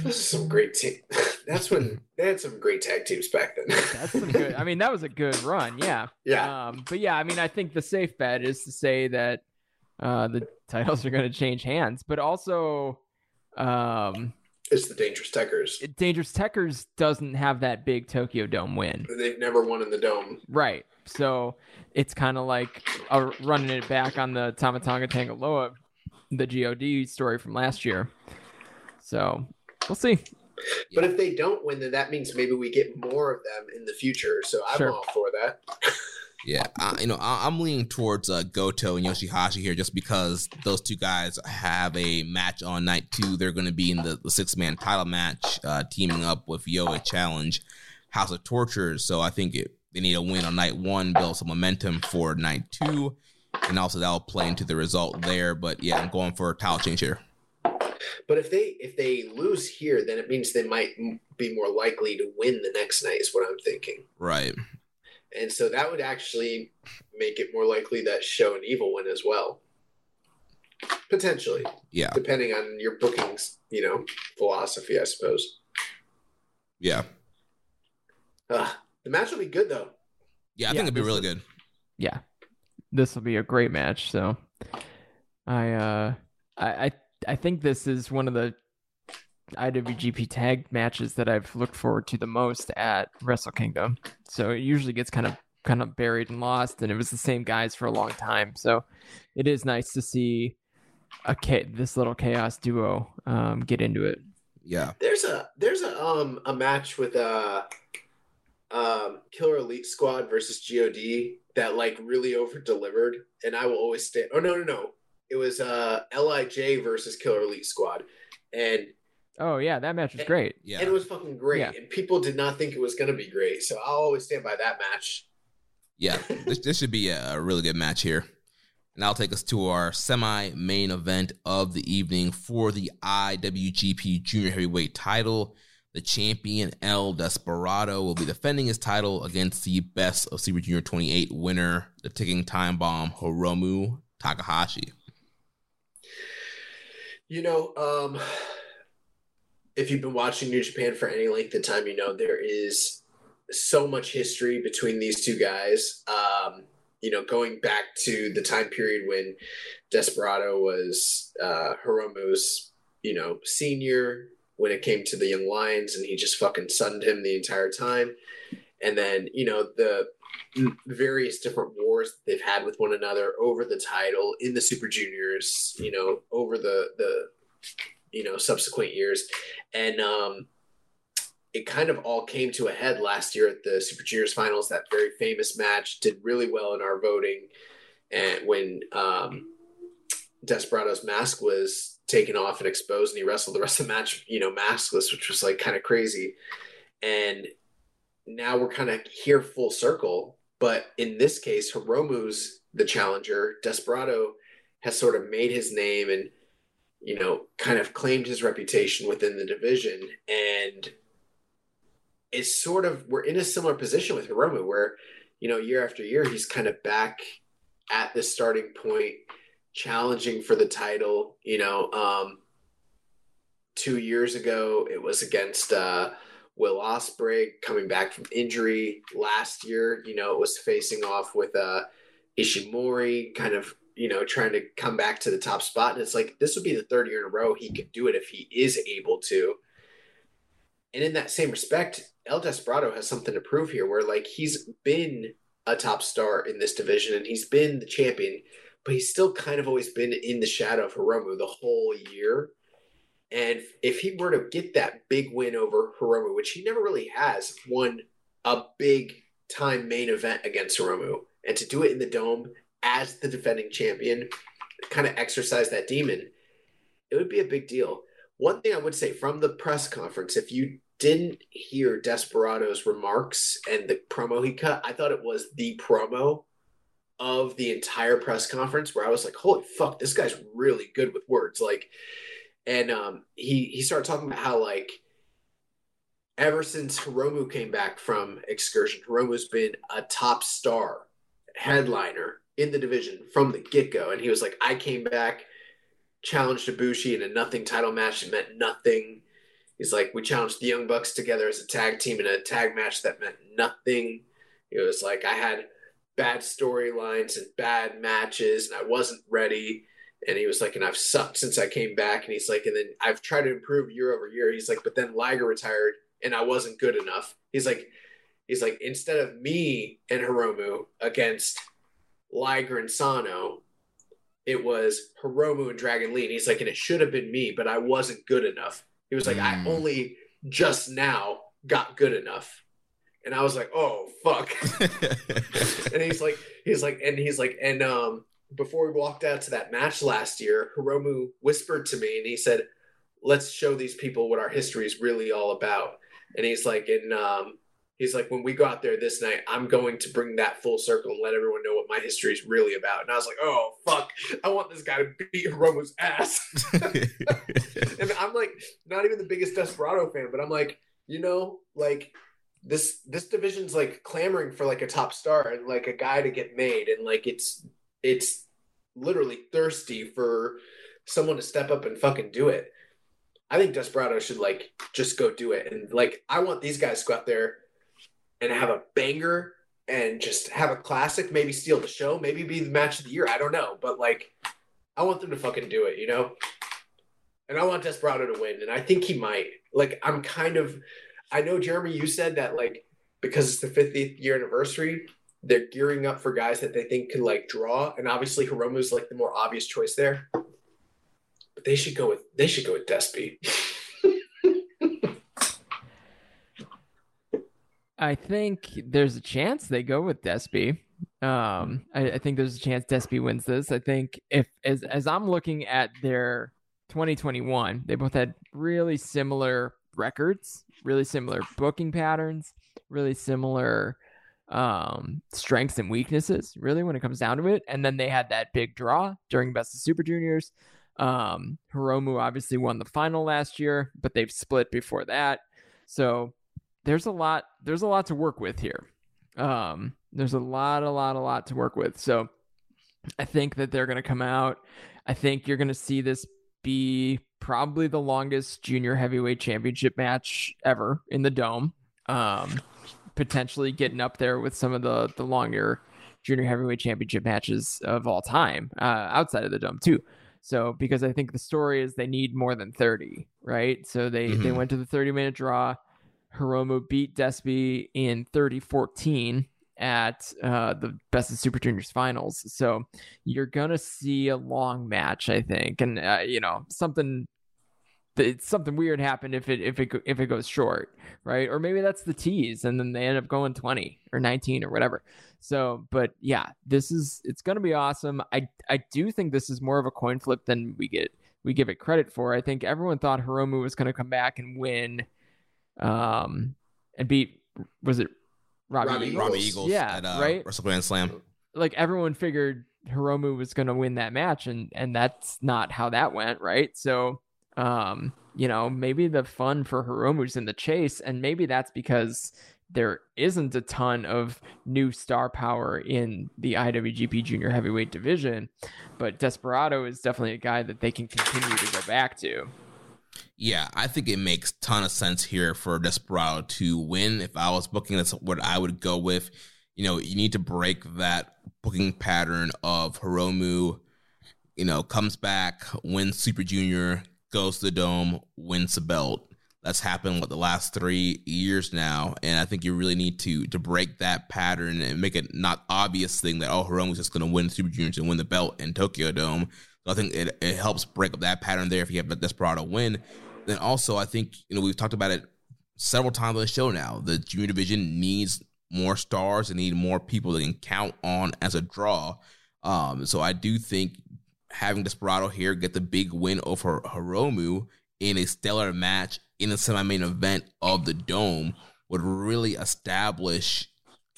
Those are some great team. That's when they had some great tag teams back then. That's some good. I mean, that was a good run. Yeah. yeah, Um, but yeah, I mean, I think the safe bet is to say that uh, the titles are going to change hands, but also, um, it's the Dangerous Tekkers. Dangerous Tekkers doesn't have that big Tokyo Dome win, They've never won in the dome. right? So it's kind of like uh, running it back on the Tama Tonga Tanga Loa, the God story from last year. So we'll see. But if they don't win, then that means maybe we get more of them in the future. So I'm Sure. all for that. Yeah, I, you know, I, I'm leaning towards uh, Goto and Yoshihashi here, just because those two guys have a match on night two. They're going to be in the, the six man title match, uh, teaming up with Yoa Challenge, House of Torture. So I think it, they need a win on night one, build some momentum for night two, and also that'll play into the result there. But yeah, I'm going for a title change here. But if they if they lose here, then it means they might be more likely to win the next night. Is what I'm thinking. Right. And so that would actually make it more likely that Sho and Evil win as well. Potentially, Yeah. depending on your bookings, you know, philosophy, I suppose. Yeah. Uh, the match will be good though. Yeah, I Yeah, think it'd be really good. yeah, this will be a great match. So, I uh, I I, I think this is one of the IWGP tag matches that I've looked forward to the most at Wrestle Kingdom. So it usually gets kind of kind of buried and lost, and it was the same guys for a long time. So it is nice to see a cha- this little chaos duo um, get into it. Yeah. There's a there's a um a match with uh um Killer Elite Squad versus God that like really over delivered, and I will always stay. Oh no no no, it was uh Lij versus Killer Elite Squad, and Oh yeah, that match was great. Yeah. and it was fucking great, Yeah. and people did not think it was gonna be great, so I'll always stand by that match. Yeah, this, this should be a, a really good match here. And that'll take us to our semi main event of the evening for the IWGP Junior Heavyweight title. The champion El Desperado will be defending his title against the best of Super Junior 28 winner, the ticking time bomb, Hiromu Takahashi. You know, um, if you've been watching New Japan for any length of time, you know there is so much history between these two guys. Um, you know, going back to the time period when Desperado was uh, Hiromu's, you know, senior when it came to the Young Lions, and he just fucking sunned him the entire time. And then, you know, the various different wars that they've had with one another over the title in the Super Juniors, you know, over the the you know subsequent years, and um, it kind of all came to a head last year at the Super Juniors finals. That very famous match did really well in our voting, and when um, Desperado's mask was taken off and exposed, and he wrestled the rest of the match, you know, maskless, which was like kind of crazy, and now we're kind of here full circle. But in this case, Hiromu's the challenger. Desperado has sort of made his name and, you know, kind of claimed his reputation within the division. And it's sort of, we're in a similar position with Hiromu where, you know, year after year, he's kind of back at the starting point, challenging for the title. You know, um, two years ago, it was against, uh, Will Ospreay coming back from injury last year. You know, it was facing off with uh, Ishimori, kind of you know trying to come back to the top spot. And it's like this would be the third year in a row he could do it if he is able to. And in that same respect, El Desperado has something to prove here, where like he's been a top star in this division and he's been the champion, but he's still kind of always been in the shadow of Hiromu the whole year. And if he were to get that big win over Hiromu, which he never really has, won a big time main event against Hiromu, and to do it in the dome as the defending champion, kind of exercise that demon, it would be a big deal. One thing I would say from the press conference, if you didn't hear Desperado's remarks and the promo he cut, I thought it was the promo of the entire press conference where I was like, holy fuck, this guy's really good with words. Like, and um, he he started talking about how like ever since Hiromu came back from excursion, Hiromu's been a top star headliner in the division from the get go, and he was like, I came back, challenged Ibushi in a nothing title match that meant nothing. He's like, we challenged the Young Bucks together as a tag team in a tag match that meant nothing. It was like I had bad storylines and bad matches, and I wasn't ready and he was like, and I've sucked since I came back. And he's like, and then I've tried to improve year over year. He's like, but then Liger retired and I wasn't good enough. He's like, he's like, instead of me and Hiromu against Liger and Sano, it was Hiromu and Dragon Lee. And he's like, and it should have been me, but I wasn't good enough. He was like, I Mm. only just now got good enough. And I was like, oh, fuck. and he's like, he's like, and he's like, and um, before we walked out to that match last year, Hiromu whispered to me and he said, "Let's show these people what our history is really all about." And he's like, and um, he's like, when we go out there this night, I'm going to bring that full circle and let everyone know what my history is really about. And I was like, oh fuck, I want this guy to beat Hiromu's ass. and I'm like, not even the biggest Desperado fan, but I'm like, you know, like this this division's like clamoring for like a top star and like a guy to get made, and like it's it's literally thirsty for someone to step up and fucking do it. I think Desperado should like just go do it, and like I want these guys to go out there and have a banger and just have a classic, maybe steal the show, maybe be the match of the year. I don't know, but like I want them to fucking do it, you know. And I want Desperado to win, and I think he might. Like I'm kind of, I know Jeremy, you said that like because it's the 50th year anniversary, they're gearing up for guys that they think can like draw, and obviously Hiromu's like the more obvious choice there. But they should go with they should go with Despy. I think there's a chance they go with Despy. Um, I, I think there's a chance Despy wins this. I think if as as I'm looking at their 2021, they both had really similar records, really similar booking patterns, really similar um strengths and weaknesses really when it comes down to it and then they had that big draw during best of super juniors um hiromu obviously won the final last year but they've split before that so there's a lot there's a lot to work with here um there's a lot a lot a lot to work with so i think that they're going to come out i think you're going to see this be probably the longest junior heavyweight championship match ever in the dome um potentially getting up there with some of the the longer junior heavyweight championship matches of all time uh, outside of the dome too. So because I think the story is they need more than 30, right? So they mm-hmm. they went to the 30 minute draw. Hiromu beat Despy in 30-14 at uh, the Best of Super Juniors finals. So you're gonna see a long match, I think, and uh, you know something something weird happened if it if it if it goes short, right? Or maybe that's the tease, and then they end up going twenty or nineteen or whatever. So, but yeah, this is it's to be awesome. I I do think this is more of a coin flip than we get we give it credit for. I think everyone thought Hiromu was to come back and win, um, and beat was it Robbie, Robbie Eagles? Robbie Eagles? Yeah, at, uh, right. Wrestle Grand Slam. Like everyone figured Hiromu was going to win that match, and and that's not how that went, right? So um, you know, maybe the fun for Hiromu's in the chase, and maybe that's because there isn't a ton of new star power in the IWGP Junior Heavyweight division, but Desperado is definitely a guy that they can continue to go back to. Yeah, I think it makes ton of sense here for Desperado to win. If I was booking, that's what I would go with. You know, you need to break that booking pattern of Hiromu, you know, comes back, wins Super Junior, goes to the dome, wins the belt. That's happened what the last three years now, and I think you really need to to break that pattern and make it not obvious thing that oh Hiromu's just going to win Super Juniors and win the belt in Tokyo Dome. I think it, it helps break up that pattern there if you have Desperado win. Then also I think you know we've talked about it several times on the show now. The junior division needs more stars and need more people that can count on as a draw. Um, so I do think having Desperado here get the big win over Hiromu in a stellar match in a semi-main event of the Dome would really establish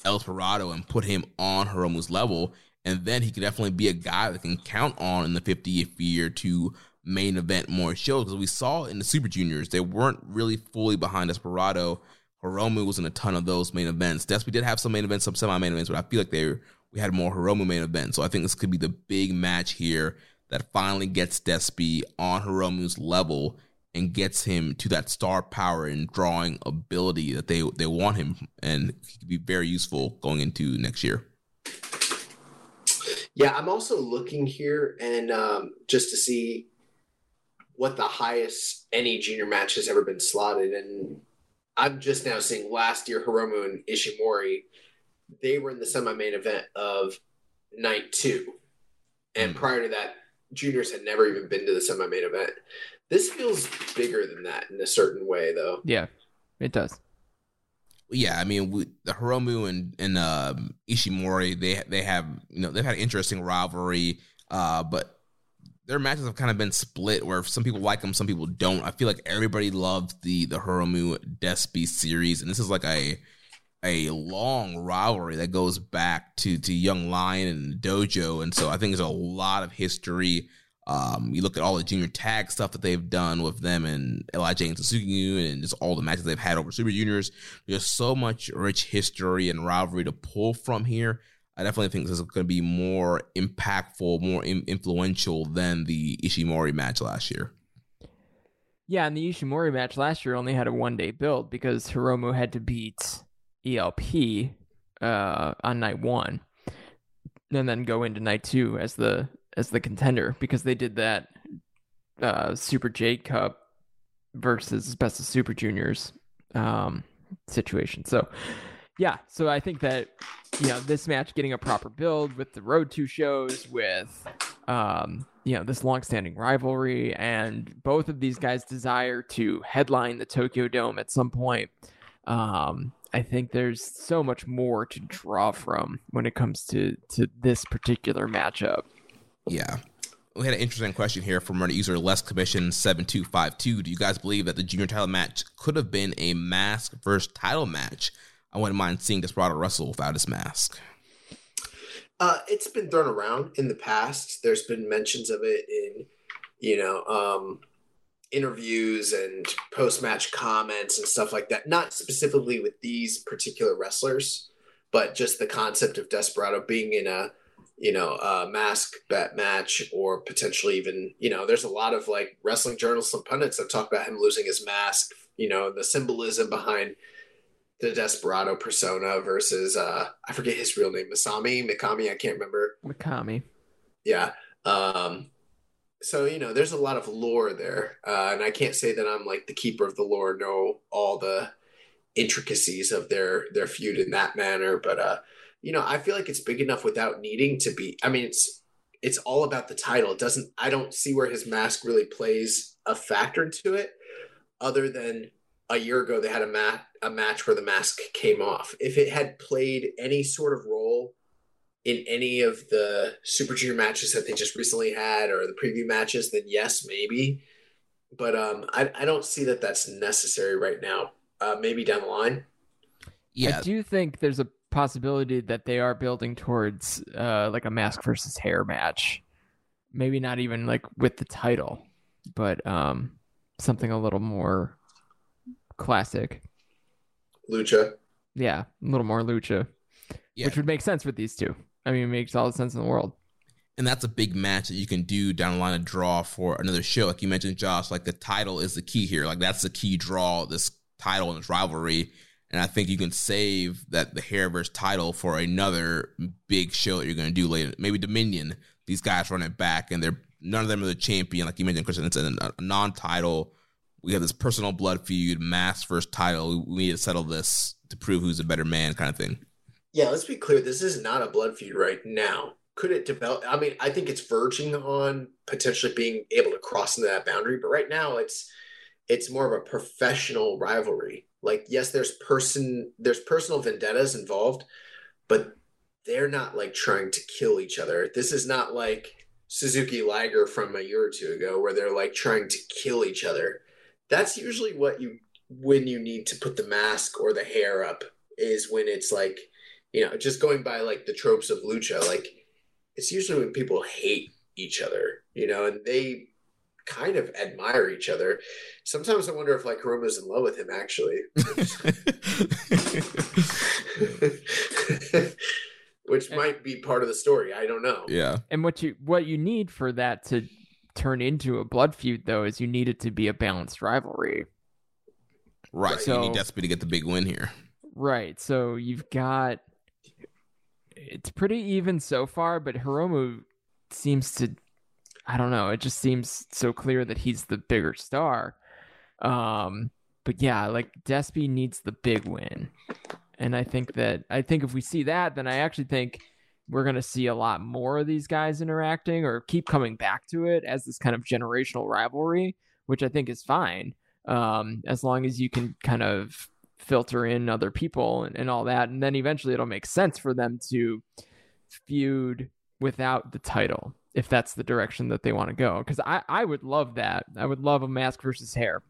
El Desperado and put him on Hiromu's level. And then he could definitely be a guy that can count on in the 50th year to main event more shows. Because we saw in the Super Juniors, they weren't really fully behind Desperado. Hiromu was in a ton of those main events. Yes, we did have some main events, some semi-main events, but I feel like they we had more Hiromu main events. So I think this could be the big match here that finally gets Despy on Hiromu's level and gets him to that star power and drawing ability that they they want him, and he could be very useful going into next year. Yeah, I'm also looking here and um, just to see what the highest any junior match has ever been slotted, and I'm just now seeing last year Hiromu and Ishimori. They were in the semi-main event of night two, and mm. prior to that, juniors had never even been to the semi main event. This feels bigger than that in a certain way, though. Yeah, it does. Yeah, I mean, we, the Hiromu and and um, Ishimori, they they have you know they've had interesting rivalry, uh, but their matches have kind of been split where some people like them, some people don't. I feel like everybody loved the the Hiromu Despy series, and this is like a a long rivalry that goes back to to Young Lion and Dojo, and so I think there's a lot of history. Um, you look at all the junior tag stuff that they've done with them and Lij and Suzuki and just all the matches they've had over Super Juniors. There's so much rich history and rivalry to pull from here. I definitely think this is going to be more impactful, more in- influential than the Ishimori match last year. Yeah, and the Ishimori match last year only had a one day build because Hiromu had to beat ELP uh, on night one, and then go into night two as the as the contender because they did that uh, Super J Cup versus Best of Super Juniors um, situation. So yeah, so I think that you know this match getting a proper build with the road to shows with um you know this long-standing rivalry and both of these guys desire to headline the Tokyo Dome at some point um I think there's so much more to draw from when it comes to to this particular matchup Yeah. We had an interesting question here from our user Less Commission seven two five two. Do you guys believe that the junior title match could have been a mask versus title match? I wouldn't mind seeing Desperado wrestle without his mask. Uh, it's been thrown around in the past. There's been mentions of it in, you know, um, interviews and post match comments and stuff like that. Not specifically with these particular wrestlers, but just the concept of Desperado being in a, you know, a mask bet match or potentially even, you know, there's a lot of like wrestling journalists and pundits that talk about him losing his mask, you know, the symbolism behind the Desperado persona versus uh I forget his real name, Masami, Mikami, I can't remember. Mikami Yeah. Um so you know, there's a lot of lore there. Uh and I can't say that I'm like the keeper of the lore, know all the intricacies of their their feud in that manner, but uh you know, I feel like it's big enough without needing to be I mean it's it's all about the title. It doesn't I don't see where his mask really plays a factor to it other than a year ago they had a mat a match where the mask came off. If it had played any sort of role in any of the Super Junior matches that they just recently had or the preview matches, then yes, maybe. But um, I, I don't see that that's necessary right now. Uh, maybe down the line. Yeah, I do think there's a possibility that they are building towards uh, like a mask versus hair match. Maybe not even like with the title, but um, something a little more classic. Lucha. Yeah, a little more lucha, Yeah. which would make sense with these two. I mean, it makes all the sense in the world. and that's a big match that you can do down the line of draw for another show. Like you mentioned, Josh, like the title is the key here. Like that's the key draw, this title and this rivalry. And I think you can save that the hair versus title for another big show that you're going to do later. Maybe Dominion. These guys run it back, and they're none of them are the champion. Like you mentioned, Christian, it's a, a non-title. We have this personal blood feud, mass versus title. We need to settle this to prove who's a better man, kind of thing. Yeah, let's be clear. This is not a blood feud right now. Could it develop? I mean, I think it's verging on potentially being able to cross into that boundary, but right now it's it's more of a professional rivalry. Like, yes, there's person there's personal vendettas involved, but they're not like trying to kill each other. This is not like Suzuki Liger from a year or two ago, where they're like trying to kill each other. That's usually what you when you need to put the mask or the hair up is when it's like you know just going by like the tropes of lucha like it's usually when people hate each other you know and they kind of admire each other sometimes i wonder if like Hiromu's in love with him actually which might be part of the story i don't know yeah. And what you what you need for that to turn into a blood feud though is you need it to be a balanced rivalry. Right. So, you need So- Despy to get the big win here. Right. So you've got it's pretty even so far, but Hiromu seems to I don't know, it just seems so clear that he's the bigger star. Um but yeah, like Despy needs the big win. And I think that I think if we see that, then I actually think we're going to see a lot more of these guys interacting or keep coming back to it as this kind of generational rivalry, which I think is fine. Um, as long as you can kind of filter in other people and, and all that. And then eventually it'll make sense for them to feud without the title if that's the direction that they want to go. Because I, I would love that. I would love a mask versus hair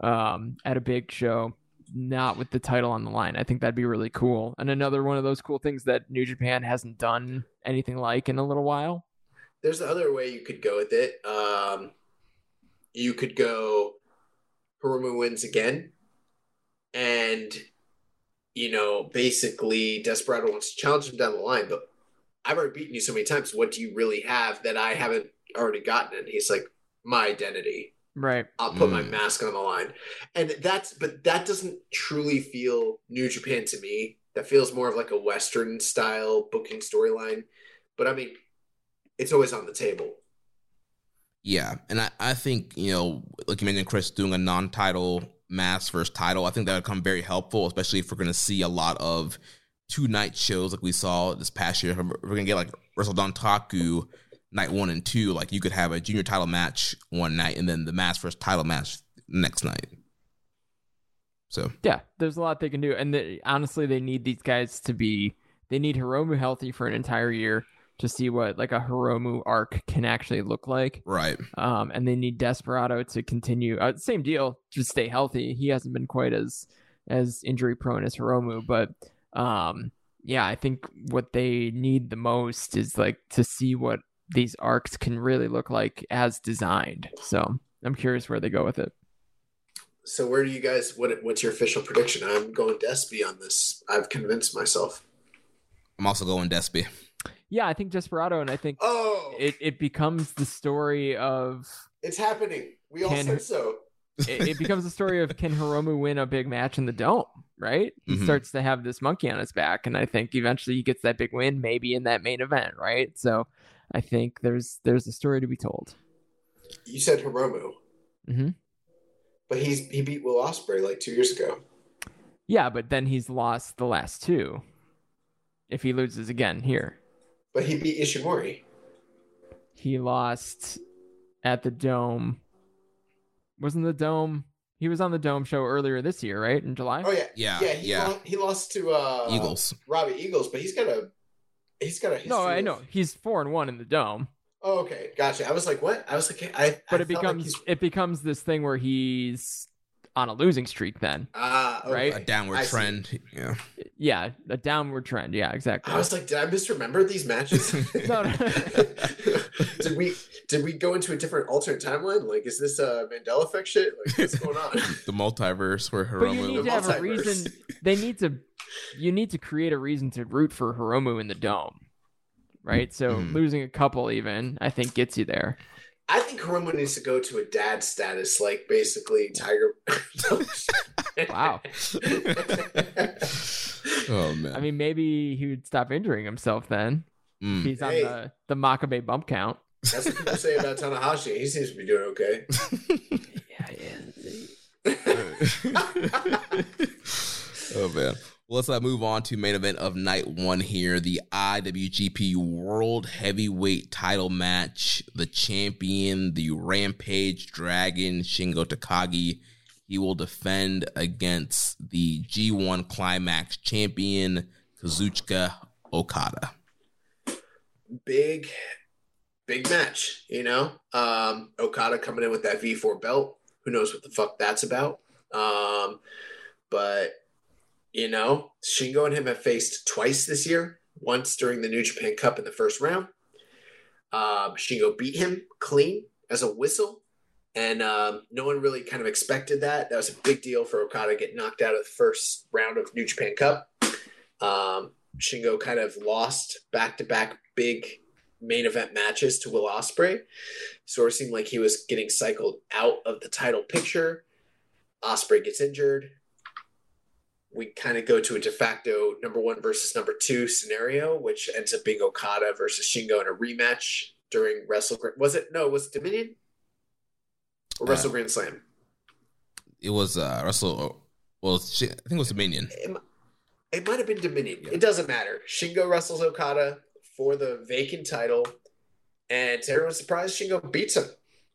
um, at a big show, not with the title on the line. I think that'd be really cool. And another one of those cool things that New Japan hasn't done anything like in a little while. there's the other way you could go with it um you could go Hiromu wins again and you know basically Desperado wants to challenge him down the line but I've already beaten you so many times what do you really have that I haven't already gotten and he's like my identity Right. I'll put my Mm. mask on the line. And that's but that doesn't truly feel New Japan to me. That feels more of like a Western style booking storyline. But I mean, it's always on the table. Yeah, and I, I think you know, like you mentioned, Chris doing a non-title mass versus title. I think that would come very helpful, especially if we're going to see a lot of two night shows like we saw this past year. We're gonna get like Wrestle Dontaku night one and two. Like you could have a junior title match one night and then the mass first title match next night. So Yeah, there's a lot they can do, and they, honestly, they need these guys to be. They need Hiromu healthy for an entire year to see what like a Hiromu arc can actually look like. right, Um, and they need Desperado to continue. Uh, same deal, just stay healthy. He hasn't been quite as as injury prone as Hiromu, but um, yeah, I think what they need the most is like to see what these arcs can really look like as designed. So I'm curious where they go with it. So where do you guys? What what's your official prediction? I'm going Despy on this. I've convinced myself. I'm also going Despy. Yeah, I think Desperado, and I think Oh, it, it becomes the story of it's happening. We all Can- said so. it, it becomes a story of can Hiromu win a big match in the dome, right? He Mhm. starts to have this monkey on his back, and I think eventually he gets that big win, maybe in that main event, right? So I think there's there's a story to be told. You said Hiromu, hmm but he's he beat Will Ospreay like two years ago. Yeah, but then he's lost the last two. If he loses again here, But he beat Ishimori. he lost at the dome. Wasn't the dome? He was on the dome show earlier this year, right? In July. Oh yeah, Yeah, yeah. He, yeah. Lost, he lost to uh, Eagles. Robbie Eagles, but he's got a he's got a history no, I of- know he's four and one in the dome. Oh, okay, gotcha. I was like, what? I was like, I. but I it felt like becomes it becomes this thing where he's on a losing streak then ah okay. right? A downward I see. trend. Yeah. yeah a downward trend yeah exactly I was like, did I misremember these matches? No, no. did we did we go into a different alternate timeline? Like, is this a Mandela effect shit? Like, what's going on? the multiverse where but you need to have a reason they need to you need to create a reason to root for Hiromu in the dome right so Mhm. losing a couple even i think gets you there I think Hiromu needs to go to a dad status, like basically Tiger. Wow. oh man. i mean maybe he would stop injuring himself then Mm. he's on Hey. the the makabe bump count That's what people say about Tanahashi. He seems to be doing okay. Yeah, yeah. oh man. Well, let's uh, move on to main event of night one here, the IWGP World Heavyweight Title match. The champion, the Rampage Dragon, Shingo Takagi, he will defend against the G1 Climax champion, Kazuchika Okada. Big, big match. You know, um, Okada coming in with that V4 belt. Who knows what the fuck that's about? Um, but you know, Shingo and him have faced twice this year. Once during the New Japan Cup in the first round. Um, Shingo beat him clean as a whistle, and um, no one really kind of expected that. That was a big deal for Okada get knocked out of the first round of New Japan Cup. Um, Shingo kind of lost back to back big main event matches to Will Ospreay. Sort of seemed like he was getting cycled out of the title picture. Ospreay gets injured. We kind of go to a de facto number one versus number two scenario, which ends up being Okada versus Shingo in a rematch during Wrestle. Was it no? Was it Dominion or Uh, Wrestle Grand Slam? It was uh Wrestle. Well, I think it was Dominion. It, it might have been Dominion. Yeah. It doesn't matter. Shingo wrestles Okada for the vacant title, and to everyone's surprise, Shingo beats him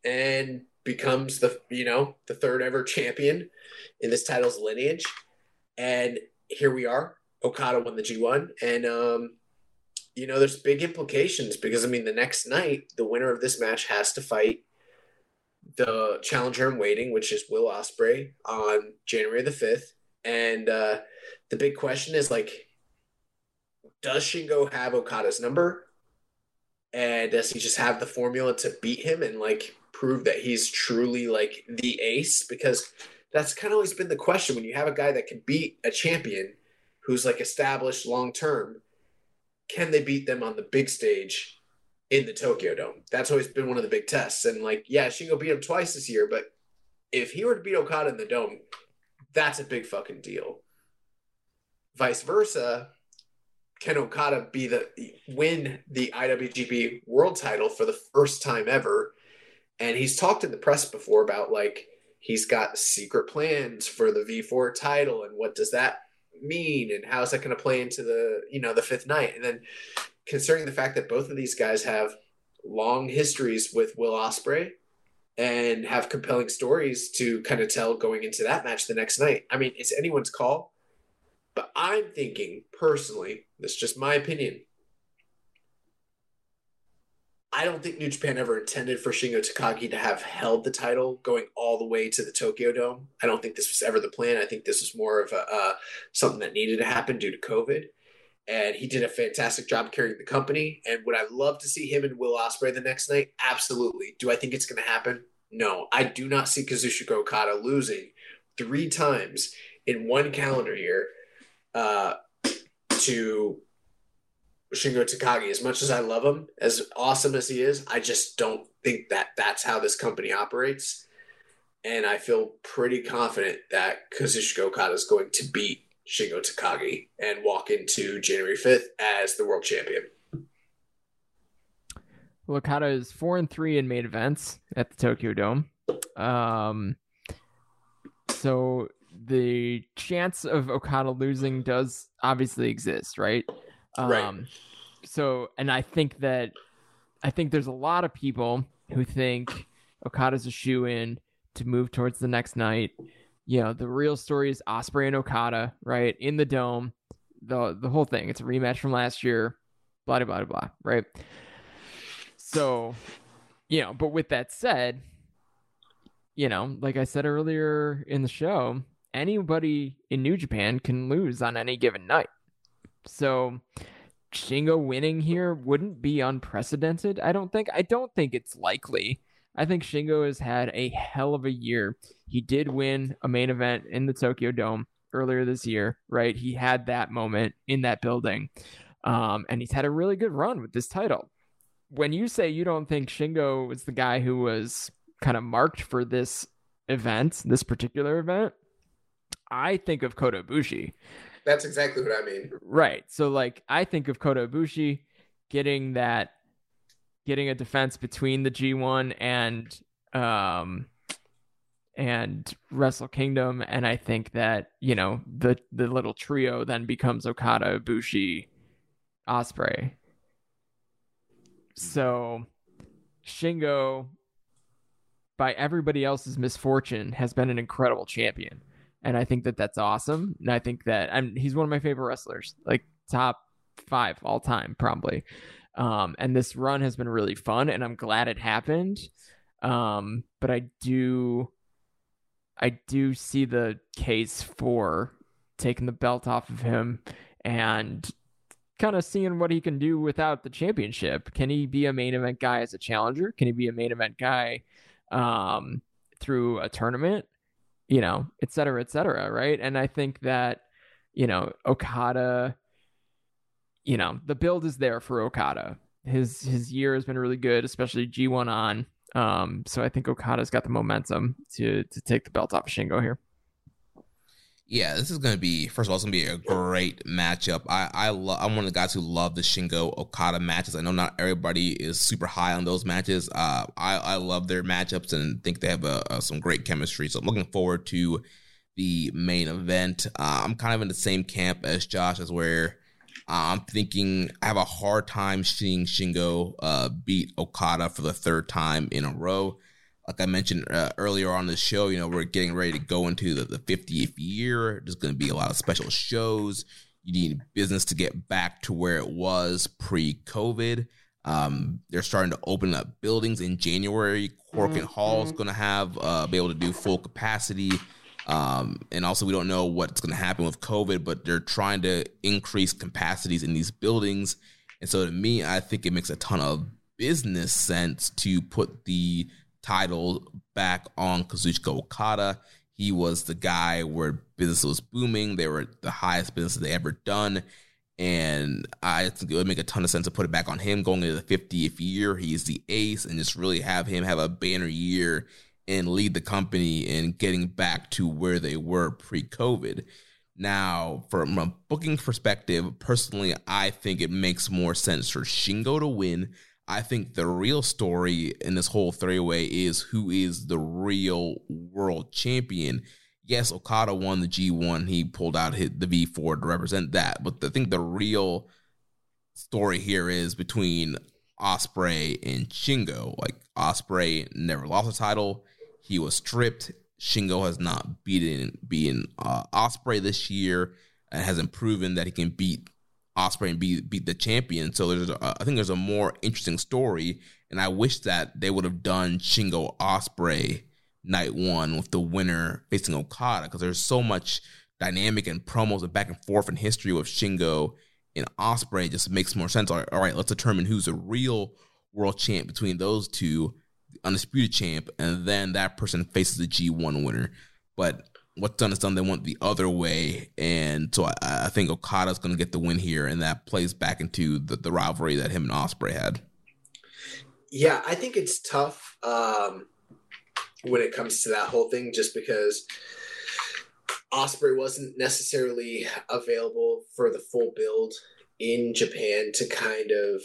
and becomes the you know the third ever champion in this title's lineage. And here we are. Okada won the G1, and um, you know there's big implications because I mean the next night the winner of this match has to fight the challenger in waiting, which is Will Ospreay on January the fifth, and uh, the big question is like, does Shingo have Okada's number? And does he just have the formula to beat him and like prove that he's truly like the ace? Because that's kind of always been the question when you have a guy that can beat a champion who's like established long term, can they beat them on the big stage in the Tokyo Dome? That's always been one of the big tests. And like, yeah, Shingo beat him twice this year, but if he were to beat Okada in the Dome, that's a big fucking deal. Vice versa, can Okada be the win the IWGP World Title for the first time ever? And he's talked in the press before about like he's got secret plans for the V4 title and what does that mean and how is that going to play into the you know the fifth night and then concerning the fact that both of these guys have long histories with Will Ospreay and have compelling stories to kind of tell going into that match the next night. I mean, it's anyone's call, but I'm thinking personally, this is just my opinion. I don't think New Japan ever intended for Shingo Takagi to have held the title going all the way to the Tokyo Dome. I don't think this was ever the plan. I think this was more of a uh, something that needed to happen due to COVID. And he did a fantastic job carrying the company. And would I love to see him and Will Ospreay the next night? Absolutely. Do I think it's going to happen? No, I do not see Kazuchika Okada losing three times in one calendar year uh, to Shingo Takagi. As much as I love him, as awesome as he is, I just don't think that that's how this company operates. And I feel pretty confident that Kazuchika Okada is going to beat Shingo Takagi and walk into January 5th as the world champion. Well, Okada is four and three in main events at the Tokyo Dome. Um, so the chance of Okada losing does obviously exist, right? Um, Right. So, and I think that I think there's a lot of people who think Okada's a shoe in to move towards the next night. You know, the real story is Ospreay and Okada, right? In the dome. The the whole thing. It's a rematch from last year. Blah blah blah blah, right? So, you know, but with that said, you know, like I said earlier in the show, anybody in New Japan can lose on any given night. So, Shingo winning here wouldn't be unprecedented, I don't think. I don't think it's likely. I think Shingo has had a hell of a year. He did win a main event in the Tokyo Dome earlier this year, right? He had that moment in that building. Um, and he's had a really good run with this title. When you say you don't think Shingo was the guy who was kind of marked for this event, this particular event, I think of Kota Ibushi. That's exactly what I mean. Right. So like I think of Kota Ibushi getting that getting a defense between the G1 and um and Wrestle Kingdom and I think that, you know, the the little trio then becomes Okada, Ibushi, Ospreay. So Shingo by everybody else's misfortune has been an incredible champion and I think that that's awesome. And I think that I'm he's one of my favorite wrestlers, like top five all time probably. Um, and this run has been really fun, and I'm glad it happened. Um, but I do, I do see the case for taking the belt off of him and kind of seeing what he can do without the championship. Can he be a main event guy as a challenger? Can he be a main event guy um, through a tournament? You know, et cetera, et cetera, right? And I think that, you know, Okada, you know, the build is there for Okada. His his year has been really good, especially G1 on. Um, so I think Okada's got the momentum to to take the belt off of Shingo here. Yeah, this is going to be first of all, it's going to be a great matchup. I I lo- I'm one of the guys who love the Shingo Okada matches. I know not everybody is super high on those matches. Uh, I I love their matchups and think they have a, a, some great chemistry. So I'm looking forward to the main event. Uh, I'm kind of in the same camp as Josh, as where uh, I'm thinking I have a hard time seeing Shingo uh, beat Okada for the third time in a row like I mentioned uh, earlier on the show, you know, we're getting ready to go into the, the 50th year. There's going to be a lot of special shows. You need business to get back to where it was pre COVID. Um, they're starting to open up buildings in January. Korakuen Hall is going to have uh, be able to do full capacity. Um, and also, we don't know what's going to happen with COVID, but they're trying to increase capacities in these buildings. And so, to me, I think it makes a ton of business sense to put the title back on Kazuchika Okada. He was the guy where business was booming. They were the highest business they ever done. And I think it would make a ton of sense to put it back on him going into the 50th year. He's the ace and just really have him have a banner year and lead the company in getting back to where they were pre COVID. Now, from a booking perspective, personally, I think it makes more sense for Shingo to win I think the real story in this whole three way is who is the real world champion. yes, Okada won the G1. He pulled out his, the V4 to represent that. But I think the real story here is between Ospreay and Shingo. Like Ospreay never lost a title. He was stripped. Shingo has not beaten beaten uh, Ospreay this year and hasn't proven that he can beat Ospreay and beat beat the champion. So there's a, I think there's a more interesting story, and I wish that they would have done Shingo Ospreay night one with the winner facing Okada because there's so much dynamic and promos and back and forth in history with Shingo and Ospreay. Just makes more sense. All right, all right, let's determine who's the real world champ between those two, undisputed champ, and then that person faces the G1 winner. But what's done is done. They went the other way, and so I, I think Okada's going to get the win here, and that plays back into the, the rivalry that him and Ospreay had. Yeah, I think it's tough um, when it comes to that whole thing, just because Ospreay wasn't necessarily available for the full build in Japan to kind of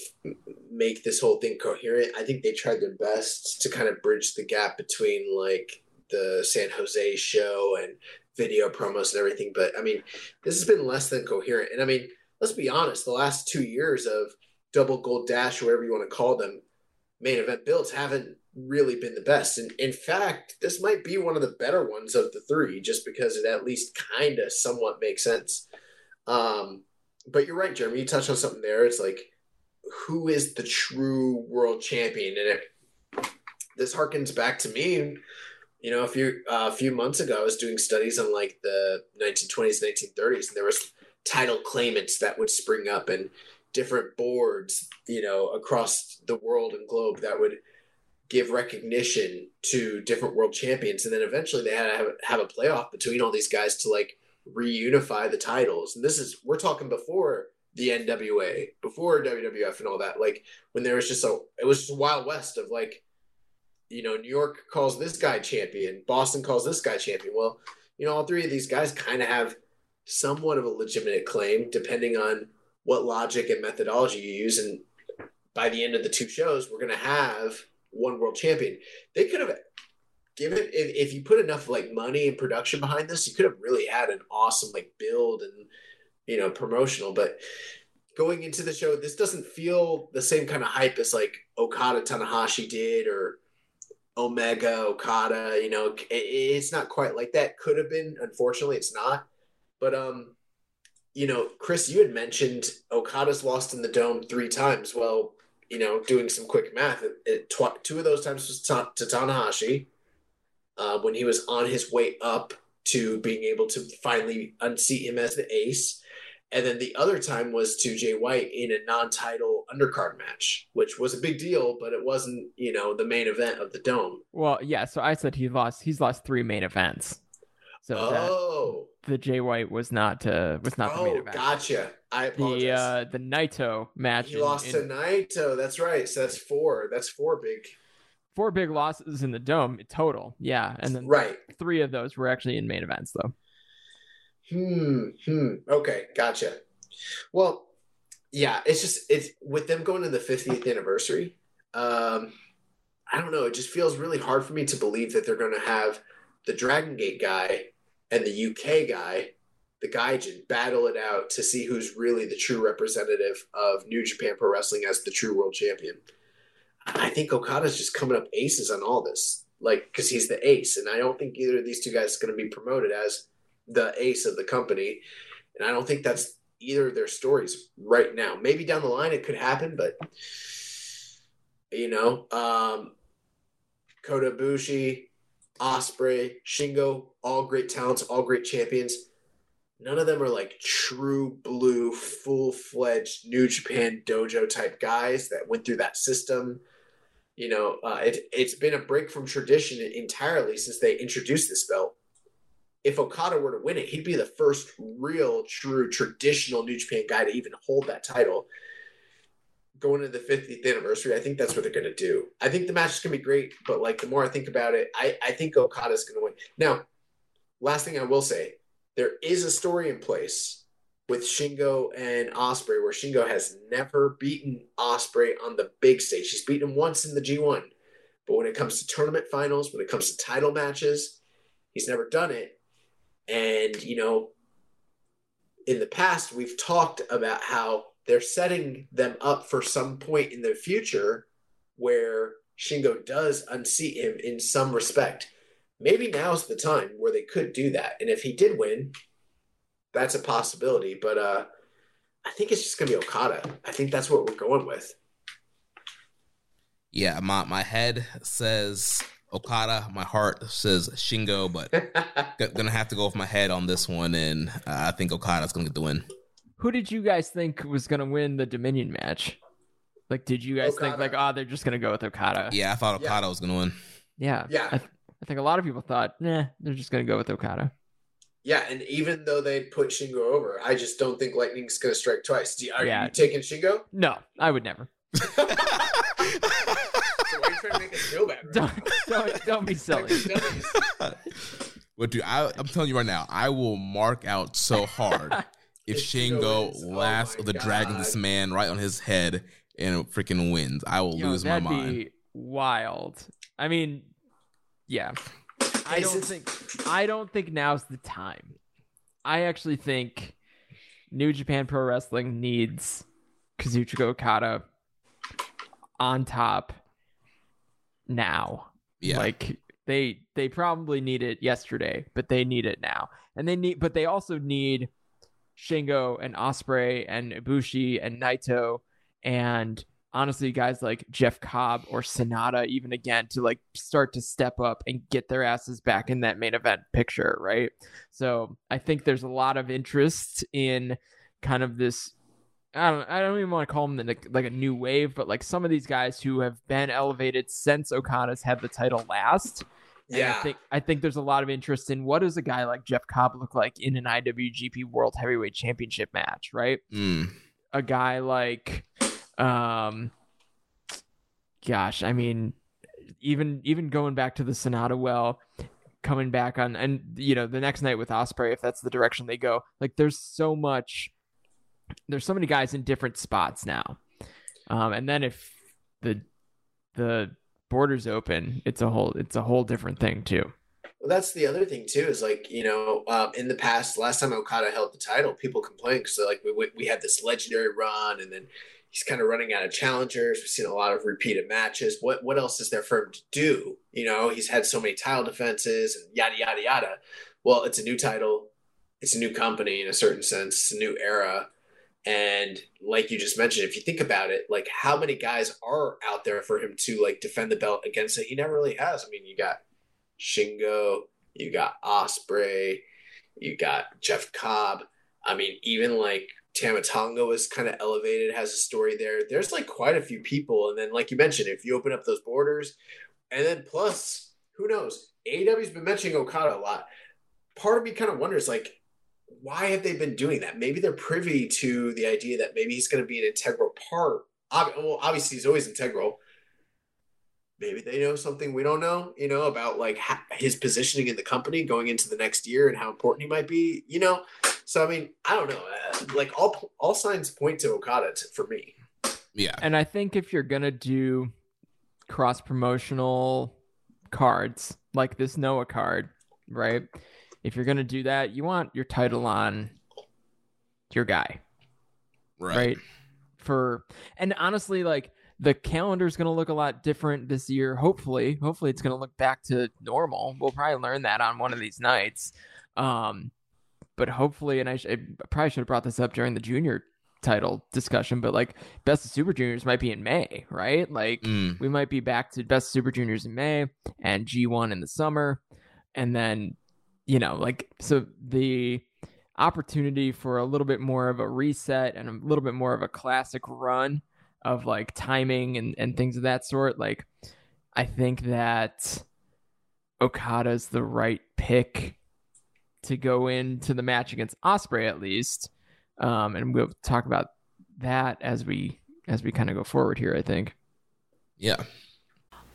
make this whole thing coherent. I think they tried their best to kind of bridge the gap between like the San Jose show and video promos and everything. But I mean, this has been less than coherent. And I mean, let's be honest, the last two years of double gold dash, whatever you want to call them, main event builds haven't really been the best. And in fact, this might be one of the better ones of the three, just because it at least kind of somewhat makes sense. Um, but you're right, Jeremy. You touched on something there. It's like, who is the true world champion? And it, this harkens back to me. You know, a few uh, a few months ago, I was doing studies on like the 1920s, 1930s, and there was title claimants that would spring up and different boards, you know, across the world and globe that would give recognition to different world champions, and then eventually they had to have, have a playoff between all these guys to like reunify the titles. And this is we're talking before the NWA, before WWF and all that. Like when there was just a it was just a wild west of like, you know, New York calls this guy champion, Boston calls this guy champion. Well, you know, all three of these guys kind of have somewhat of a legitimate claim, depending on what logic and methodology you use. And by the end of the two shows, we're gonna have one world champion. They could have given if, if you put enough like money and production behind this, you could have really had an awesome like build and you know promotional. But going into the show, this doesn't feel the same kind of hype as like Okada Tanahashi did or Omega Okada. You know, it, it's not quite like that. Could have been. Unfortunately, it's not. But um, you know, Chris, you had mentioned Okada's lost in the dome three times. Well, you know, doing some quick math, it, it tw- two of those times was ta- to Tanahashi uh, when he was on his way up to being able to finally unseat him as the ace. And then the other time was to Jay White in a non-title undercard match, which was a big deal, but it wasn't, you know, the main event of the dome. Well, yeah. So I said he lost. He's lost three main events. So oh, that the Jay White was not uh, was not oh, the main event. gotcha. I apologize. The uh, the Naito match. he in- lost in- to Naito. That's right. So that's four. That's four big. four big losses in the dome total. Yeah, and then Right. three of those were actually in main events though. Hmm. Hmm. Okay. Gotcha. Well, yeah. It's just it's with them going to the 50th anniversary. Um, I don't know. It just feels really hard for me to believe that they're going to have the Dragon Gate guy and the UK guy, the Gaijin, battle it out to see who's really the true representative of New Japan Pro Wrestling as the true world champion. I think Okada's just coming up aces on all this, like because he's the ace, and I don't think either of these two guys is going to be promoted as the ace of the company, and I don't think that's either of their stories right now. Maybe down the line it could happen, but you know, um, Kota Ibushi, Ospreay, Shingo, all great talents, all great champions. None of them are like true blue, full fledged New Japan dojo type guys that went through that system. You know, uh, it, it's been a break from tradition entirely since they introduced this belt. If Okada were to win it, he'd be the first real, true, traditional New Japan guy to even hold that title. Going into the 50th anniversary, I think that's what they're going to do. I think the match is going to be great, but like the more I think about it, I, I think Okada's going to win. Now, last thing I will say, there is a story in place with Shingo and Ospreay where Shingo has never beaten Ospreay on the big stage. He's beaten him once in the G1, but when it comes to tournament finals, when it comes to title matches, he's never done it. And, you know, in the past, we've talked about how they're setting them up for some point in the future where Shingo does unseat him in some respect. Maybe now's the time where they could do that. And if he did win, that's a possibility. But uh, I think it's just going to be Okada. I think that's what we're going with. Yeah, my my head says Okada, my heart says Shingo, but g- gonna have to go with my head on this one, and uh, I think Okada's gonna get the win. Who did you guys think was gonna win the Dominion match? Like, did you guys think like, oh, they're just gonna go with Okada? Yeah, I thought Yeah. Okada was gonna win. yeah, Yeah. I, th- I think a lot of people thought, nah, they're just gonna go with Okada. yeah, and even though they put Shingo over, I just don't think Lightning's going to strike twice. Do you, are Yeah. you taking Shingo? No, I would never. So why are you trying to make us feel bad? Right Don't don't, don't be silly. But dude, I, I'm telling you right now, I will mark out so hard if If Shingo Shingo wins. Oh laughs my with the dragon this man right on his head and freaking wins. I will Yo, lose my that'd mind. be wild. I mean, yeah. I don't think I don't think now's the time. I actually think New Japan Pro Wrestling needs Kazuchika Okada on top now. Yeah. Like they they probably need it yesterday, but they need it now. And they need but they also need Shingo and Ospreay and Ibushi and Naito and honestly guys like Jeff Cobb or Sanada even again to like start to step up and get their asses back in that main event picture, right? So, I think there's a lot of interest in kind of this I don't I don't even want to call them like, like a new wave, but like some of these guys who have been elevated since Okada's had the title last. And Yeah. I think I think there's a lot of interest in what does a guy like Jeff Cobb look like in an IWGP World Heavyweight Championship match, right? Mm. A guy like um gosh, I mean even even going back to the Sanada well, coming back on and you know, the next night with Ospreay if that's the direction they go. Like there's so much there's so many guys in different spots now. Um and then if the the borders open, it's a whole it's a whole different thing too. Well, that's the other thing too. Is like you know, um, in the past, last time Okada held the title, people complained because like we we- had this legendary run, and then he's kind of running out of challengers. We've seen a lot of repeated matches. What what else is there for him to do? You know, he's had so many title defenses and yada yada yada. Well, it's a new title, it's a new company in a certain sense, it's a new era. And like you just mentioned, if you think about it, like how many guys are out there for him to like defend the belt against it? He never really has. I mean, you got Shingo, you got Ospreay, you got Jeff Cobb. I mean, even like Tama Tonga was kind of elevated, has a story there. There's like quite a few people. And then, like you mentioned, if you open up those borders, and then plus, who knows? AEW's been mentioning Okada a lot. Part of me kind of wonders, like, why have they been doing that? Maybe they're privy to the idea that maybe he's going to be an integral part. Well, obviously, he's always integral. Maybe they know something we don't know, you know, about like his positioning in the company going into the next year and how important he might be, you know. So, I mean, I don't know. Uh, like all all signs point to Okada t- for me. Yeah. And I think if you're gonna do cross promotional cards like this Noah card, right? If you're gonna do that, you want your title on your guy, Right. right? For and honestly, like the calendar is gonna look a lot different this year. Hopefully, hopefully it's gonna look back to normal. We'll probably learn that on one of these nights. Um, but hopefully, and I, sh- I probably should have brought this up during the junior title discussion, but like best of super juniors might be in May, right? Like Mm. we might be back to best super juniors in May and G1 in the summer. And then, you know, like, so the opportunity for a little bit more of a reset and a little bit more of a classic run of like timing and, and things of that sort. Like, I think that Okada's the right pick to go into the match against Ospreay at least. Um, and we'll talk about that as we as we kind of go forward here, I think. Yeah.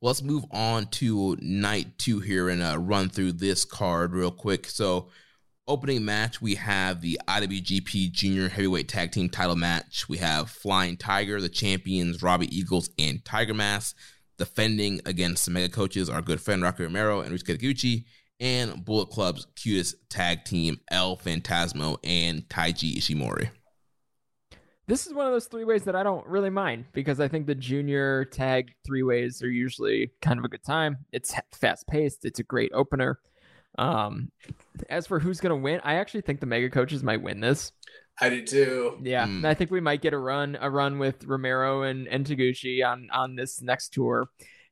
Well, let's move on to night two here and uh, run through this card real quick. So, opening match, we have the IWGP Junior Heavyweight Tag Team title match. We have Flying Tiger, the champions, Robbie Eagles, and Tiger Mask defending against the mega coaches, our good friend Rocky Romero and Ryusuke Taguchi, and Bullet Club's cutest tag team, El Phantasmo and Taiji Ishimori this is one of those three ways that I don't really mind because I think the junior tag three ways are usually kind of a good time. It's fast paced. It's a great opener. Um, as for who's gonna win, I actually think the mega coaches might win this. I do too. Yeah, mm. I think we might get a run, a run with Romero and, and Taguchi on on this next tour,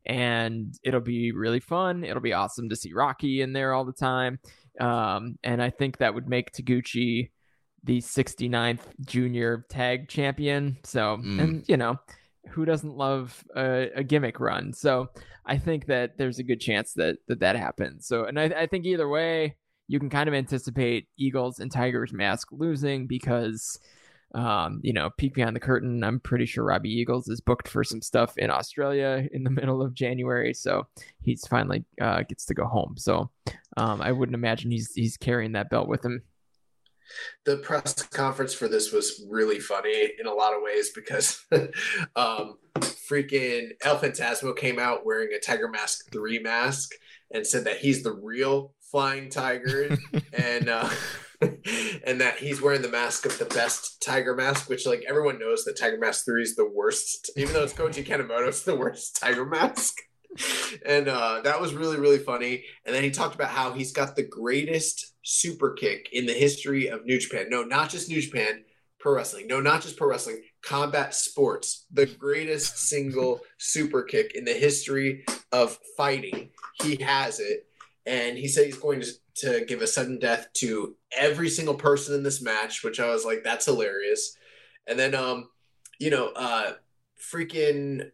and it'll be really fun. It'll be awesome to see Rocky in there all the time, um, and I think that would make Taguchi the 69th junior tag champion. So, mm. and you know, who doesn't love a, a, gimmick run? So, I think that there's a good chance that that, that happens. So, and I, I think either way, you can kind of anticipate Eagles and Tigers mask losing because, um, you know, peek behind the curtain. I'm pretty sure Robbie Eagles is booked for some stuff in Australia in the middle of January, so he's finally uh, gets to go home. So, um, I wouldn't imagine he's he's carrying that belt with him the press conference for this was really funny in a lot of ways because um, freaking El Phantasmo came out wearing a Tiger Mask 3 mask and said that he's the real flying tiger and uh, and that he's wearing the mask of the best tiger mask which like everyone knows that tiger mask 3 is the worst even though it's koji kanemoto it's the worst tiger mask and uh, that was really really funny and then he talked about how he's got the greatest super kick in the history of New Japan. No, not just New Japan, pro wrestling. No, not just pro wrestling, combat sports. The greatest single super kick in the history of fighting. He has it. And he said he's going to, to give a sudden death to every single person in this match, which I was like, that's hilarious. And then, um, you know, uh, freaking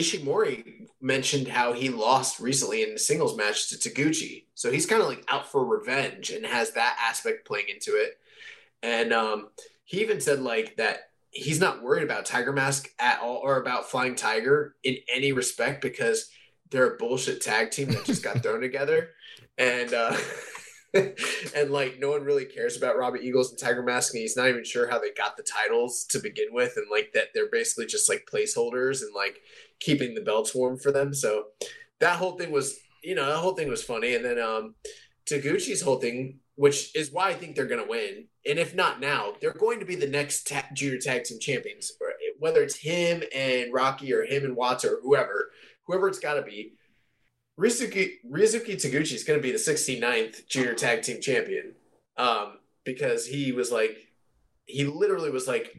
Ishimori mentioned how he lost recently in the singles match to Taguchi. So he's kind of like out for revenge and has that aspect playing into it. And um, he even said like that he's not worried about Tiger Mask at all or about Flying Tiger in any respect because they're a bullshit tag team that just got thrown together. And uh, and like no one really cares about Robbie Eagles and Tiger Mask, and he's not even sure how they got the titles to begin with, and like that they're basically just like placeholders and like keeping the belts warm for them. So that whole thing was, you know, that whole thing was funny. And then um Taguchi's whole thing, which is why I think they're to win, and if not now, they're going to be the next ta- junior tag team champions. Whether it's him and Rocky or him and Watts or whoever, whoever it's got to be Ryusuke, Ryusuke Taguchi is going to be the 69th junior tag team champion um, because he was like, he literally was like,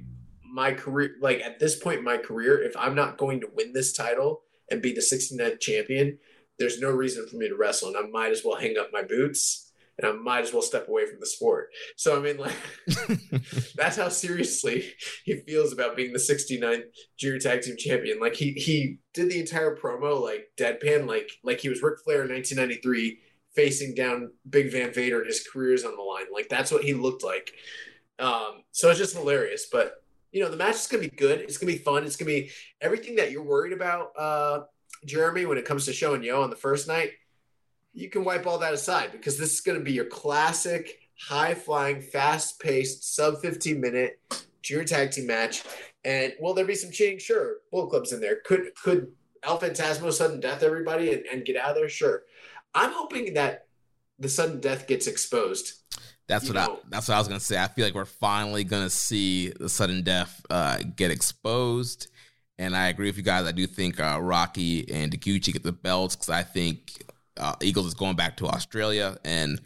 my career, like at this point in my career, if I'm not going to win this title and be the 69th champion, there's no reason for me to wrestle. And I might as well hang up my boots and I might as well step away from the sport. So I mean, like that's how seriously he feels about being the 69th junior tag team champion. Like he he did the entire promo like deadpan, like like he was Ric Flair in 1993 facing down Big Van Vader and his career's on the line. Like that's what he looked like. Um, so it's just hilarious. But you know, the match is gonna be good. It's gonna be fun. It's gonna be everything that you're worried about, uh, Jeremy, when it comes to Sho and Yoh on the first night you can wipe all that aside because this is going to be your classic high flying, fast paced, sub 15 minute junior tag team match. And will there be some cheating? Sure. Bullet Club's in there. Could could El Phantasmo sudden death everybody and, and get out of there? Sure. I'm hoping that the sudden death gets exposed. That's what know. I that's what I was gonna say. I feel like we're finally gonna see the sudden death uh, get exposed And I agree with you guys. I do think uh, Rocky and Taguchi get the belts because I think uh, Eagles is going back to Australia. And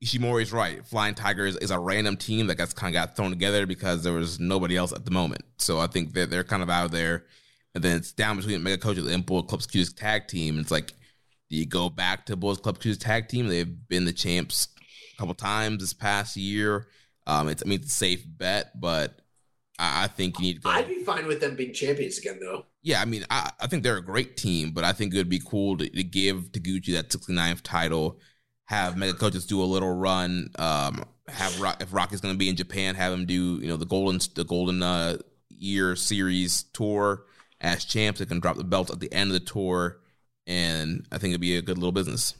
Ishimori's right. Flying Tigers is a random team that gets kind of got thrown together because there was nobody else at the moment. So I think that they're kind of out of there. And then it's down between Mega Coaches and Bullet Club's Q's tag team. It's like, do you go back to Bullet Club Q's tag team? They've been the champs a couple times this past year. Um, it's I mean it's a safe bet, but I, I think you need to go. I'd be fine with them being champions again, though. Yeah, I mean, I, I think they're a great team, but I think it would be cool to, to give Taguchi that 69th title, have Mega Coaches do a little run, um, have Rock, if Rocky's going to be in Japan, have him do you know the golden the golden uh, year series tour as champs. They can drop the belt at the end of the tour, and I think it'd be a good little business.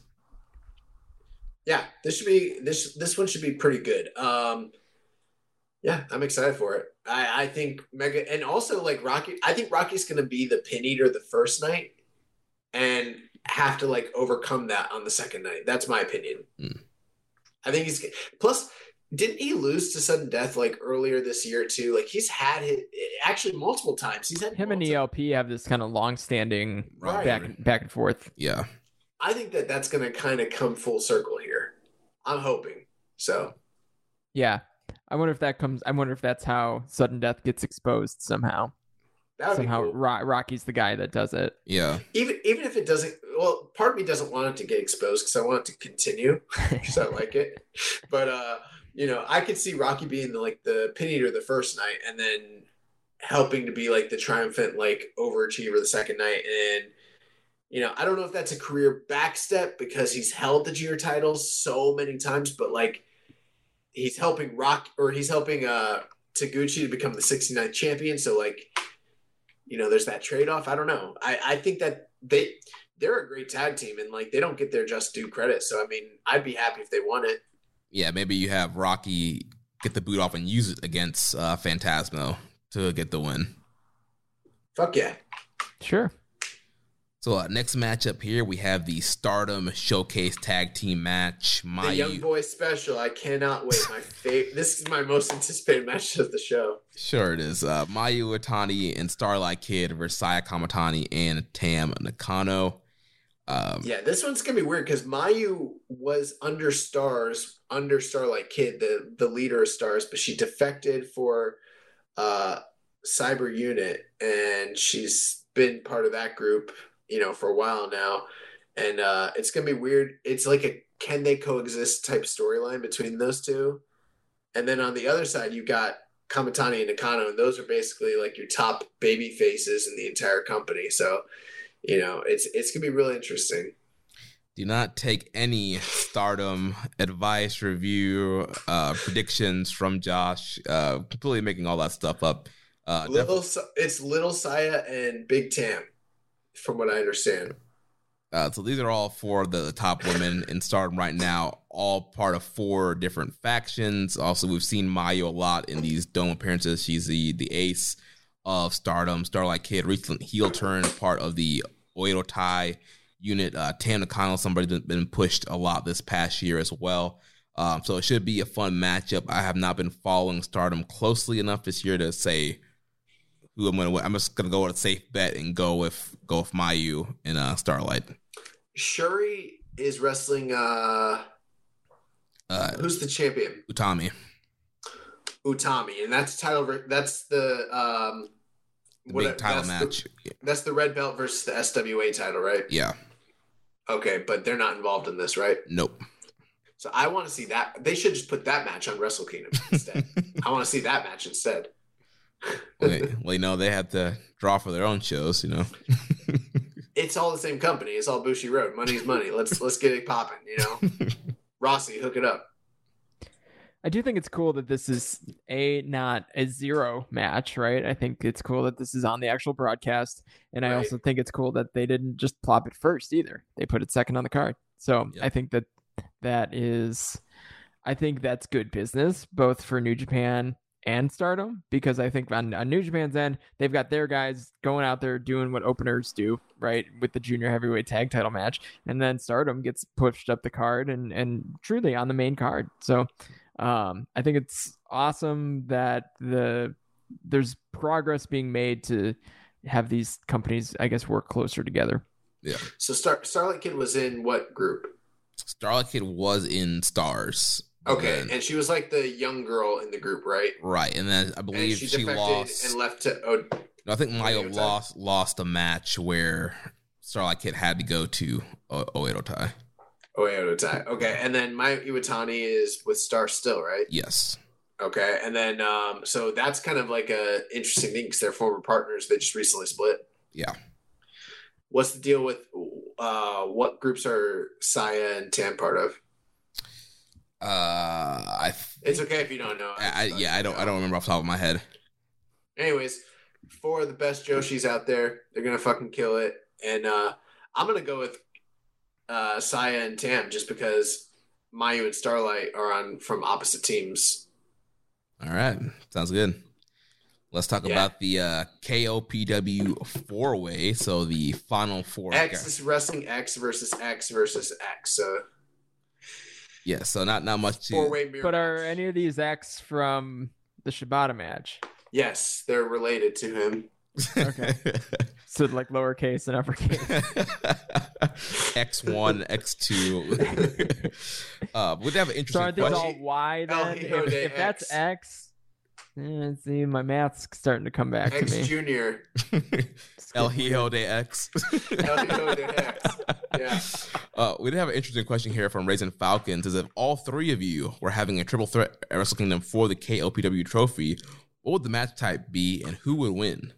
Yeah, this should be this this one should be pretty good. Um, yeah, I'm excited for it. I, I think Mega and also like Rocky. I think Rocky's going to be the pin eater the first night, and have to like overcome that on the second night. That's my opinion. Mm. I think he's plus. Didn't he lose to sudden death like earlier this year too? Like he's had it actually multiple times. He's had Him and multiple- ELP have this kind of long-standing Right. back back and forth. Yeah, I think that that's going to kind of come full circle here. I'm hoping so. Yeah, I wonder if that comes. I wonder if that's how sudden death gets exposed somehow. That would Somehow, cool. Ro- Rocky's the guy that does it. yeah. even even if it doesn't well part of me doesn't want it to get exposed because i want it to continue because i like it but uh you know i could see rocky being the like the pin eater the first night and then helping to be like the triumphant like overachiever the second night and you know i don't know if that's a career backstep because he's held the GR titles so many times but like he's helping rock or he's helping uh taguchi to become the 69th champion so like you know, there's that trade off. I don't know. I, I think that they they're a great tag team and like they don't get their just due credit. So I mean, I'd be happy if they won it. yeah, maybe you have Rocky get the boot off and use it against uh, Phantasmo to get the win. Fuck yeah. Sure. So uh, next matchup here, we have the Stardom Showcase Tag Team match. The Young Boy special. I cannot wait. My favorite. This is my most anticipated match of the show. sure it is. Uh, Mayu Iwatani and Starlight Kid versus Saya Kamitani and Tam Nakano. Um, Yeah, this one's gonna be weird because Mayu was under Stars, under Starlight Kid, the the leader of Stars, but she defected for uh Cyber Unit, and she's been part of that group, you know, for a while now. And uh it's gonna be weird. It's like a can they coexist type storyline between those two. And then on the other side, you've got Kamitani and Nakano, and those are basically like your top baby faces in the entire company. So you know, it's it's gonna be really interesting. do not take any Stardom advice, review, uh, predictions from Josh. Uh, completely making all that stuff up. Uh, Little, it's Little Saya and Big Tam, from what I understand. Uh, so these are all four of the top women in Stardom right now, all part of four different factions. Also, we've seen Mayu a lot in these dome appearances. She's the the ace of Stardom. Starlight Kid, recent heel turn, part of the Oedo Tai unit. Uh, Tam Nakano, somebody that's been pushed a lot this past year as well. Um, so it should be a fun matchup. I have not been following Stardom closely enough this year to say who I'm gonna. win. I'm just gonna go with a safe bet and go with go with Mayu and uh, Starlight. Shuri is wrestling. uh Uh, Who's the champion? Utami, Utami, and that's title. That's the um. the what- big title that's the- match. that's the red belt versus the SWA title, right? yeah, Okay, but they're not involved in this, right? nope. So I want to see that. They should just put that match on Wrestle Kingdom instead. I want to see that match instead. well, they- well, you know they have to draw for their own shows. You know, it's all the same company. It's all Bushiroad. Money's money. Let's let's get it popping. You know, Rossi, hook it up. I do think it's cool that this is a not a zero match, right? I think it's cool that this is on the actual broadcast, and I also think it's cool that they didn't just plop it first either. They put it second on the card. So Yeah. I think that that is, I think that's good business both for New Japan and Stardom because I think on, on New Japan's end they've got their guys going out there doing what openers do, right, with the junior heavyweight tag title match, and then Stardom gets pushed up the card and and truly on the main card. So um, I think it's awesome that the there's progress being made to have these companies, I guess, work closer together. Yeah. So Star Starlight Kid was in what group? Starlight Kid was in Stars. Okay, And- and she was like the young girl in the group, right? right, and then I believe she she, lost. and left to. Oh, no, I think Maya lost lost a match where Starlight Kid had to go to o- Oedo Tai. yeah, Tai. Okay, and then Maya Iwatani is with Star still, right? Yes. Okay, and then um, so that's kind of like a interesting thing because they're former partners. They just recently split. Yeah. What's the deal with uh, what groups are Saya and Tam part of? Uh, I, It's okay if you don't know. I, I yeah, I don't I don't remember off the top of my head. Anyways, four of the best Joshis out there. They're gonna fucking kill it, and uh, I'm gonna go with uh, Saya and Tam just because Mayu and Starlight are on from opposite teams. All right, sounds good. Let's talk Yeah. about the uh, KOPW four way. So the final four. X is wrestling X versus X versus X. So Yeah, so not not much to. four way mirror. But are any of these X from the Shibata match? Yes, they're related to him. Okay. So like lowercase and uppercase. X one, X two. uh, would have an So interesting are these all Y then? If, if that's X. X, eh, see, my math's starting to come back X to me. Junior. El Hijo de X. El Hijo de X. Yeah. Uh, we did have an interesting question here from Raisin Falcons. Is if all three of you were having a triple threat at Wrestle Kingdom for the KOPW trophy, what would the match type be and who would win?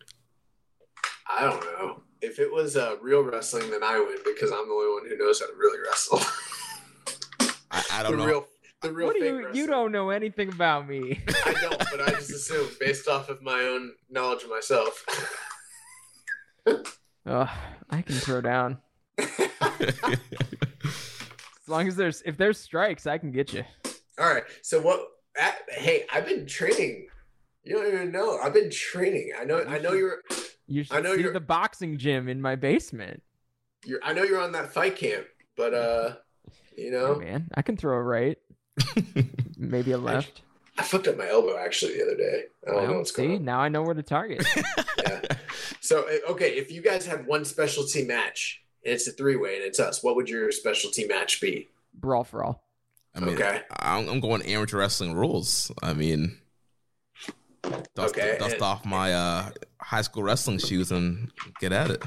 I don't know. If it was uh, real wrestling, then I win because I'm the only one who knows how to really wrestle. I, I don't know. real, the real What do you? You don't know anything about me. I don't, but I just assume based off of my own knowledge of myself. Ugh, I can throw down. As long as there's if there's strikes, I can get you. All right. So what? At, hey, I've been training. You don't even know. I've been training. I know. I know you're. You I should know see you're- the boxing gym in my basement. You're. I know you're on that fight camp, but uh, you Hey, know, man, I can throw a right, maybe a left. I fucked up my elbow actually the other day. I don't know what's see, going on. now I know where to target. Yeah. So uh, okay, if you guys have one specialty match and it's a three way and it's us, what would your specialty match be? Brawl for all. I mean, Okay. I'm, I'm going amateur wrestling rules. I mean, dust, Okay, dust and- off my uh, high school wrestling shoes and get at it.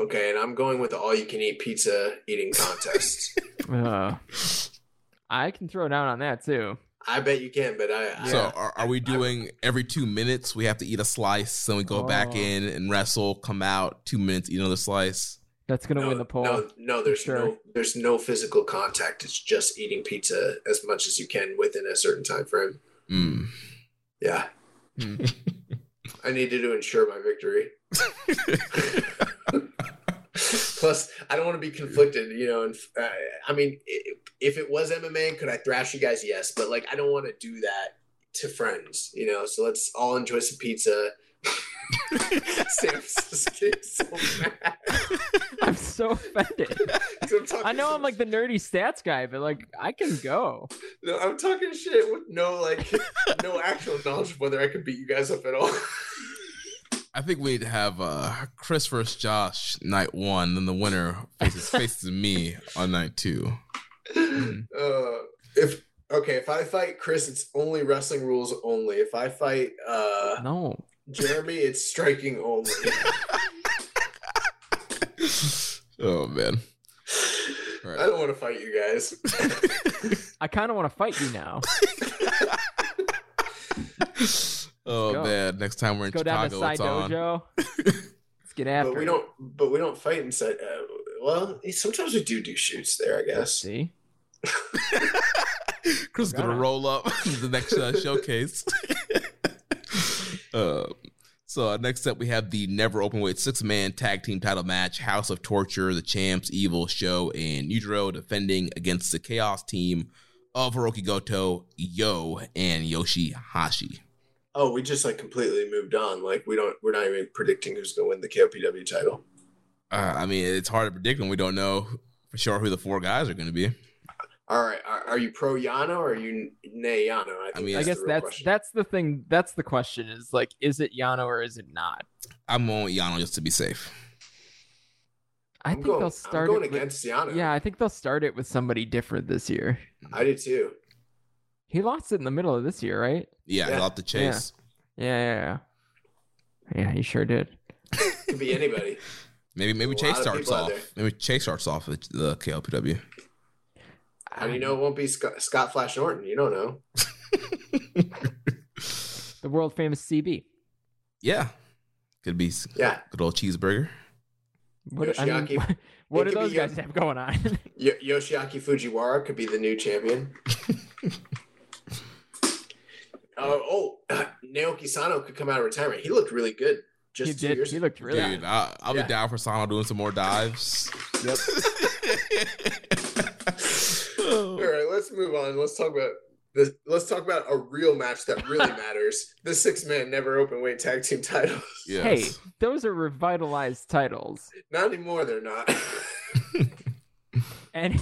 Okay, and I'm going with the all you can eat pizza eating contest. Uh, I can throw down on that too. I bet you can, but I, I So, are, are we doing every two minutes we have to eat a slice, then we go back Oh. in and wrestle, come out, two minutes, eat another slice? That's gonna no, win the poll. no, no, there's Sure. no there's no physical contact. It's just eating pizza as much as you can within a certain time frame. Mm. Yeah. Mm. I needed to ensure my victory. Plus, I don't want to be conflicted, you know. And uh, I mean, if it was MMA, could I thrash you guys? Yes, but like, I don't want to do that to friends, you know. So let's all enjoy some pizza. Sam's so mad. I'm so offended. I'm I know I'm some- like the nerdy stats guy, but like I can go. no, I'm talking shit with no like no actual knowledge of whether I could beat you guys up at all. I think we'd have uh, Chris versus Josh night one, then the winner faces faces me on night two. uh, if okay, if I fight Chris, it's only wrestling rules only. If I fight uh, No. Jeremy, it's striking only. Oh man. All I don't want to fight you guys. I kind of want to fight you now. Oh go. man. Next time we're in Go down to Chicago, it's on. Dojo. Let's get after but we it. don't. But we don't fight inside. Uh, well, sometimes we do do shoots there. I guess. See, Chris is gonna Gonna. roll up the next uh, showcase. uh, so uh, next up, we have the never open weight six man tag team title match: House of Torture, the Champs, Evil Sho, and Yujiro defending against the Chaos team of Hiroki Goto, YOH, and Yoshihashi. Oh, we just like completely moved on. Like we don't. We're not even predicting who's going to win the KOPW title. Uh, I mean, it's hard to predict when we don't know for sure who the four guys are going to be. All right, are, are you pro Yano or are you nay Yano? I, think mean, I guess that's question. that's the thing. That's the question. Is like, is it Yano or is it not? I'm going with Yano just to be safe. I I'm think going, they'll start I'm going it with- against Yano. Yeah, I think they'll start it with somebody different this year. I do too. He lost it in the middle of this year, right? Yeah, Yeah. he lost have to chase. Yeah, yeah, yeah. Yeah, he sure did. Could be anybody. Maybe maybe Chase lot of starts off. Maybe Chase starts off with the KOPW. How do you know it won't be Scott, Scott Flash Norton? You don't know. The world famous CB. Yeah, could be Yeah, good old cheeseburger. What, I mean, Yoshiaki. what do those guys Yo- have going on? y- Yoshiaki Fujiwara could be the new champion. Uh, oh, oh, Naoki Sano could come out of retirement. He looked really good just he two did. years He looked really Dude, good. I, I'll Yeah. be down for Sano doing some more dives. Yep. All right, let's move on. Let's talk about this. Let's talk about a real match that really matters: the six-man never open weight tag team titles. Yes. Hey, those are revitalized titles, Not anymore. They're not. and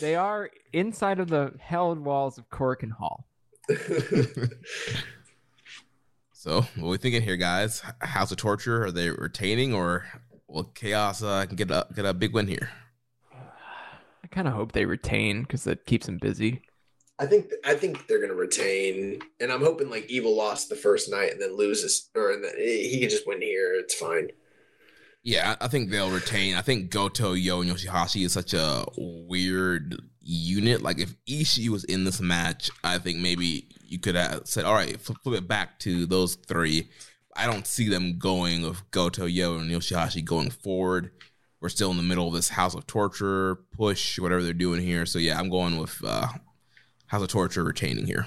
they are inside of the held walls of Korakuen Hall. So, what are we thinking here, guys? House of Torture? Are they retaining, or will Chaos uh, can get a get a big win here? I kind of hope they retain because that keeps them busy. I think I think they're gonna retain, and I'm hoping like Evil lost the first night and then loses, or and he could just win here. It's fine. Yeah, I I think they'll retain. I think Goto, YOH, and Yoshihashi is such a weird unit. Like if Ishii was in this match, I think maybe you could have said, "All right, flip, flip it back to those three. I don't see them going with Goto, YOH, and Yoshihashi going forward. We're still in the middle of this House of Torture push, whatever they're doing here. So yeah, I'm going with uh, House of Torture retaining here.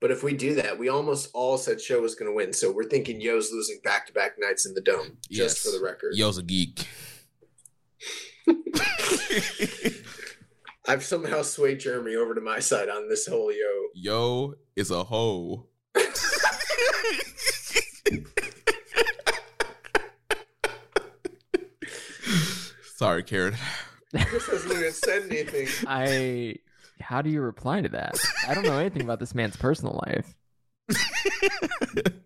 But if we do that, we almost all said Sho was gonna win, so we're thinking YOH's losing back to back nights in the dome. Just Yes. for the record, YOH's a geek. I've somehow swayed Jeremy over to my side on this whole YOH. YOH is a hoe. Sorry, Karen. Chris hasn't even said anything. I. How do you reply to that? I don't know anything about this man's personal life.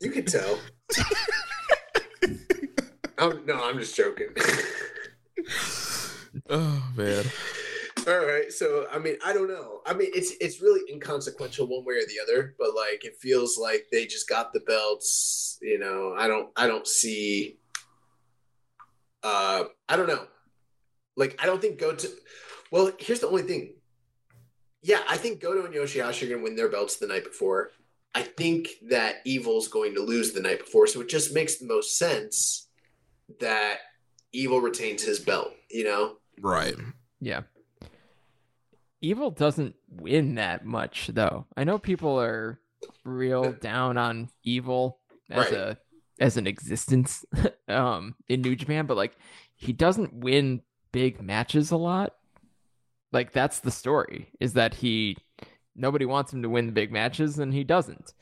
You can tell. I'm, no, I'm just joking. Oh man. All right, so I mean, I don't know. I mean, it's it's really inconsequential one way or the other, but like it feels like they just got the belts. You know, I don't I don't see. Uh, I don't know. Like I don't think go to. Well, here's the only thing. Yeah, I think Goto and Yoshihashi are going to win their belts the night before. I think that Evil's going to lose the night before, so it just makes the most sense that Evil retains his belt. You know. Right. Yeah. Evil doesn't win that much though. I know people are real down on Evil as Right. a as an existence um in New Japan, but like he doesn't win big matches a lot. Like that's the story is that he nobody wants him to win the big matches and he doesn't.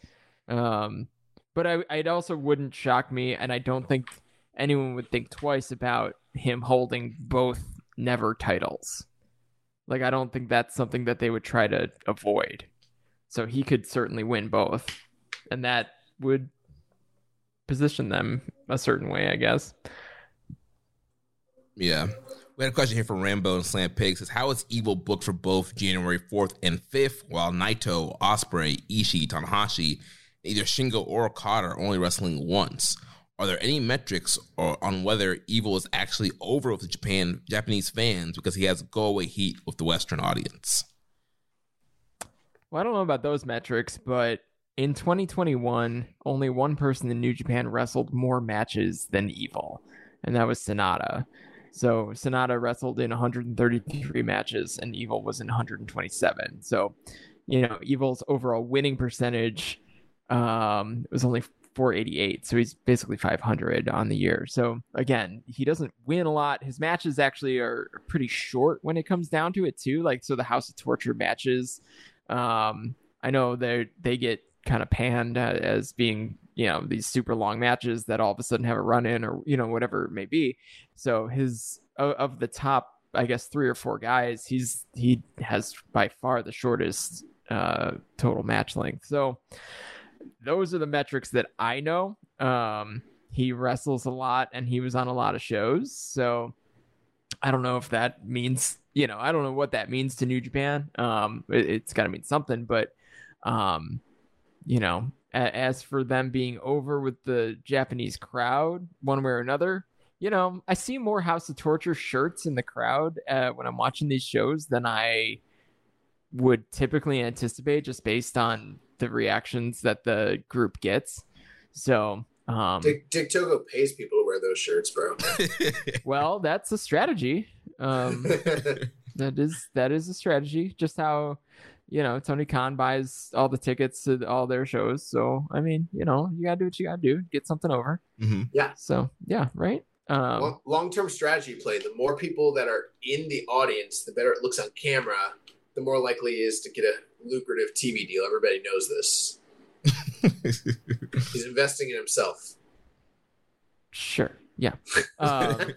Um but I it also wouldn't shock me and I don't think anyone would think twice about him holding both never titles. Like I don't think that's something that they would try to avoid. So he could certainly win both. And that would position them a certain way, I guess. Yeah. We had a question here from Rambo and Slant Pig. Says, How is Evil booked for both January 4th and 5th, while Naito, Ospreay, Ishii, Tanahashi, either Shingo or Okada are only wrestling once? Are there any metrics or on whether Evil is actually over with the Japan Japanese fans because he has go away heat with the Western audience? Well, I don't know about those metrics, but in 2021, only one person in New Japan wrestled more matches than Evil, and that was Sanada. So Sanada wrestled in 133 matches, and Evil was in 127. So, you know, Evil's overall winning percentage um, was only 488. So he's basically 500 on the year. So again, he doesn't win a lot. His matches actually are pretty short when it comes down to it too. Like so, the House of Torture matches um, I know they they get kind of panned as being you know these super long matches that all of a sudden have a run in or you know whatever it may be. So his of the top I guess three or four guys, he's he has by far the shortest uh, total match length. So those are the metrics that I know. Um, he wrestles a lot and he was on a lot of shows. So I don't know if that means, you know, I don't know what that means to New Japan. Um, it, it's got to mean something, but, um, you know, a- as for them being over with the Japanese crowd, one way or another, you know, I see more House of Torture shirts in the crowd uh, when I'm watching these shows than I would typically anticipate just based on the reactions that the group gets. So, um, Dick, Dick Togo pays people to wear those shirts, bro. well, that's a strategy. Um, that is that is a strategy. Just how you know Tony Khan buys all the tickets to all their shows. So I mean, you know, you gotta do what you gotta do. Get something over. hmm So yeah, right. Um, Long term strategy play. The more people that are in the audience, the better it looks on camera. The more likely he is to get a lucrative TV deal. Everybody knows this. He's investing in himself. sure. Yeah. Um,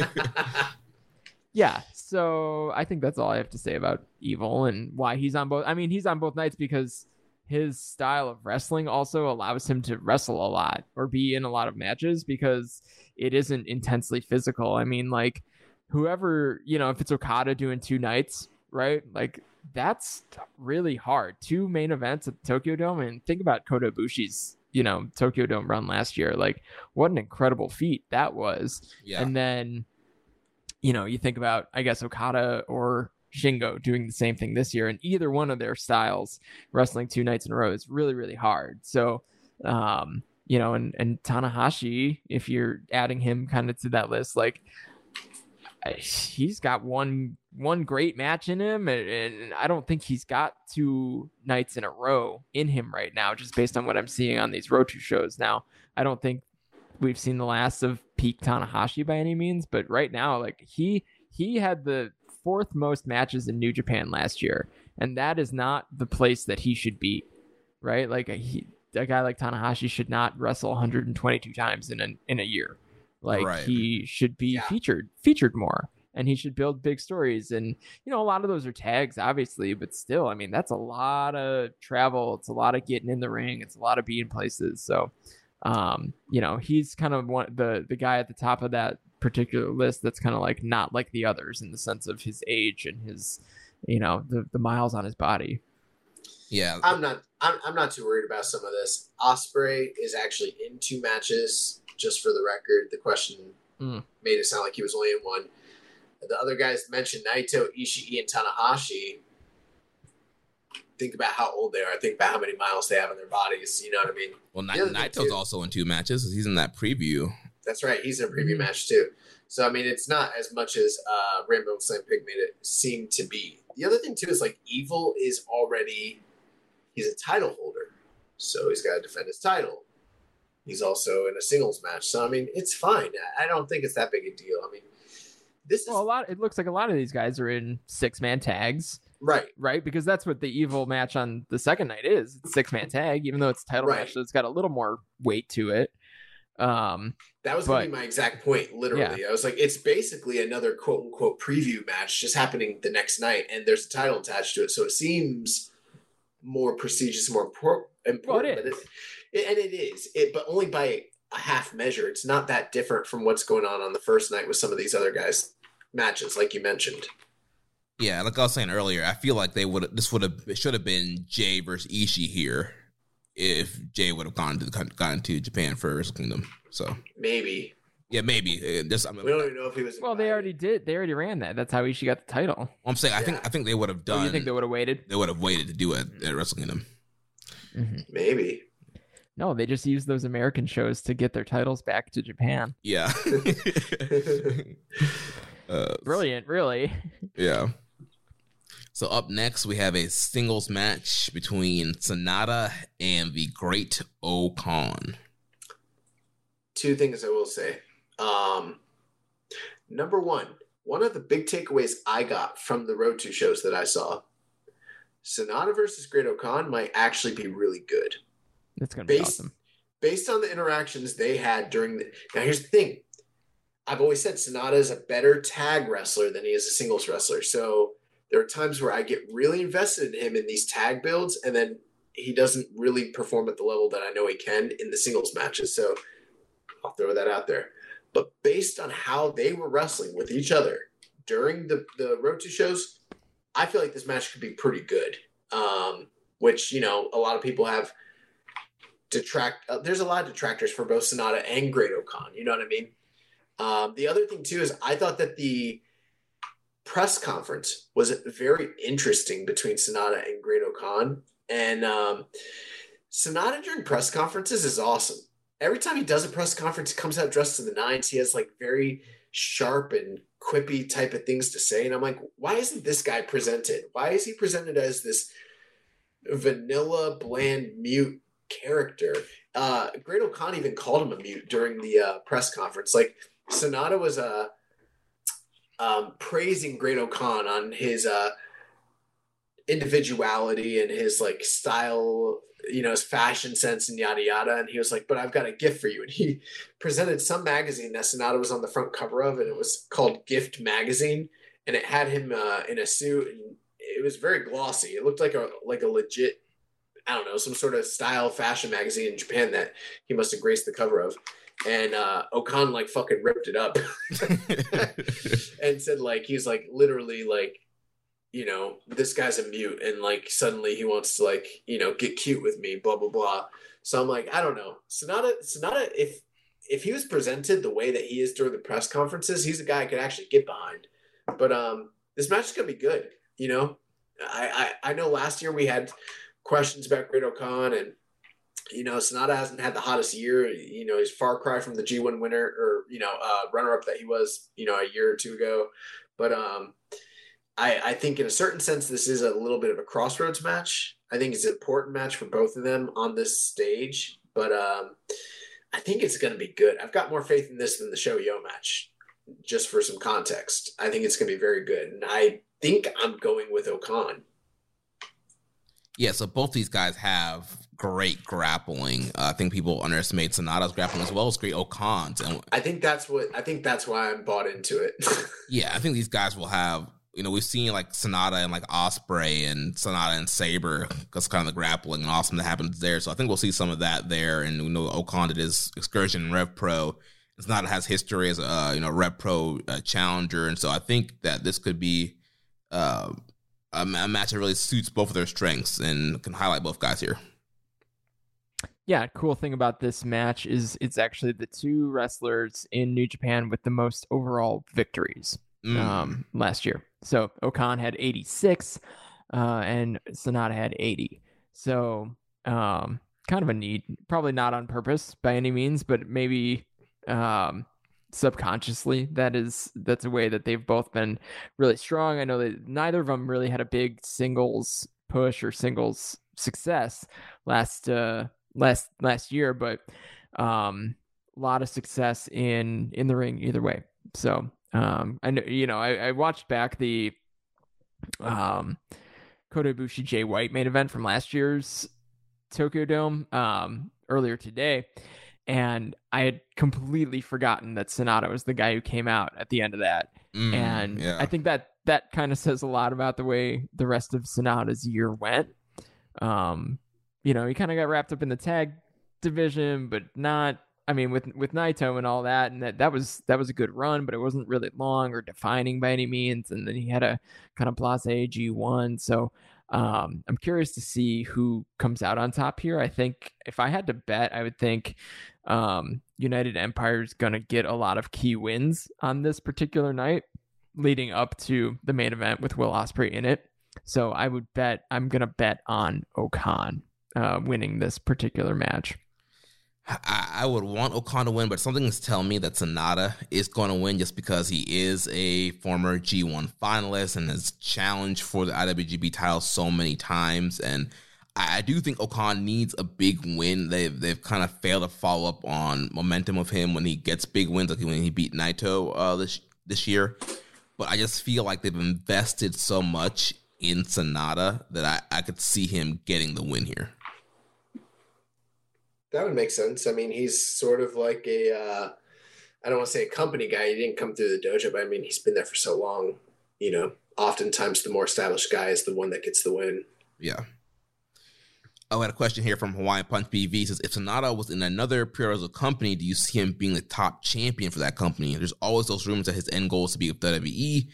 yeah. So I think that's all I have to say about Evil and why he's on both. I mean, he's on both nights because his style of wrestling also allows him to wrestle a lot or be in a lot of matches because it isn't intensely physical. I mean, like whoever, you know, if it's Okada doing two nights, right? Like that's really hard. Two main events at the Tokyo Dome and think about Kota Ibushi's, you know, Tokyo Dome run last year. Like what an incredible feat that was. Yeah. And then, you know, you think about, I guess, Okada or Shingo doing the same thing this year, and either one of their styles wrestling two nights in a row is really, really hard. So, um, you know, and, and Tanahashi, if you're adding him kind of to that list, like he's got one one great match in him, and, and I don't think he's got two nights in a row in him right now, just based on what I'm seeing on these Road to shows. Now, I don't think we've seen the last of peak Tanahashi by any means, but right now, like he he had the fourth most matches in New Japan last year, and that is not the place that he should be, right? Like a, he, a guy like Tanahashi should not wrestle 122 times in a in a year. Like Right. he should be Yeah. featured featured more, and he should build big stories. And you know, a lot of those are tags, obviously, but still, I mean, that's a lot of travel. It's a lot of getting in the ring. It's a lot of being places. So um you know he's kind of one the the guy at the top of that particular list that's kind of like not like the others in the sense of his age and his you know the the miles on his body yeah. I'm not. I'm, I'm not too worried about some of this. Ospreay is actually in two matches. Just for the record, the question Mm. made it sound like he was only in one. The other guys mentioned Naito, Ishii, and Tanahashi. Think about how old they are. Think about how many miles they have in their bodies. You know what I mean? Well, The other Ni- thing, Naito's too- also in two matches. He's in that preview. That's right. He's in a preview match too. So I mean, it's not as much as uh, Rainbow Slam Pig made it seem to be. The other thing too is like Evil is already he's a title holder, so he's got to defend his title. He's also in a singles match, so I mean, it's fine. I- don't think it's that big a deal. I mean, this is a lot it looks like a lot of these guys are in six man tags right. right because that's what the evil match on the second night is it's six man tag even though it's a title Right. match so it's got a little more weight to it um That was going to be my exact point. Literally, I was like, it's basically another quote unquote preview match just happening the next night, and there's a title attached to it, so it seems more prestigious, more impor- important. Well, it but it, and it is, it, but only by a half measure. It's not that different from what's going on on the first night with some of these other guys' matches, like you mentioned. Yeah, like I was saying earlier, I feel like they would. This would have it should have been Jay versus Ishii here, if Jay would have gone to the, gone to Japan for Wrestle Kingdom. So Maybe yeah, maybe. Uh, Just, I mean, we don't even know if he was. well they already did they already ran that that's how Ishii got the title I'm saying I think I think they would have do done. you think they would have waited they would have waited to do it at Wrestle Kingdom. maybe. No they just used those american shows to get their titles back to japan Yeah. uh, brilliant really Yeah. So up next we have a singles match between Sanada and the Great Okan. two things I will say. Um, number one, one of the big takeaways I got from the Road to shows that I saw, Sanada versus Great-O-Khan might actually be really good. That's gonna be Based awesome. based on the interactions they had during the. Now here's the thing, I've always said Sanada is a better tag wrestler than he is a singles wrestler. So there are times where I get really invested in him in these tag builds, and then he doesn't really perform at the level that I know he can in the singles matches. So I'll throw that out there. But based on how they were wrestling with each other during the, the Road to shows, I feel like this match could be pretty good. Um, which, you know, a lot of people have detract. Uh, there's a lot of detractors for both Sanada and Great-O-Khan. You know what I mean? Um, the other thing, too, is I thought that the press conference was very interesting between Sanada and Great-O-Khan. And um, Sanada during press conferences is awesome. Every time he does a press conference, he comes out dressed to the nines. He has like very sharp and quippy type of things to say. And I'm like, why isn't this guy presented? Why is he presented as this vanilla, bland, mute character? Uh, Great-O-Khan even called him a mute during the uh, press conference. Like, Sanada was uh, um, praising Great-O-Khan on his uh, individuality and his like style you know his fashion sense and yada yada and he was like but i've got a gift for you and he presented some magazine that Sanada was on the front cover of and it was called gift magazine and it had him uh, in a suit and it was very glossy it looked like a like a legit i don't know some sort of style fashion magazine in japan that he must have graced the cover of and uh O-Khan like fucking ripped it up and said like he's like literally like you know, this guy's a mute and like suddenly he wants to like, you know, get cute with me, blah blah blah. So I'm like, I don't know. Sanada Sanada if if he was presented the way that he is during the press conferences, he's a guy I could actually get behind. But um this match is gonna be good, you know. I I, I know last year we had questions about Great-O-Khan and you know, Sanada hasn't had the hottest year. You know, he's far cry from the G1 winner or, you know, uh, runner up that he was, you know, a year or two ago. But um I, I think in a certain sense this is a little bit of a crossroads match. I think it's an important match for both of them on this stage, but um, I think it's going to be good. I've got more faith in this than the Sho YOH match, just for some context. I think it's going to be very good, and I think I'm going with O-Khan. Yeah, so both these guys have great grappling. Uh, I think people underestimate Sanada's grappling as well as Great-O-Khan's, and I think that's what I think that's why I'm bought into it. yeah, I think these guys will have you know, we've seen like Sanada and like Ospreay and Sanada and Sabre because kind of the grappling and awesome that happens there. So I think we'll see some of that there. And we know O-Khan did his excursion in Rev Pro. Sanada has history as a you know Rev Pro uh, challenger, and so I think that this could be uh, a, a match that really suits both of their strengths and can highlight both guys here. Yeah, cool thing about this match is it's actually the two wrestlers in New Japan with the most overall victories mm. um, last year. So O-Khan had 86, uh, and Sanada had 80. So um, kind of a need, probably not on purpose by any means, but maybe um, subconsciously that is that's a way that they've both been really strong. I know that neither of them really had a big singles push or singles success last uh, last last year, but um, a lot of success in in the ring either way. So um, I know you know, I, I watched back the um Kota Jay White main event from last year's Tokyo Dome um earlier today, and I had completely forgotten that Sanada was the guy who came out at the end of that. Mm, and yeah. I think that that kind of says a lot about the way the rest of Sanada's year went. Um, you know, he kind of got wrapped up in the tag division, but not I mean, with with Naito and all that, and that that was that was a good run, but it wasn't really long or defining by any means. And then he had a kind of blase G one. So um, I'm curious to see who comes out on top here. I think if I had to bet, I would think um, United Empire is going to get a lot of key wins on this particular night, leading up to the main event with Will Ospreay in it. So I would bet I'm going to bet on O-Khan uh, winning this particular match. I, I would want O-Khan to win, but something is telling me that Sanada is going to win just because he is a former G1 finalist and has challenged for the IWGP title so many times. And I, I do think O-Khan needs a big win. They've they've kind of failed to follow up on momentum of him when he gets big wins, like when he beat Naito uh, this this year. But I just feel like they've invested so much in Sanada that I, I could see him getting the win here. That would make sense. I mean, he's sort of like a uh, I don't want to say a company guy. He didn't come through the dojo, but I mean, he's been there for so long. You know, oftentimes the more established guy is the one that gets the win. Yeah. Oh, I had a question here from Hawaiian Punch BV. Says, if Sanada was in another Puroresu company, do you see him being the top champion for that company? There's always those rumors that his end goal is to be with WWE.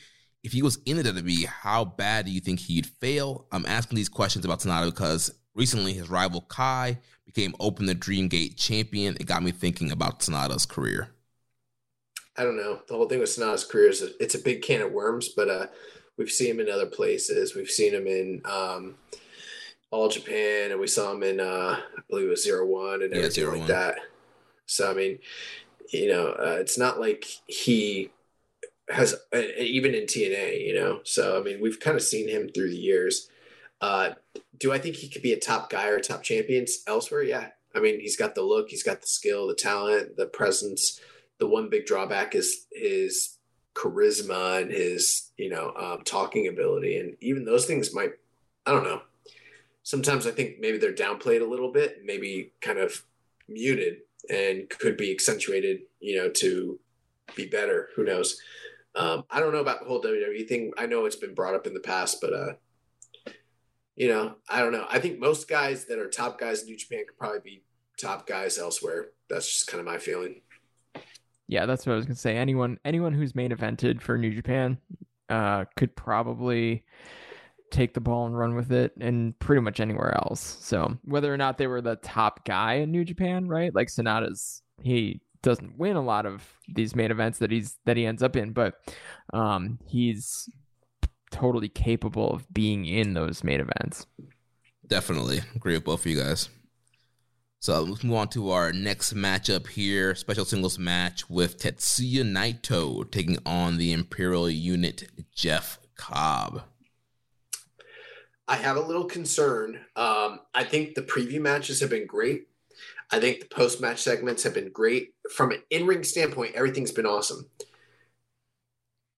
If he was in the WWE, how bad do you think he'd fail? I'm asking these questions about Sanada because recently his rival Kai became Open the Dream Gate champion. It got me thinking about Sanada's career. I don't know. The whole thing with Sanada's career is it's a big can of worms, but uh, we've seen him in other places. We've seen him in um, All Japan, and we saw him in uh, I believe it was Zero One and Yeah, everything Zero like One. that. So I mean, you know, uh, it's not like he has uh, even in TNA, you know. So I mean, we've kind of seen him through the years. Uh, do I think he could be a top guy or top champions elsewhere? Yeah. I mean, he's got the look, he's got the skill, the talent, the presence. The one big drawback is his charisma and his, you know, um, talking ability, and even those things might, I don't know. Sometimes I think maybe they're downplayed a little bit, maybe kind of muted, and could be accentuated, you know, to be better. Who knows? Um, I don't know about the whole WWE thing. I know it's been brought up in the past, but uh, you know, I don't know. I think most guys that are top guys in New Japan could probably be top guys elsewhere. That's just kind of my feeling. Yeah, that's what I was gonna say. Anyone anyone who's main evented for New Japan uh, could probably take the ball and run with it and pretty much anywhere else. So whether or not they were the top guy in New Japan, right? Like Sanada's he doesn't win a lot of these main events that he's that he ends up in, but um he's totally capable of being in those main events. Definitely agree with both of you guys. So let's move on to our next matchup here. Special singles match with Tetsuya Naito taking on the Imperial Unit Jeff Cobb. I have a little concern. Um, I think the preview matches have been great. I think the post match segments have been great. From an in ring standpoint, everything's been awesome.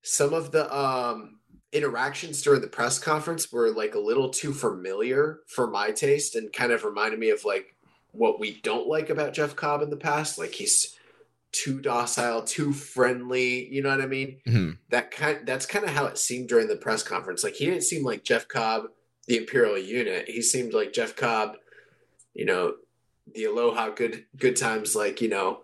Some of the um, interactions during the press conference were like a little too familiar for my taste and kind of reminded me of like what we don't like about Jeff Cobb in the past. Like he's too docile, too friendly. You know what I mean? Mhm. That kind. That's kind of how it seemed during the press conference. Like he didn't seem like Jeff Cobb, the Imperial unit. He seemed like Jeff Cobb, you know, the Aloha good good times, like you know,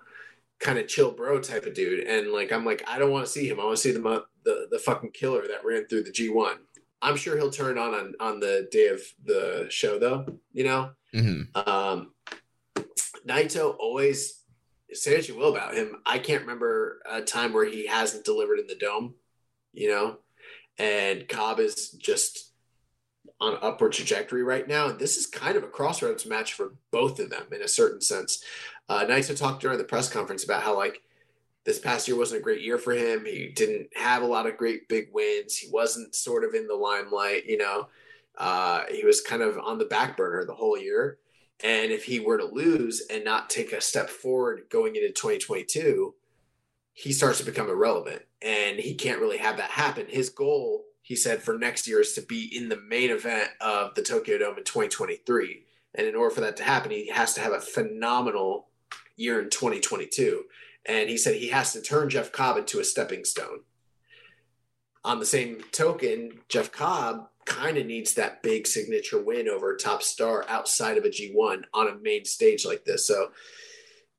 kind of chill bro type of dude. And like I'm like I don't want to see him. I want to see the the the fucking killer that ran through the G1. I'm sure he'll turn on on on the day of the show though. You know. hmm Um, Naito always say what you will about him. I can't remember a time where he hasn't delivered in the dome, you know. And Cobb is just on an upward trajectory right now, and this is kind of a crossroads match for both of them in a certain sense. Uh, Naito talked during the press conference about how like this past year wasn't a great year for him. He didn't have a lot of great big wins. He wasn't sort of in the limelight, you know. Uh, he was kind of on the back burner the whole year. And if he were to lose and not take a step forward going into 2022, he starts to become irrelevant. And he can't really have that happen. His goal, he said, for next year is to be in the main event of the Tokyo Dome in 2023. And in order for that to happen, he has to have a phenomenal year in 2022. And he said he has to turn Jeff Cobb into a stepping stone. On the same token, Jeff Cobb kind of needs that big signature win over a top star outside of a G1 on a main stage like this. So,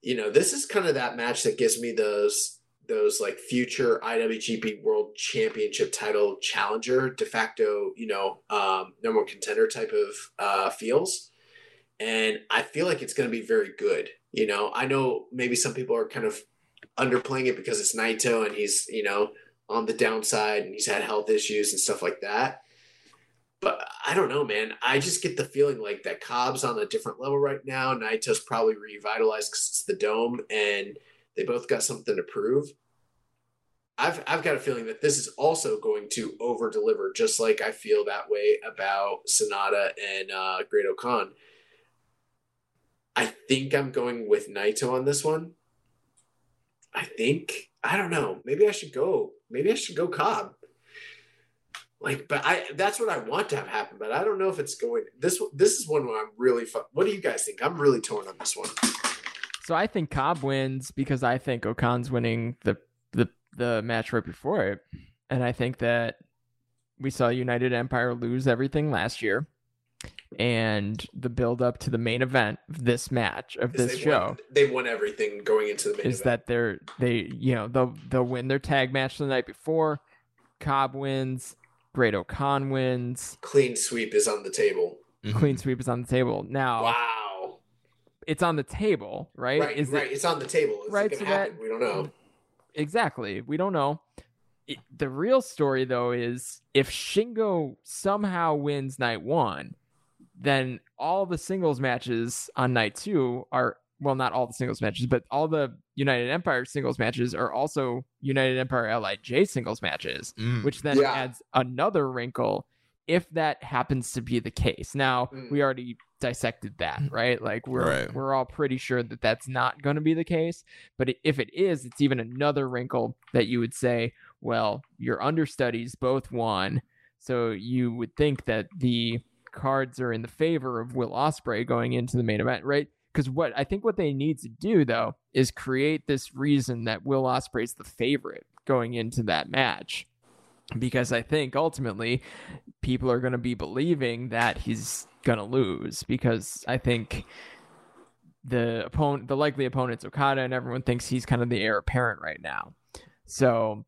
you know, this is kind of that match that gives me those those like future IWGP World Championship title challenger, de facto, you know, um, number one contender type of uh, feels. And I feel like it's going to be very good. You know, I know maybe some people are kind of underplaying it because it's Naito and he's, you know, on the downside and he's had health issues and stuff like that. But I don't know, man. I just get the feeling like that Cobb's on a different level right now. Naito's probably revitalized because it's the dome, and they both got something to prove. I've I've got a feeling that this is also going to over deliver, just like I feel that way about Sanada and uh, Great-O-Khan. I think I'm going with Naito on this one. I think I don't know. Maybe I should go. Maybe I should go Cobb. Like, but I that's what I want to have happen. But I don't know if it's going. This this is one where I'm really. What do you guys think? I'm really torn on this one. So I think Cobb wins because I think O-Khan's winning the the the match right before it, and I think that we saw United Empire lose everything last year, and the build up to the main event of this match of this they've show won, they've won everything going into the main is event. that they're they you know they'll they'll win their tag match the night before. Cobb wins. Great-O-Khan wins. clean sweep is on the table. Mhm. Clean sweep is on the table. Now Wow. it's on the table, right? Right, is right. It, it's on the table. Is right, it gonna so happen? that- we don't know. exactly. We don't know. It, the real story though is if Shingo somehow wins night one, then all the singles matches on night two are well, not all the singles matches, but all the United Empire singles matches are also United Empire Lij singles matches. Mm. which then Yeah. adds another wrinkle if that happens to be the case. Now, Mm. we already dissected that, right? Like we're Right. we're all pretty sure that that's not going to be the case, but if it is, it's even another wrinkle that you would say, well, your understudies both won, so you would think that the cards are in the favor of Will Ospreay going into the main event, right? Because what I think what they need to do though is create this reason that Will Ospreay's the favorite going into that match because I think ultimately people are going to be believing that he's going to lose because I think the opponent, the likely opponent's Okada, and everyone thinks he's kind of the heir apparent right now. So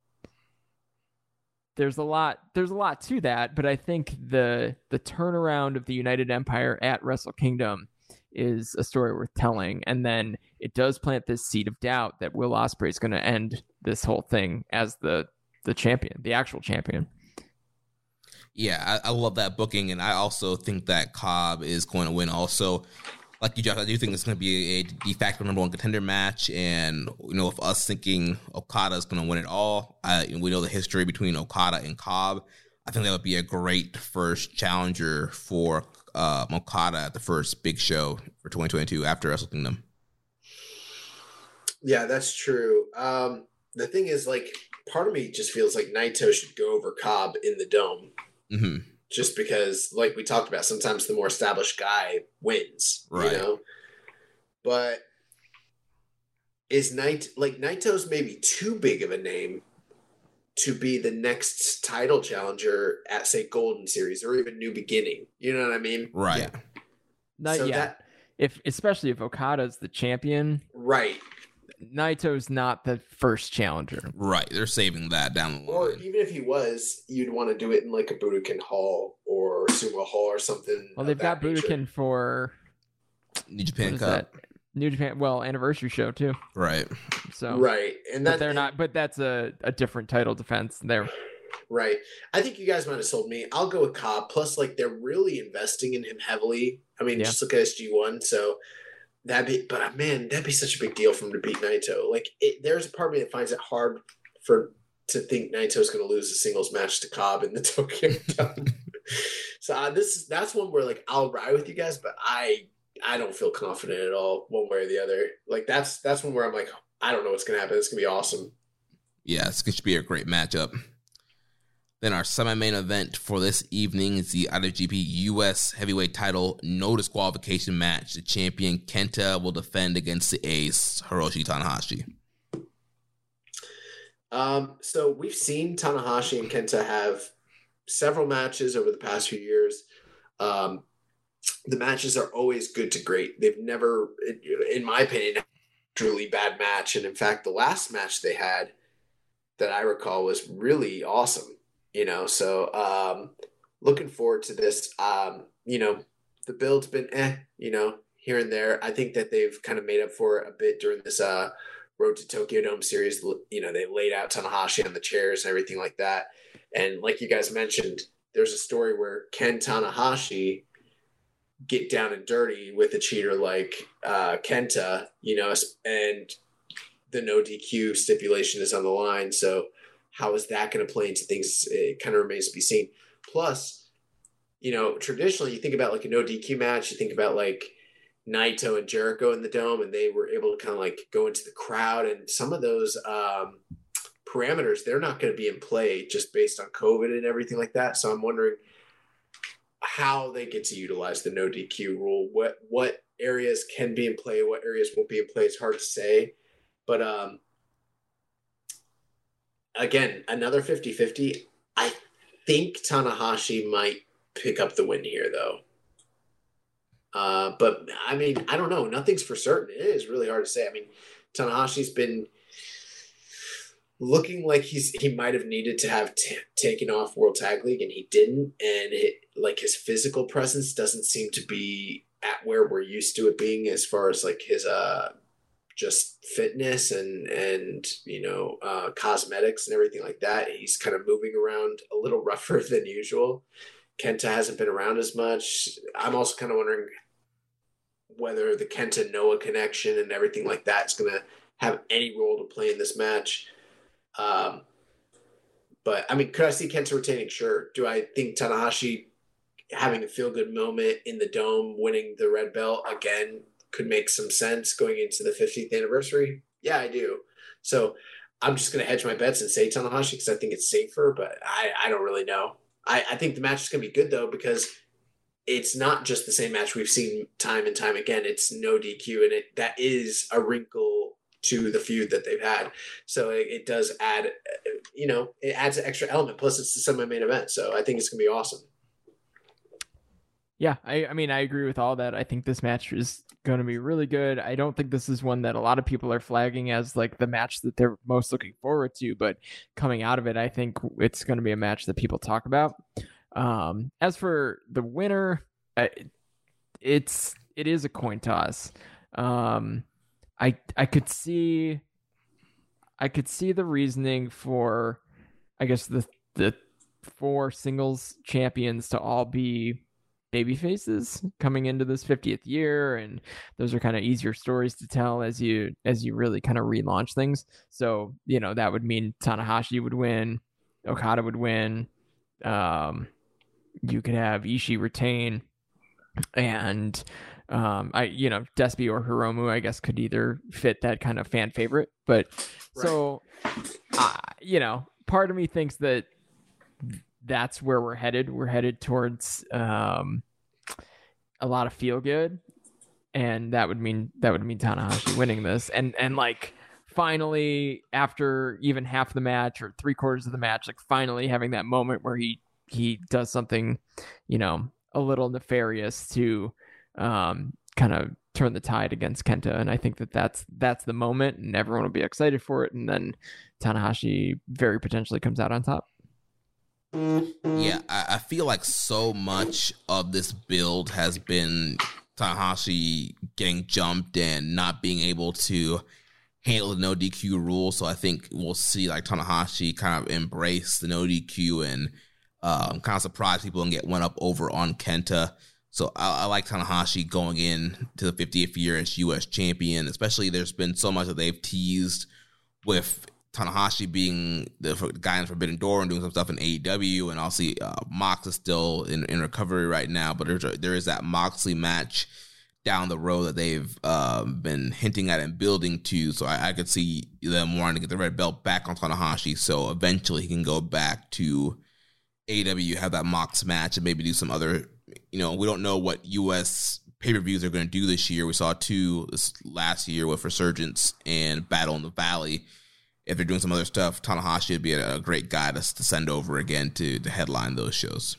there's a lot there's a lot to that, but I think the the turnaround of the United Empire at Wrestle Kingdom is a story worth telling, and then it does plant this seed of doubt that Will Ospreay is going to end this whole thing as the the champion, the actual champion. Yeah, I, I love that booking, and I also think that Cobb is going to win. Also, like you, Josh, I do think it's going to be a de facto number one contender match, and you know, with us thinking Okada is going to win it all, uh, and we know the history between Okada and Cobb. I think that would be a great first challenger for uh, Okada at the first big show for 2022 after Wrestle Kingdom. Yeah, that's true. Um, the thing is, like, part of me just feels like Naito should go over Cobb in the dome, hmm just because, like we talked about, sometimes the more established guy wins, Right. you know. But is Night like Naito's maybe too big of a name to be the next title challenger at say Golden Series or even New Beginning? You know what I mean? Right. Yeah. Not So yet. that- if especially if Okada's the champion, Right. Naito's not the first challenger. Right. They're saving that down the line. Or even if he was, you'd want to do it in like a Budokan Hall or Sumo Hall or something. Well, they've got nature. Budokan for New Japan Cup. that? New Japan, well, anniversary show too. Right. So Right, and but that they're not. But that's a, a different title defense. There, right. I think you guys might have sold me. I'll go with Cobb. Plus, like they're really investing in him heavily. I mean, Yeah. just look at SG one. So that'd be, but man, that'd be such a big deal for him to beat Naito. Like, it, there's a part of me that finds it hard for to think Naito's going to lose a singles match to Cobb in the Tokyo Dome. so uh, this is that's one where like I'll ride with you guys, but I I don't feel confident at all one way or the other. Like that's that's one where I'm like I don't know what's going to happen. It's going to be awesome. Yeah, this should be a great matchup. Then our semi-main event for this evening is the IWGP US Heavyweight Title no disqualification match. The champion Kenta will defend against the ace Hiroshi Tanahashi. Um, so we've seen Tanahashi and Kenta have several matches over the past few years. Um, the matches are always good to great. They've never, in my opinion, truly bad match. And in fact, the last match they had that I recall was really awesome. You know, so um, looking forward to this. Um, you know, the build's been eh, you know, here and there. I think that they've kind of made up for it a bit during this uh Road to Tokyo Dome series. You know, they laid out Tanahashi on the chairs and everything like that. And like you guys mentioned, there's a story where Ken Tanahashi get down and dirty with a cheater like uh, Kenta, you know, and the no DQ stipulation is on the line. So how is that going to play into things? It kind of remains to be seen. Plus, you know, traditionally you think about like a no DQ match, you think about like Naito and Jericho in the dome, and they were able to kind of like go into the crowd. And some of those um, parameters, they're not going to be in play just based on COVID and everything like that. So I'm wondering how they get to utilize the no DQ rule. What what areas can be in play, what areas won't be in play. It's hard to say. But um, again, another 50 50. I think Tanahashi might pick up the win here, though. Uh, but I mean, I don't know. Nothing's for certain. It is really hard to say. I mean, Tanahashi's been looking like he's he might have needed to have t- taken off World Tag League and he didn't, and it, like his physical presence doesn't seem to be at where we're used to it being as far as like his uh just fitness and and you know uh, cosmetics and everything like that. He's kind of moving around a little rougher than usual. Kenta hasn't been around as much. I'm also kind of wondering whether the Kenta Noah connection and everything like that is going to have any role to play in this match. Um, but I mean, could I see Kenta retaining? Sure. Do I think Tanahashi having a feel good moment in the dome, winning the red belt again, could make some sense going into the 50th anniversary? Yeah, I do. So I'm just going to hedge my bets and say Tanahashi because I think it's safer, but I, I don't really know. I, I think the match is going to be good though because it's not just the same match we've seen time and time again. It's no DQ, and it that is a wrinkle to the feud that they've had. So it, it does add, you know, it adds an extra element. Plus, it's the semi-main event, so I think it's going to be awesome. Yeah, I, I mean, I agree with all that. I think this match is going to be really good. I don't think this is one that a lot of people are flagging as like the match that they're most looking forward to, but coming out of it, I think it's going to be a match that people talk about. Um, as for the winner, it's it is a coin toss. Um, I I could see I could see the reasoning for I guess the the four singles champions to all be baby faces coming into this 50th year and those are kind of easier stories to tell as you as you really kind of relaunch things so you know that would mean Tanahashi would win Okada would win um you could have Ishii retain and um I you know Despy or Hiromu I guess could either fit that kind of fan favorite but right. so uh, you know part of me thinks that that's where we're headed. We're headed towards um, a lot of feel good, and that would mean that would mean Tanahashi winning this, and and like finally after even half the match or three quarters of the match, like finally having that moment where he he does something, you know, a little nefarious to um, kind of turn the tide against Kenta, and I think that that's that's the moment, and everyone will be excited for it, and then Tanahashi very potentially comes out on top. Yeah, I, I, feel like so much of this build has been Tanahashi getting jumped and not being able to handle the no DQ rule. So I think we'll see like Tanahashi kind of embrace the no DQ and um, kind of surprise people and get one up over on Kenta. So I, I, like Tanahashi going in to the 50th year as U.S. champion. Especially there's been so much that they've teased with Tanahashi being the guy in Forbidden Door and doing some stuff in AEW, and also uh, Mox is still in, in recovery right now. But there's a, there is that Moxley match down the road that they've uh, been hinting at and building to. So I, I, could see them wanting to get the red belt back on Tanahashi, so eventually he can go back to AEW, have that Mox match, and maybe do some other. You know, we don't know what U.S. pay per views are going to do this year. We saw two this last year with Resurgence and Battle in the Valley if they're doing some other stuff, Tanahashi would be a, a great guy to, to send over again to, to headline those shows.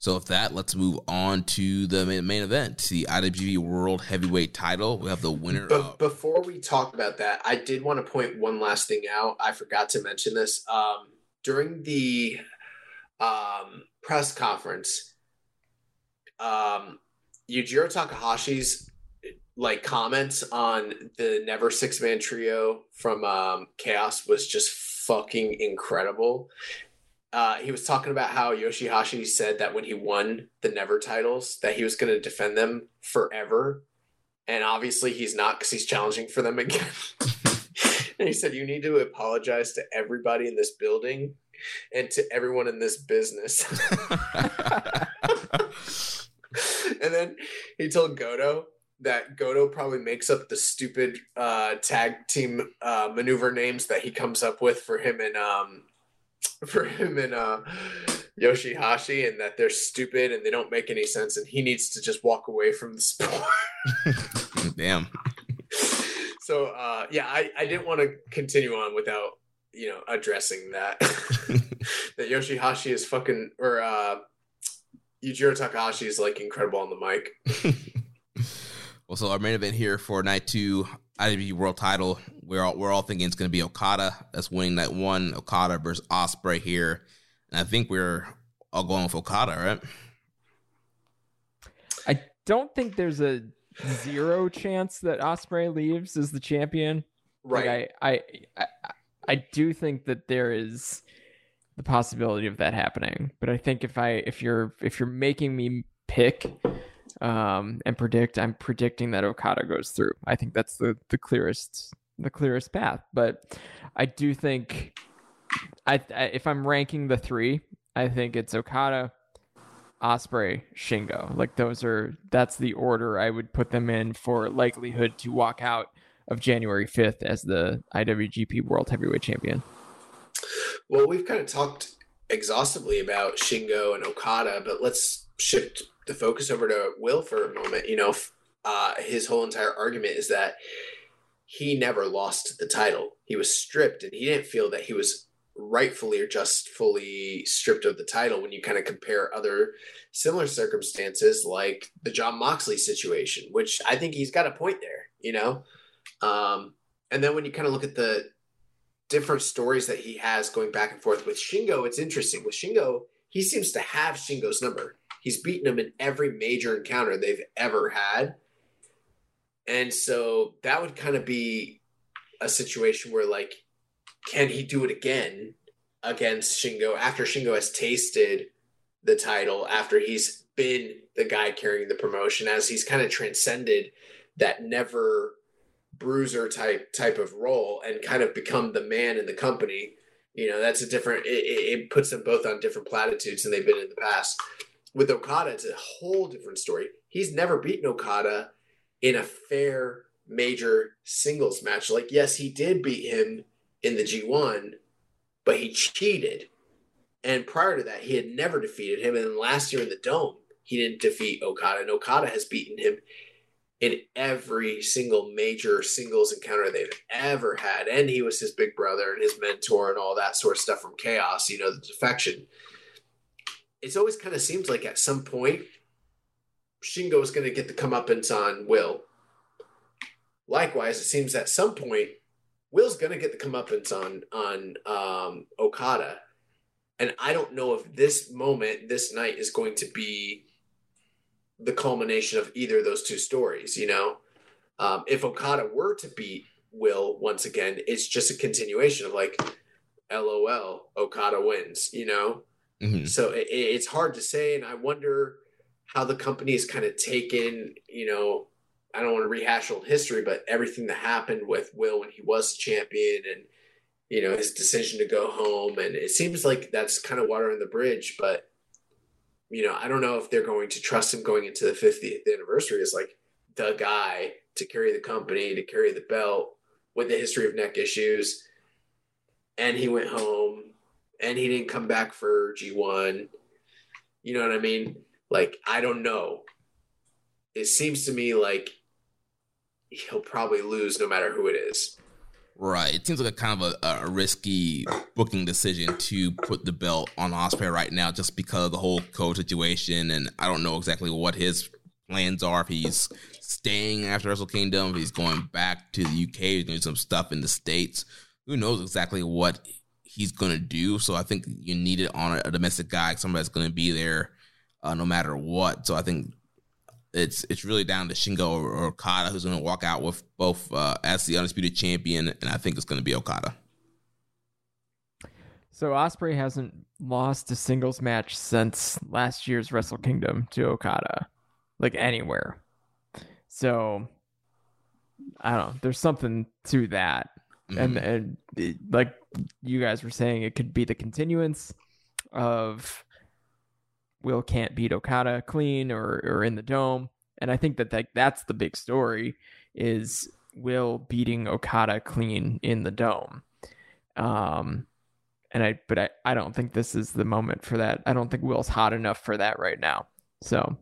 So with that, let's move on to the main event, the IWGP World Heavyweight Title. We have the winner. But of- before we talk about that, I did want to point one last thing out. I forgot to mention this um, during the um, press conference. Um, Yujiro Takahashi's like comments on the never six man trio from um, Chaos was just fucking incredible. Uh, he was talking about how Yoshihashi said that when he won the never titles that he was going to defend them forever, and obviously he's not because he's challenging for them again. and he said you need to apologize to everybody in this building and to everyone in this business. and then he told Goto that Goto probably makes up the stupid uh, tag team uh, maneuver names that he comes up with for him and um, for him and uh, Yoshihashi, and that they're stupid and they don't make any sense, and he needs to just walk away from the sport. Damn. so uh, yeah, I, I didn't want to continue on without you know addressing that that Yoshihashi is fucking or uh, Yujiro Takahashi is like incredible on the mic. Well, so our main event here for night two, IWGP World Title. We're all we're all thinking it's going to be Okada that's winning that one. Okada versus Ospreay here, and I think we're all going with Okada, right? I don't think there's a zero chance that Ospreay leaves as the champion. Right. Like I, I, I, I do think that there is the possibility of that happening. But I think if I, if you're, if you're making me pick, um, and predict, I'm predicting that Okada goes through. I think that's the the clearest, the clearest path. But I do think, I, I if I'm ranking the three, I think it's Okada, Ospreay, Shingo. Like those are that's the order I would put them in for likelihood to walk out of January 5th as the IWGP World Heavyweight Champion. Well, we've kind of talked exhaustively about Shingo and Okada, but let's shift the focus over to Will for a moment. You know, uh, his whole entire argument is that he never lost the title. He was stripped, and he didn't feel that he was rightfully or just fully stripped of the title when you kind of compare other similar circumstances like the Jon Moxley situation, which I think he's got a point there, you know? Um, and then when you kind of look at the different stories that he has going back and forth with Shingo, it's interesting. With Shingo, he seems to have Shingo's number. He's beaten him in every major encounter they've ever had. And so that would kind of be a situation where, like, can he do it again against Shingo after Shingo has tasted the title, after he's been the guy carrying the promotion, as he's kind of transcended that never bruiser type type of role and kind of become the man in the company. You know, that's a different. It, it puts them both on different platitudes than they've been in the past. With Okada, it's a whole different story. He's never beaten Okada in a fair major singles match. Like, yes, he did beat him in the G1, but he cheated. And prior to that, he had never defeated him. And then last year in the Dome, he didn't defeat Okada. And Okada has beaten him in every single major singles encounter they've ever had. And he was his big brother and his mentor and all that sort of stuff from Chaos, you know, the defection. It's always kind of seems like at some point, Shingo is going to get the comeuppance on Will. Likewise, it seems at some point, Will's going to get the comeuppance on on um, Okada, and I don't know if this moment, this night, is going to be the culmination of either of those two stories. You know, um, if Okada were to beat Will once again, it's just a continuation of like, LOL, Okada wins. You know, mm-hmm. so it, it's hard to say, and I wonder how the company is kind of taken. You know, I don't want to rehash old history, but everything that happened with Will when he was champion and you know his decision to go home and it seems like that's kind of water on the bridge but you know i don't know if they're going to trust him going into the 50th anniversary as like the guy to carry the company to carry the belt with the history of neck issues and he went home and he didn't come back for g1 you know what i mean like i don't know it seems to me like he'll probably lose no matter who it is. Right. It seems like a kind of a, a, risky booking decision to put the belt on Ospreay right now, just because of the whole code situation, and I don't know exactly what his plans are. If he's staying after Wrestle Kingdom, if he's going back to the UK, he's doing some stuff in the states. Who knows exactly what he's going to do? So I think you need it on a, domestic guy, somebody that's going to be there uh, no matter what. So I think it's it's really down to Shingo or, or Okada who's going to walk out with both uh, as the undisputed champion, and I think it's going to be Okada. So Ospreay hasn't lost a singles match since last year's Wrestle Kingdom to Okada, like anywhere. So I don't know. There's something to that, mm-hmm. and and it, like you guys were saying, it could be the continuance of Will can't beat Okada clean or or in the dome. And I think that, that that's the big story is Will beating Okada clean in the dome. Um, And I, but I, I don't think this is the moment for that. I don't think Will's hot enough for that right now. So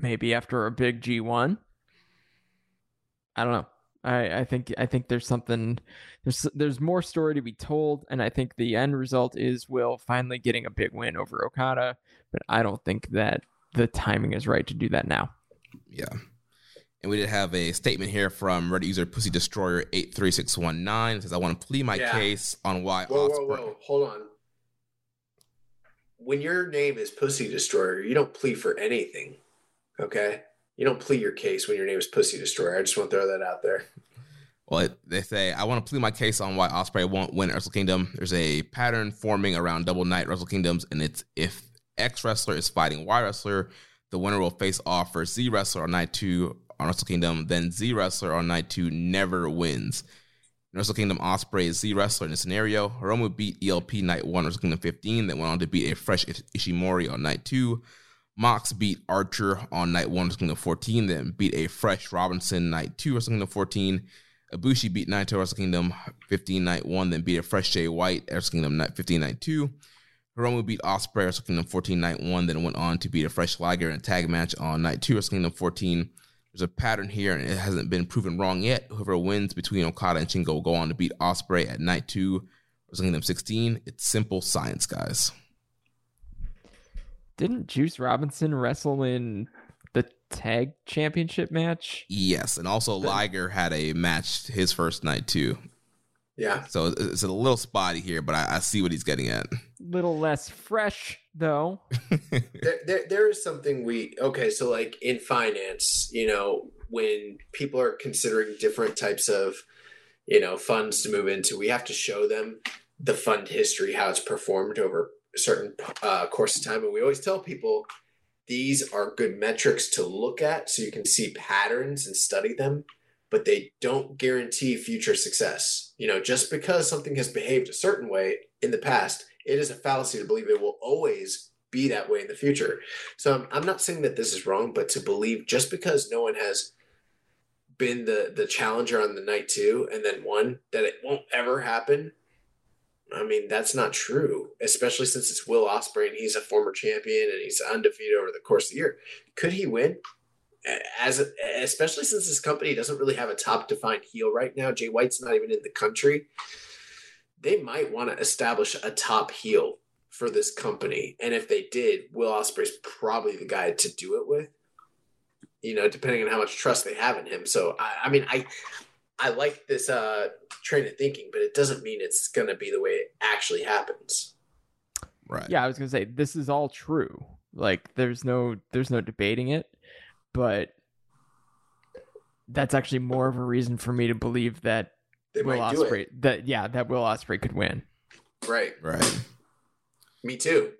maybe after a big G1. I don't know. I, I think I think there's something there's there's more story to be told, and I think the end result is Will finally getting a big win over Okada. But I don't think that the timing is right to do that now. Yeah. And we did have a statement here from Reddit user Pussy Destroyer eight three six one nine says I want to plead my Yeah. case on why Whoa, whoa, whoa! Hold on. When your name is Pussy Destroyer, you don't plead for anything. Okay, you don't plead your case when your name is Pussy Destroyer. I just want to throw that out there. Well, they say I want to plead my case on why Ospreay won't win Wrestle Kingdom. There's a pattern forming around double night Wrestle Kingdoms, and it's if X wrestler is fighting Y wrestler, the winner will face off for Z wrestler on night two on Wrestle Kingdom. Then Z wrestler on night two never wins. In Wrestle Kingdom, Ospreay is Z wrestler in the scenario. Hiromu beat ELP night one, Wrestle Kingdom 15, then went on to beat a fresh Ish- Ishimori on night two. Mox beat Archer on night one, Wrestle Kingdom 14, then beat a fresh Robinson night two, Wrestle Kingdom 14. Ibushi beat Naito Wrestle Kingdom 15 night one, then beat a fresh Jay White Wrestle Kingdom night 15 night two. Hiromu beat Ospreay Wrestle Kingdom 14 night one, then went on to beat a fresh Liger in a tag match on night two Wrestle Kingdom 14. There's a pattern here, and it hasn't been proven wrong yet. Whoever wins between Okada and Shingo will go on to beat Ospreay at night two Wrestle Kingdom 16. It's simple science, guys. Didn't Juice Robinson wrestle in the tag championship match? Yes, and also Liger had a match his first night too. Yeah, So it's- it's a little spotty here, but I, I see what he's getting at. Little less fresh though. there, there, there is something we okay. So, like in finance, you know, when people are considering different types of, you know, funds to move into, we have to show them the fund history, how it's performed over a certain uh, course of time, and we always tell people these are good metrics to look at, so you can see patterns and study them. But they don't guarantee future success. You know, just because something has behaved a certain way in the past, it is a fallacy to believe it will always be that way in the future. So I'm, I'm not saying that this is wrong, but to believe just because no one has been the the challenger on the night two and then won that it won't ever happen. I mean that's not true, especially since it's Will Ospreay and he's a former champion and he's undefeated over the course of the year. Could he win? As especially since this company doesn't really have a top defined heel right now. Jay White's not even in the country. They might want to establish a top heel for this company. And if they did, Will Ospreay's probably the guy to do it with. You know, depending on how much trust they have in him. So I, I mean, I I like this uh, train of thinking, but it doesn't mean it's gonna be the way it actually happens. right. Yeah, I was gonna say this is all true. Like there's no there's no debating it, but that's actually more of a reason for me to believe that They Will Ospreay that yeah, that Will Ospreay could win. Right. Right. Me too.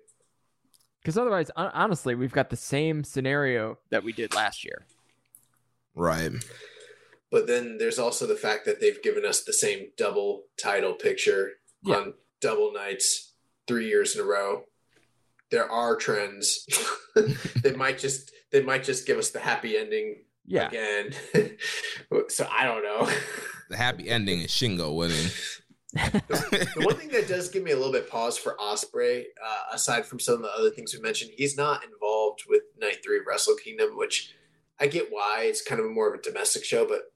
Because otherwise, honestly, we've got the same scenario that we did last year. Right. But then there's also the fact that they've given us the same double title picture Yeah. on double nights three years in a row. There are trends. they might just they might just give us the happy ending Yeah, again. so I don't know. The happy ending is Shingo winning. the one thing that does give me a little bit pause for Ospreay, uh, aside from some of the other things we mentioned, he's not involved with Night Three of Wrestle Kingdom, which I get why it's kind of more of a domestic show. But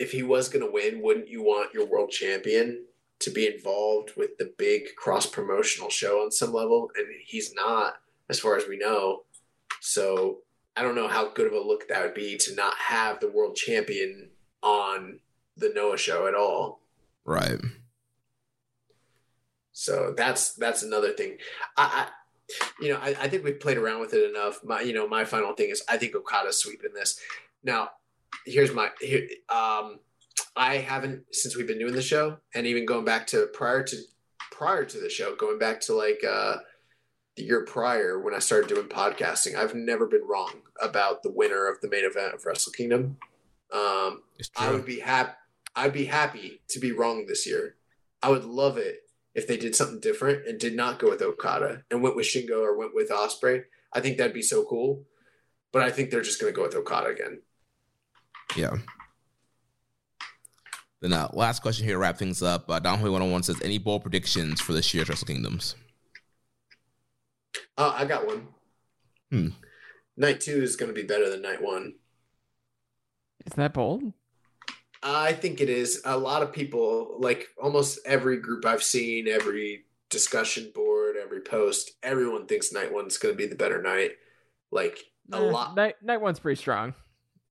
if he was going to win, wouldn't you want your world champion to be involved with the big cross promotional show on some level? And he's not, as far as we know. So I don't know how good of a look that would be to not have the world champion on the Noah show at all. Right. So that's that's another thing. I, I you know, I, I think we've played around with it enough. My you know, my final thing is I think Okada's sweeping this. Now, here's my here um I haven't since we've been doing the show and even going back to prior to prior to the show, going back to like uh the year prior when I started doing podcasting, I've never been wrong about the winner of the main event of Wrestle Kingdom. Um I would be happy. I'd be happy to be wrong this year. I would love it if they did something different and did not go with Okada and went with Shingo or went with Ospreay. I think that'd be so cool. But I think they're just going to go with Okada again. Yeah. Then uh, last question here to wrap things up. Uh, Don Hoy 101 says, any bold predictions for this year's Wrestle Kingdoms? Uh, I got one. Hmm. Night two is going to be better than night one. Is that bold? I think it is. A lot of people, like almost every group I've seen, every discussion board, every post, everyone thinks night one's going to be the better night. Like a Eh, lot, Night night one's pretty strong.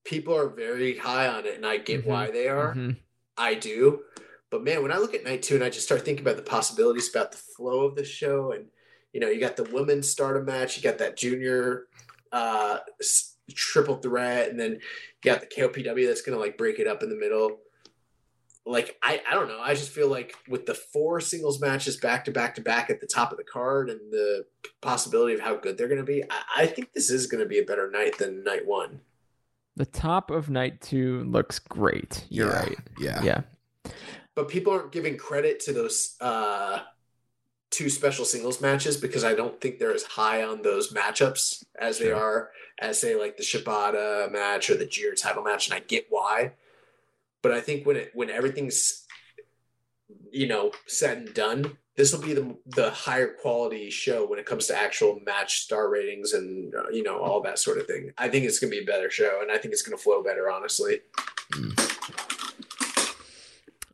People are very high on it, and I get Mhm. why they are. Mhm. I do. But man, when I look at night two and I just start thinking about the possibilities about the flow of the show, and you know, you got the women's stardom match, you got that junior uh, triple threat, and then you got the KOPW that's gonna like break it up in the middle. Like I, I don't know. I just feel like with the four singles matches back to back to back at the top of the card and the possibility of how good they're gonna be, I, I think this is gonna be a better night than night one. The top of night two looks great. You're Yeah, right. Yeah. Yeah. but people aren't giving credit to those uh, two special singles matches because I don't think they're as high on those matchups as they are as say like the Shibata match or the Jir title match, and I get why. But I think when it when everything's you know said and done, this will be the the higher quality show when it comes to actual match star ratings and uh, you know all that sort of thing. I think it's gonna be a better show, and I think it's gonna flow better, honestly.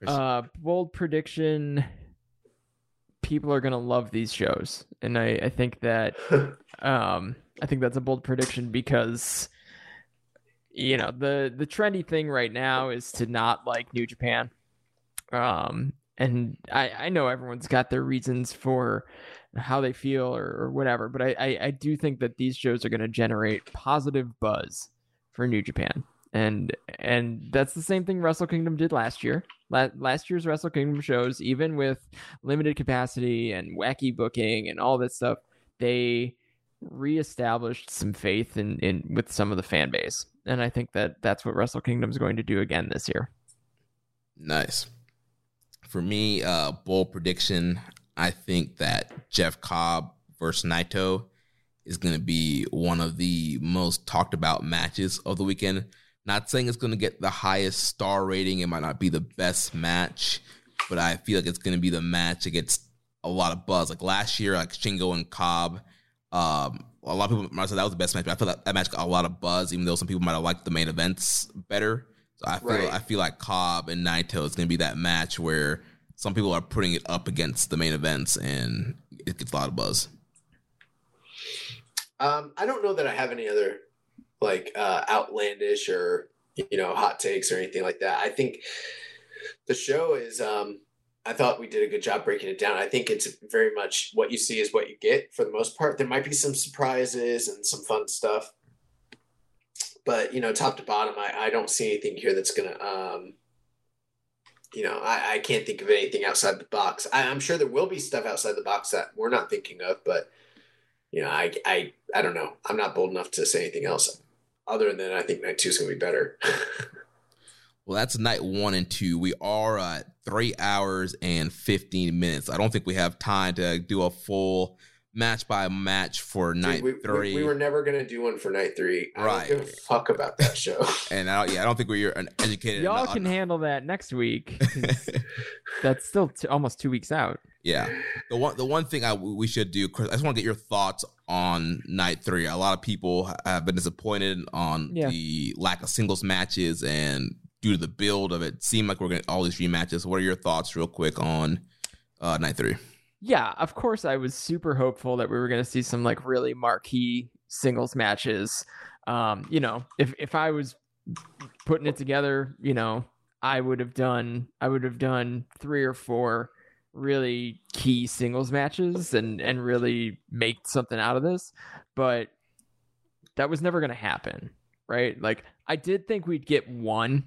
Uh, bold prediction. People are gonna love these shows, and I, I think that um, I think that's a bold prediction because you know the the trendy thing right now is to not like New Japan. Um, and I I know everyone's got their reasons for how they feel or, or whatever, but I, I I do think that these shows are going to generate positive buzz for New Japan. And and that's the same thing Wrestle Kingdom did last year. La- last year's Wrestle Kingdom shows, even with limited capacity and wacky booking and all this stuff, they reestablished some faith in, in with some of the fan base. And I think that that's what Wrestle Kingdom is going to do again this year. Nice. For me, uh, bold prediction. I think that Jeff Cobb versus Naito is going to be one of the most talked about matches of the weekend. Not saying it's going to get the highest star rating. It might not be the best match, but I feel like it's going to be the match that gets a lot of buzz. Like last year, like Shingo and Cobb. Um, a lot of people might say that was the best match, but I feel like that match got a lot of buzz, even though some people might have liked the main events better. So I feel Right. I feel like Cobb and Naito is going to be that match where some people are putting it up against the main events, and it gets a lot of buzz. Um, I don't know that I have any other like uh, outlandish or you know hot takes or anything like that. I think the show is. Um, I thought we did a good job breaking it down. I think it's very much what you see is what you get for the most part. There might be some surprises and some fun stuff, but you know, top to bottom, I, I don't see anything here that's gonna. Um, you know, I, I can't think of anything outside the box. I, I'm sure there will be stuff outside the box that we're not thinking of, but you know, I, I, I don't know. I'm not bold enough to say anything else other than I think night two is to be better. Well, that's night one and two. We are at three hours and 15 minutes. I don't think we have time to do a full match by match for night Dude, we, we- three. We, were never going to do one for night three. I Right. don't give a fuck about that show. and I don't, yeah, I don't think we're an educated. Y'all enough- can handle that next week. that's still t- almost two weeks out. Yeah. The one the one thing I we should do, Chris, I just want to get your thoughts on night three. A lot of people have been disappointed on Yeah. the lack of singles matches and due to the build of it, seemed like we're gonna all these rematches. What are your thoughts, real quick, on uh, night three? Yeah, of course I was super hopeful that we were going to see some like really marquee singles matches. Um, you know, if if I was putting it together, you know, I would have done I would have done 3 or 4 really key singles matches and and really make something out of this, but that was never going to happen, right? Like I did think we'd get one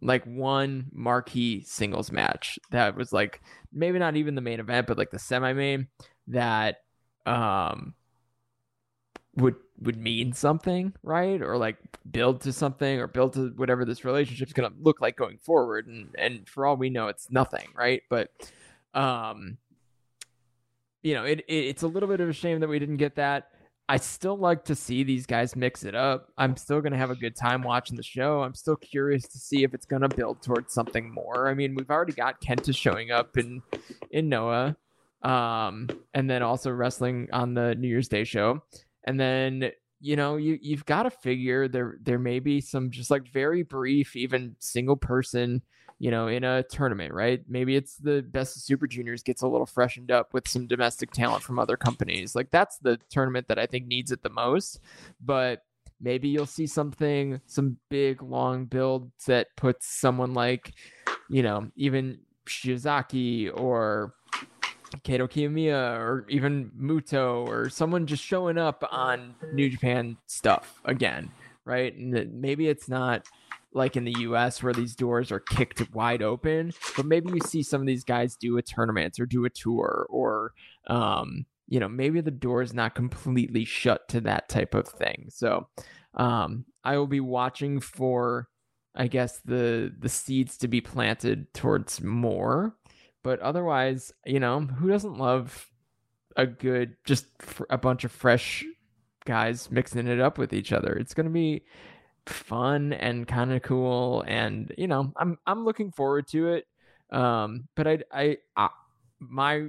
like one marquee singles match that was like maybe not even the main event but like the semi-main that um would would mean something right? Or like build to something or build to whatever this relationship's going to look like going forward. And and for all we know it's nothing right? But um you know it, it it's a little bit of a shame that we didn't get that I still like to see these guys mix it up. I'm still going to have a good time watching the show. I'm still curious to see if it's going to build towards something more. I mean, we've already got Kenta showing up in in Noah, um, and then also wrestling on the New Year's Day show, and then you know you you've got to figure there there may be some just like very brief, even single person you know, in a tournament, right? Maybe it's the best of Super Juniors gets a little freshened up with some domestic talent from other companies. Like that's the tournament that I think needs it the most. But maybe you'll see something, some big long build that puts someone like, you know, even Shiozaki or Kaito Kiyomiya or even Muto or someone just showing up on New Japan stuff again, right? And maybe it's not like in the US where these doors are kicked wide open, but maybe you see some of these guys do a tournament or do a tour or um, you know, maybe the door is not completely shut to that type of thing. So um, I will be watching for I guess the the seeds to be planted towards more. But otherwise, you know, who doesn't love a good just a bunch of fresh guys mixing it up with each other? It's going to be fun and kind of cool and you know i'm i'm looking forward to it. Um but i i, I my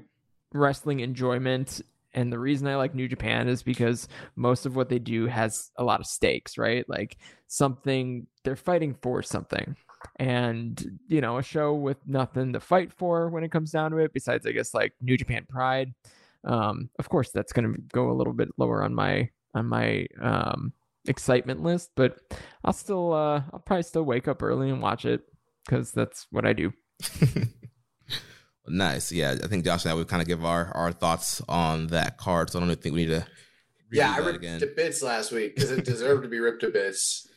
wrestling enjoyment and the reason i like new japan is because most of what they do has a lot of stakes right? Like something they're fighting for something. And you know a show with nothing to fight for when it comes down to it besides i guess like new japan pride um of course that's going to go a little bit lower on my on my um excitement list, but I'll still uh I'll probably still wake up early and watch it because that's what I do. nice. Yeah, I think Josh and I would kind of give our our thoughts on that card. So I don't think we need to. Yeah, I ripped again. to bits last week because it deserved to be ripped to bits.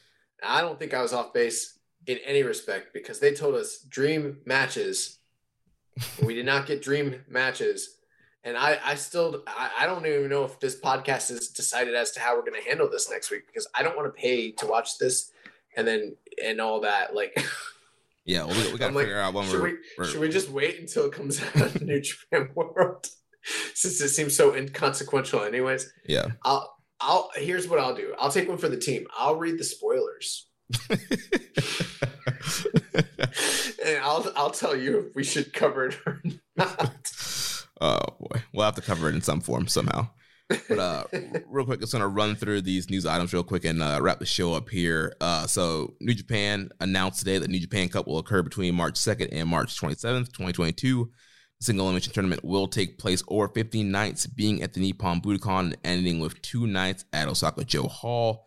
I don't think I was off base in any respect because they told us dream matches. we did not get dream matches and I, I still, I, I don't even know if this podcast is decided as to how we're going to handle this next week because I don't want to pay to watch this and then and all that. Like, yeah, well, we, we got to figure out when should we're, we, we're, Should we just wait until it comes out of the New Japan World since it seems so inconsequential, anyways? Yeah. I'll, I'll. Here's what I'll do. I'll take one for the team. I'll read the spoilers. and I'll I'll tell you if we should cover it or not. Oh boy, we'll have to cover it in some form somehow. But uh, real quick, just gonna run through these news items real quick and uh, wrap the show up here. Uh, so New Japan announced today that New Japan Cup will occur between March 2nd and March 27th, 2022. The single elimination tournament will take place over 15 nights, being at the Nippon Budokan and ending with two nights at Osaka-Jo Hall.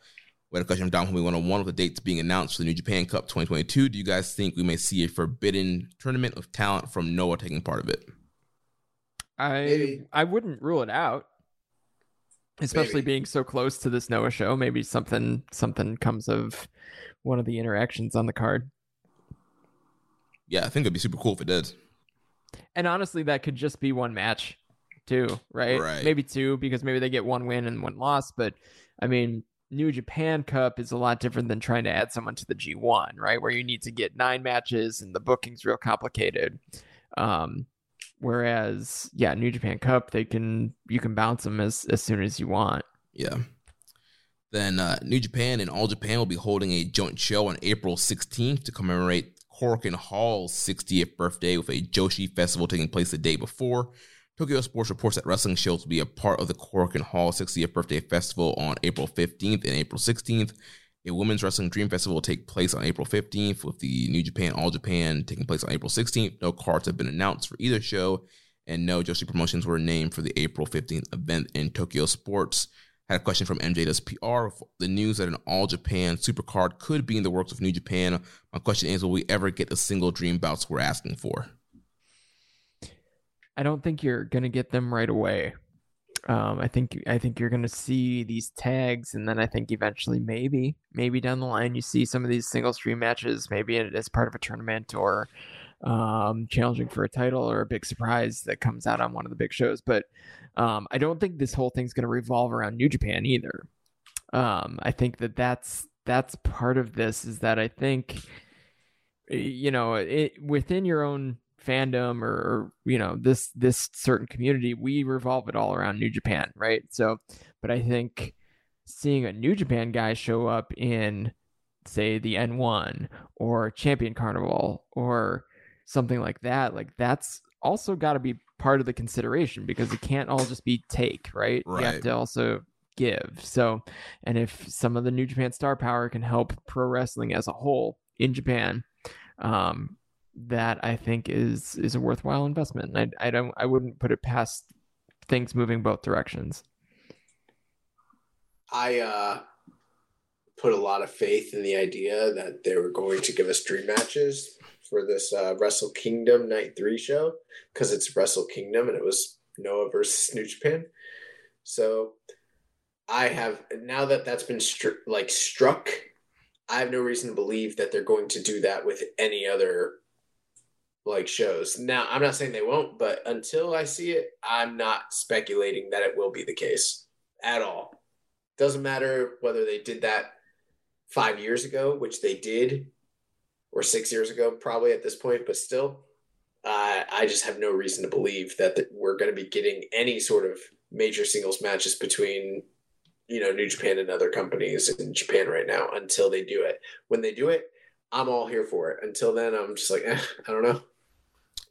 We had a question from Dom Homie 101 with the dates being announced for the New Japan Cup 2022. Do you guys think we may see a forbidden tournament of talent from Noah taking part of it? I Maybe. I wouldn't rule it out. Especially Maybe. being so close to this Noah show, maybe something something comes of one of the interactions on the card. Yeah, I think it'd be super cool if it did. And honestly, that could just be one match, too, right? Right. Maybe two because maybe they get one win and one loss. But I mean, New Japan Cup is a lot different than trying to add someone to the G1, right? Where you need to get nine matches and the booking's real complicated. Um, Whereas, yeah, New Japan Cup, they can you can bounce them as as soon as you want. Yeah. Then uh, New Japan and All Japan will be holding a joint show on April 16th to commemorate Korakuen Hall's 60th birthday with a Joshi festival taking place the day before. Tokyo Sports reports that wrestling shows will be a part of the Korakuen Hall 60th birthday festival on April 15th and April 16th. A women's wrestling dream festival will take place on April 15th, with the New Japan All Japan taking place on April 16th. No cards have been announced for either show, and no Joshi promotions were named for the April 15th event in Tokyo Sports. Had a question from MJ Does PR. The news that an All Japan supercard could be in the works of New Japan. My question is, will we ever get a single dream bouts we're asking for? I don't think you're gonna get them right away. Um, I think I think you're going to see these tags, and then I think eventually, maybe maybe down the line, you see some of these single stream matches, maybe as part of a tournament or um, challenging for a title or a big surprise that comes out on one of the big shows. But um, I don't think this whole thing's going to revolve around New Japan either. Um, I think that that's that's part of this is that I think you know it within your own fandom or, or, you know this this certain community we revolve it all around new japan right so but I think seeing a New Japan guy show up in, say, the N1 or Champion Carnival or something like that, like that's also got to be part of the consideration because it can't all just be take, right? You have to also give. So, and if some of the New Japan star power can help pro wrestling as a whole in Japan, um, that I think is is a worthwhile investment. I I don't I wouldn't put it past things moving both directions. I uh, put a lot of faith in the idea that they were going to give us dream matches for this uh, Wrestle Kingdom Night Three show because it's Wrestle Kingdom and it was Noah versus New Japan. So I have now that that's been like struck. I have no reason to believe that they're going to do that with any other like shows. Now, I'm not saying they won't, but until I see it, I'm not speculating that it will be the case at all. Doesn't matter whether they did that five years ago, which they did, or six years ago, probably at this point, but still, uh, I just have no reason to believe that, that we're going to be getting any sort of major singles matches between, you know, New Japan and other companies in Japan right now until they do it. When they do it, I'm all here for it. Until then, I'm just like, eh, I don't know.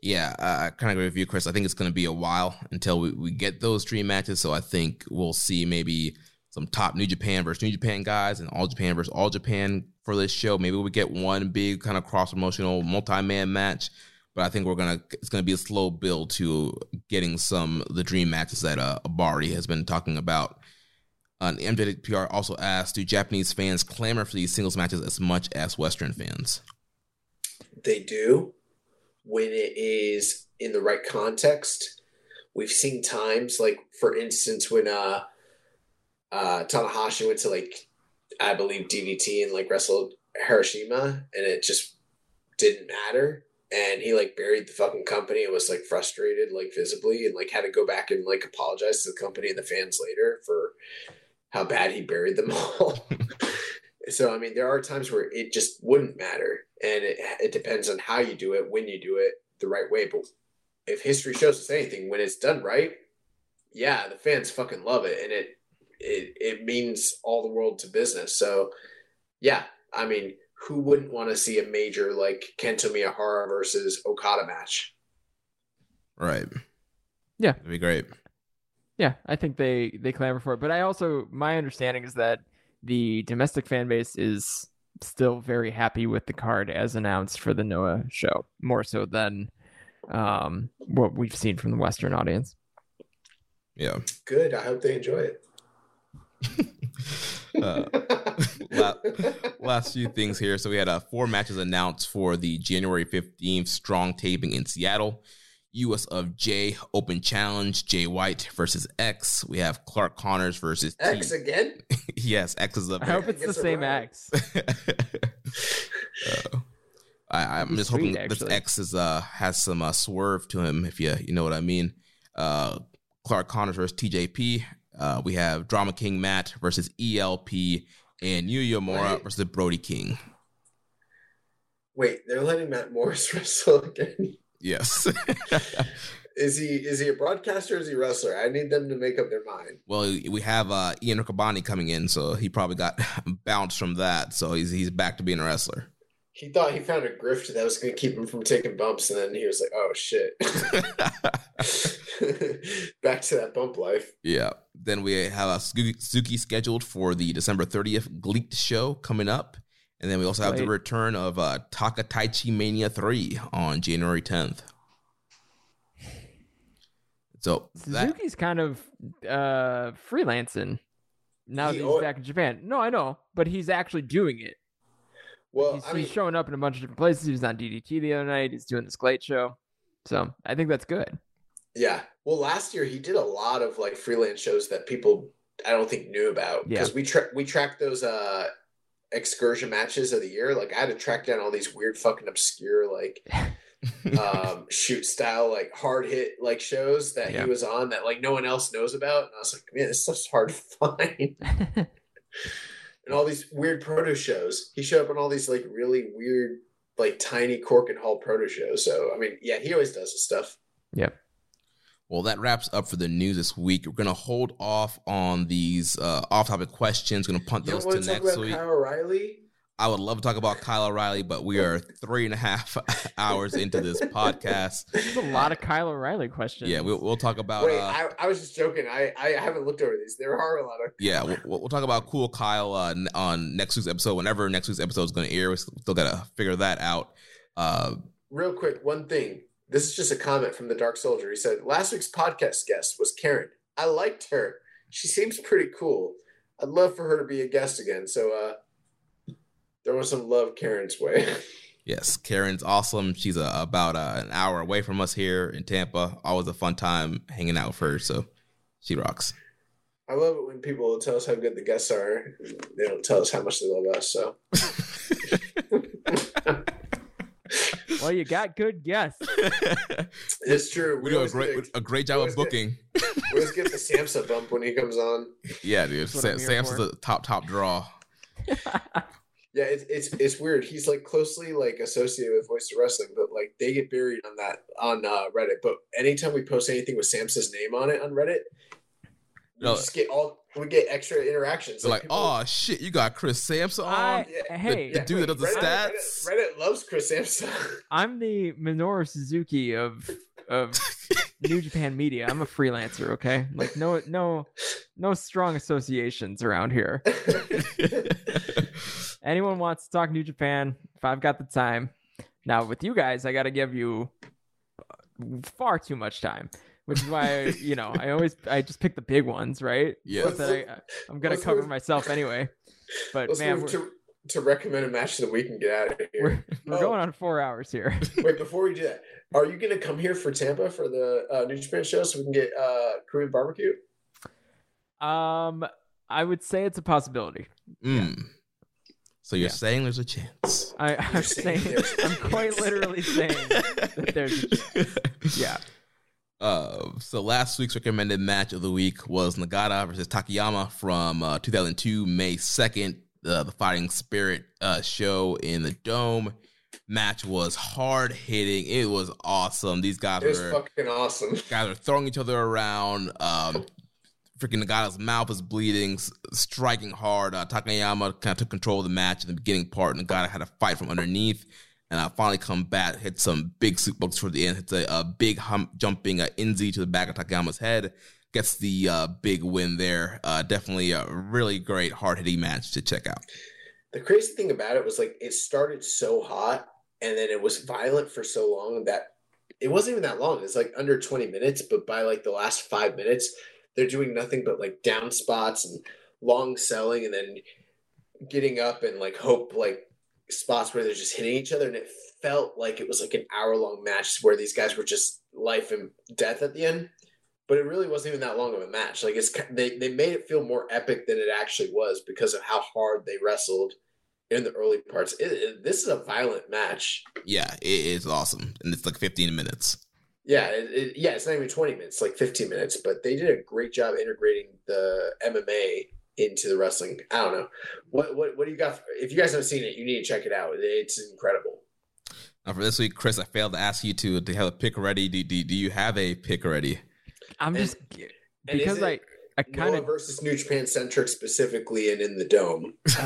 Yeah, I I kind of agree with you, Chris. I think it's going to be a while until we, we get those dream matches. So I think we'll see maybe some top New Japan versus New Japan guys and All Japan versus All Japan for this show. Maybe we get one big kind of cross promotional multi man match. But I think we're gonna it's gonna be a slow build to getting some the dream matches that uh, Ohbari has been talking about. Uh, MJPR also asked, do Japanese fans clamor for these singles matches as much as Western fans? they do when it is in the right context. We've seen times like, for instance, when uh, uh, Tanahashi went to like, I believe DDT and like wrestled Harashima, and it just didn't matter. And he like buried the fucking company and was like frustrated, like visibly, and like had to go back and like apologize to the company and the fans later for how bad he buried them all. so I mean, there are times where it just wouldn't matter, and it it depends on how you do it, when you do it, the right way. But if history shows us anything, when it's done right, yeah, the fans fucking love it, and it it it means all the world to business. So yeah, I mean, who wouldn't want to see a major like Kento Miyahara versus Okada match? Right. Yeah. it'd be great. Yeah, I think they they clamor for it. But I also my understanding is that the domestic fan base is still very happy with the card as announced for the Noah show, more so than um, what we've seen from the Western audience. Yeah. Good. I hope they enjoy it. Uh, la- last few things here. So we had uh, four matches announced for the January 15th strong taping in Seattle. US of J Open Challenge, Jay White versus X. We have Clark Connors versus T. X again. yes, X is the I hope it's the same right. X. Uh, I, I'm He's just hoping sweet, this. X is uh has some uh, swerve to him, if you you know what I mean. Uh, Clark Connors versus TJP. Uh, we have Drama King Matt versus ELP and Yuya Uemura Wait. versus Brody King. Wait, they're letting Matt Morris wrestle again. Yes. Is he is he a broadcaster or is he a wrestler? I need them to make up their mind. well, we have uh, Ian Riccaboni coming in, so he probably got bounced from that. So he's he's back to being a wrestler. He thought he found a grift that was going to keep him from taking bumps, and then he was like, "Oh shit!" Back to that bump life. Yeah. Then we have a Suzuki scheduled for the December 30th Gleeked show coming up. And then we also have the return of uh, Taka Taichi Mania 3 on January 10th. So that, Suzuki's kind of uh, freelancing now He that al- he's back in Japan. No, I know, but he's actually doing it. Well, he's, I mean, he's showing up in a bunch of different places. He was on DDT the other night. He's doing this GLEAT show. So I think that's good. yeah. Well, last year he did a lot of like freelance shows that people I don't think knew about Yeah. because we tra- we tracked those uh excursion matches of the year. Like I had to track down all these weird fucking obscure like um shoot style like hard hit like shows that Yeah. he was on that like no one else knows about and i was like man this stuff's hard to find and all these weird proto shows he showed up on all these like really weird like tiny Korakuen Hall proto shows so i mean yeah he always does this stuff Well, that wraps up for the news this week. We're gonna hold off on these uh, off-topic questions. Gonna punt You those don't to want to talk next about week. Kyle O'Reilly? I would love to talk about Kyle O'Reilly, but we are three and a half hours into this podcast. There's a lot of Kyle O'Reilly questions. Yeah, we'll, we'll talk about. Wait, uh, I, I was just joking. I, I haven't looked over these. There are a lot of. yeah, we'll, we'll talk about cool Kyle uh, on next week's episode. Whenever next week's episode is going to air, we still got to figure that out. Uh, Real quick, one thing. This is just a comment from the Dark Soldier. He said, Last week's podcast guest was Karen. I liked her. She seems pretty cool. I'd love for her to be a guest again. So, uh, there was some love Karen's way. yes, Karen's awesome. She's uh, about uh, an hour away from us here in Tampa. Always a fun time hanging out with her. So she rocks. I love it when people tell us how good the guests are. They don't tell us how much they love us. So, Well, you got good guests. it's true. we do a great get- a great job always of get- booking. we always get the Samsa bump when he comes on. Yeah, dude. That's what Sa- I'm here Sam's for. the top top draw. Yeah, it's it's it's weird. He's like closely like associated with Voice of Wrestling, but like they get buried on that on uh, Reddit. But anytime we post anything with Samsa's name on it on Reddit, No. just get all we get extra interactions. They're like, people- oh shit, you got Chris Samsa on. I, yeah, hey, the dude that does the Reddit, stats. Reddit, Reddit loves Chris Samsa. I'm the Minoru Suzuki of of New Japan media. I'm a freelancer, okay? Like no no no strong associations around here. Anyone wants to talk New Japan, if I've got the time. Now with you guys, I got to give you far too much time, which is why you know I always I just pick the big ones, right? Yeah. But then I, I'm gonna Let's cover move- myself anyway. But Let's man, move to to recommend a match so that we can get out of here. we're, we're Oh. going on four hours here. Wait, before we do that, are you going to come here for Tampa for the uh, New Japan show so we can get uh, Korean barbecue? Um, I would say it's a possibility. Mm. So you're Yeah. saying there's a chance? I, I'm saying, saying there's a I'm quite literally saying that there's, a, yeah. Uh, so last week's recommended match of the week was Nagata versus Takayama from uh, 2002, May 2nd, uh, the Fighting Spirit uh, show in the Dome. Match was hard hitting. It was awesome. These guys It was were fucking awesome. guys are throwing each other around. Um, freaking Nagata's mouth is bleeding, striking hard. Uh, Takayama kind of took control of the match in the beginning part. And Nagata had to fight from underneath, and I finally come back, hit some big suplex for the end, hits a, a big hump, jumping uh, Inzi to the back of Takayama's head, gets the uh, big win there. Uh, definitely a really great hard hitting match to check out. The crazy thing about it was like it started so hot and then it was violent for so long that it wasn't even that long. It's like under 20 minutes, but by like the last five minutes, they're doing nothing but like down spots and long selling and then getting up and like hope like spots where they're just hitting each other. And it felt like it was like an hour long match where these guys were just life and death at the end. But it really wasn't even that long of a match. Like it's they they made it feel more epic than it actually was because of how hard they wrestled in the early parts. It, it- this is a violent match. Yeah, it is awesome, and it's like 15 minutes. Yeah, it, yeah, it's not even twenty minutes, like fifteen minutes. But they did a great job integrating the MMA into the wrestling. I don't know what what what do you got? For, if you guys haven't seen it, you need to check it out. It's incredible. Now for this week, Chris, I failed to ask you to to have a pick ready. Do, do, do you have a pick ready? I'm just And because is I it I kind Noah of versus New Japan centric specifically and in the dome.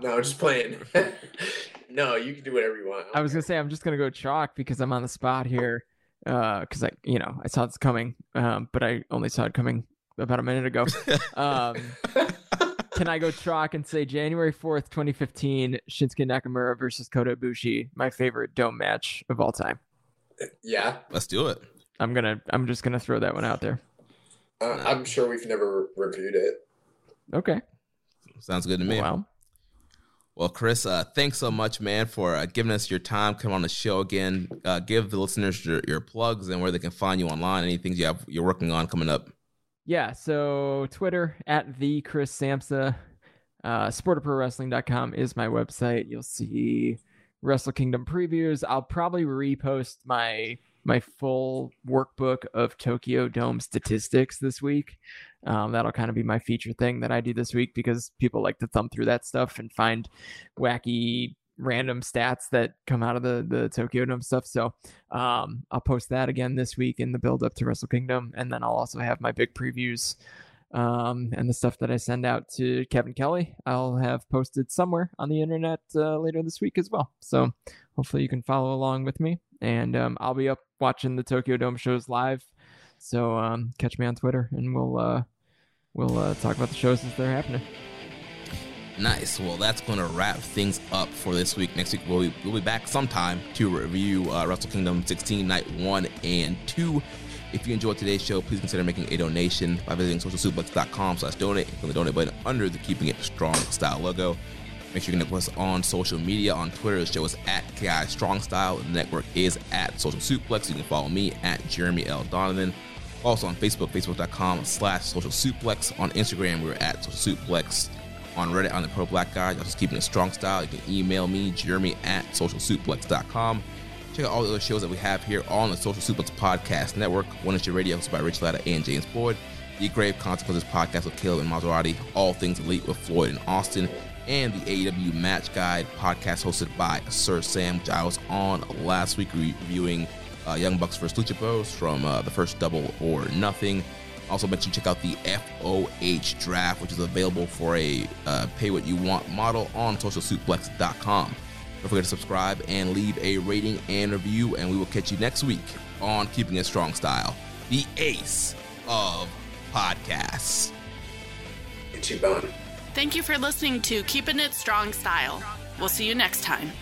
No, I'm just playing. no, you can do whatever you want. I was gonna say I'm just gonna go chalk because I'm on the spot here. Uh, because I you know I saw this coming, um, but I only saw it coming about a minute ago. um, can I go chalk and say January fourth, 2015, Shinsuke Nakamura versus Kota Ibushi, my favorite dome match of all time. yeah, Let's do it. I'm gonna I'm just gonna throw that one out there. uh, I'm sure we've never reviewed it. Okay. Sounds good to me. Well, Well, Chris, uh, thanks so much, man, for uh, giving us your time, coming on the show again. Uh, give the listeners your, your plugs and where they can find you online. Any things you have you're working on coming up. Yeah. So Twitter at the Chris Samsa, uh, sportofprowrestling.com is my website. You'll see Wrestle Kingdom previews. I'll probably repost my my full workbook of Tokyo Dome statistics this week. Um, that'll kind of be my feature thing that I do this week because people like to thumb through that stuff and find wacky random stats that come out of the the Tokyo Dome stuff. So um, I'll post that again this week in the build up to Wrestle Kingdom, and then I'll also have my big previews um, and the stuff that I send out to Kevin Kelly. I'll have posted somewhere on the internet uh, later this week as well. So hopefully you can follow along with me, and um, I'll be up watching the Tokyo Dome shows live. So um, catch me on Twitter, and we'll uh, we'll uh, talk about the shows as they're happening. Nice. Well, that's going to wrap things up for this week. Next week, we'll be, we'll be back sometime to review uh, Wrestle Kingdom 16, Night 1 and 2. If you enjoyed today's show, please consider making a donation by visiting socialsuplex.com slash donate. Click the donate button under the Keeping It Strong style logo. Make sure you connect with us on social media. On Twitter, the show is at KI Strong Style. The network is at Social Suplex. You can follow me at Jeremy L. Donovan. Also on Facebook, facebook.com slash social suplex. On Instagram, we're at social suplex. On Reddit, on the Pro Black Guy, just keeping it a strong style. You can email me, Jeremy at socialsuplex.com. Check out all the other shows that we have here on the Social Suplex Podcast Network. One is your radio hosted by Rich Latta and James Boyd. The Grave Consequences podcast with Caleb and Maserati. All things elite with Floyd and Austin. And the AEW Match Guide podcast hosted by Sir Sam, which I was on last week reviewing uh, Young Bucks vs. Lucha Bros from uh, the first Double or Nothing. Also, mention check out the FOH draft, which is available for a uh, pay what you want model on socialsuplex.com. Don't forget to subscribe and leave a rating and review, and we will catch you next week on Keeping It Strong Style, the ace of podcasts. Itchy bone. Thank you for listening to Keeping It Strong Style. We'll see you next time.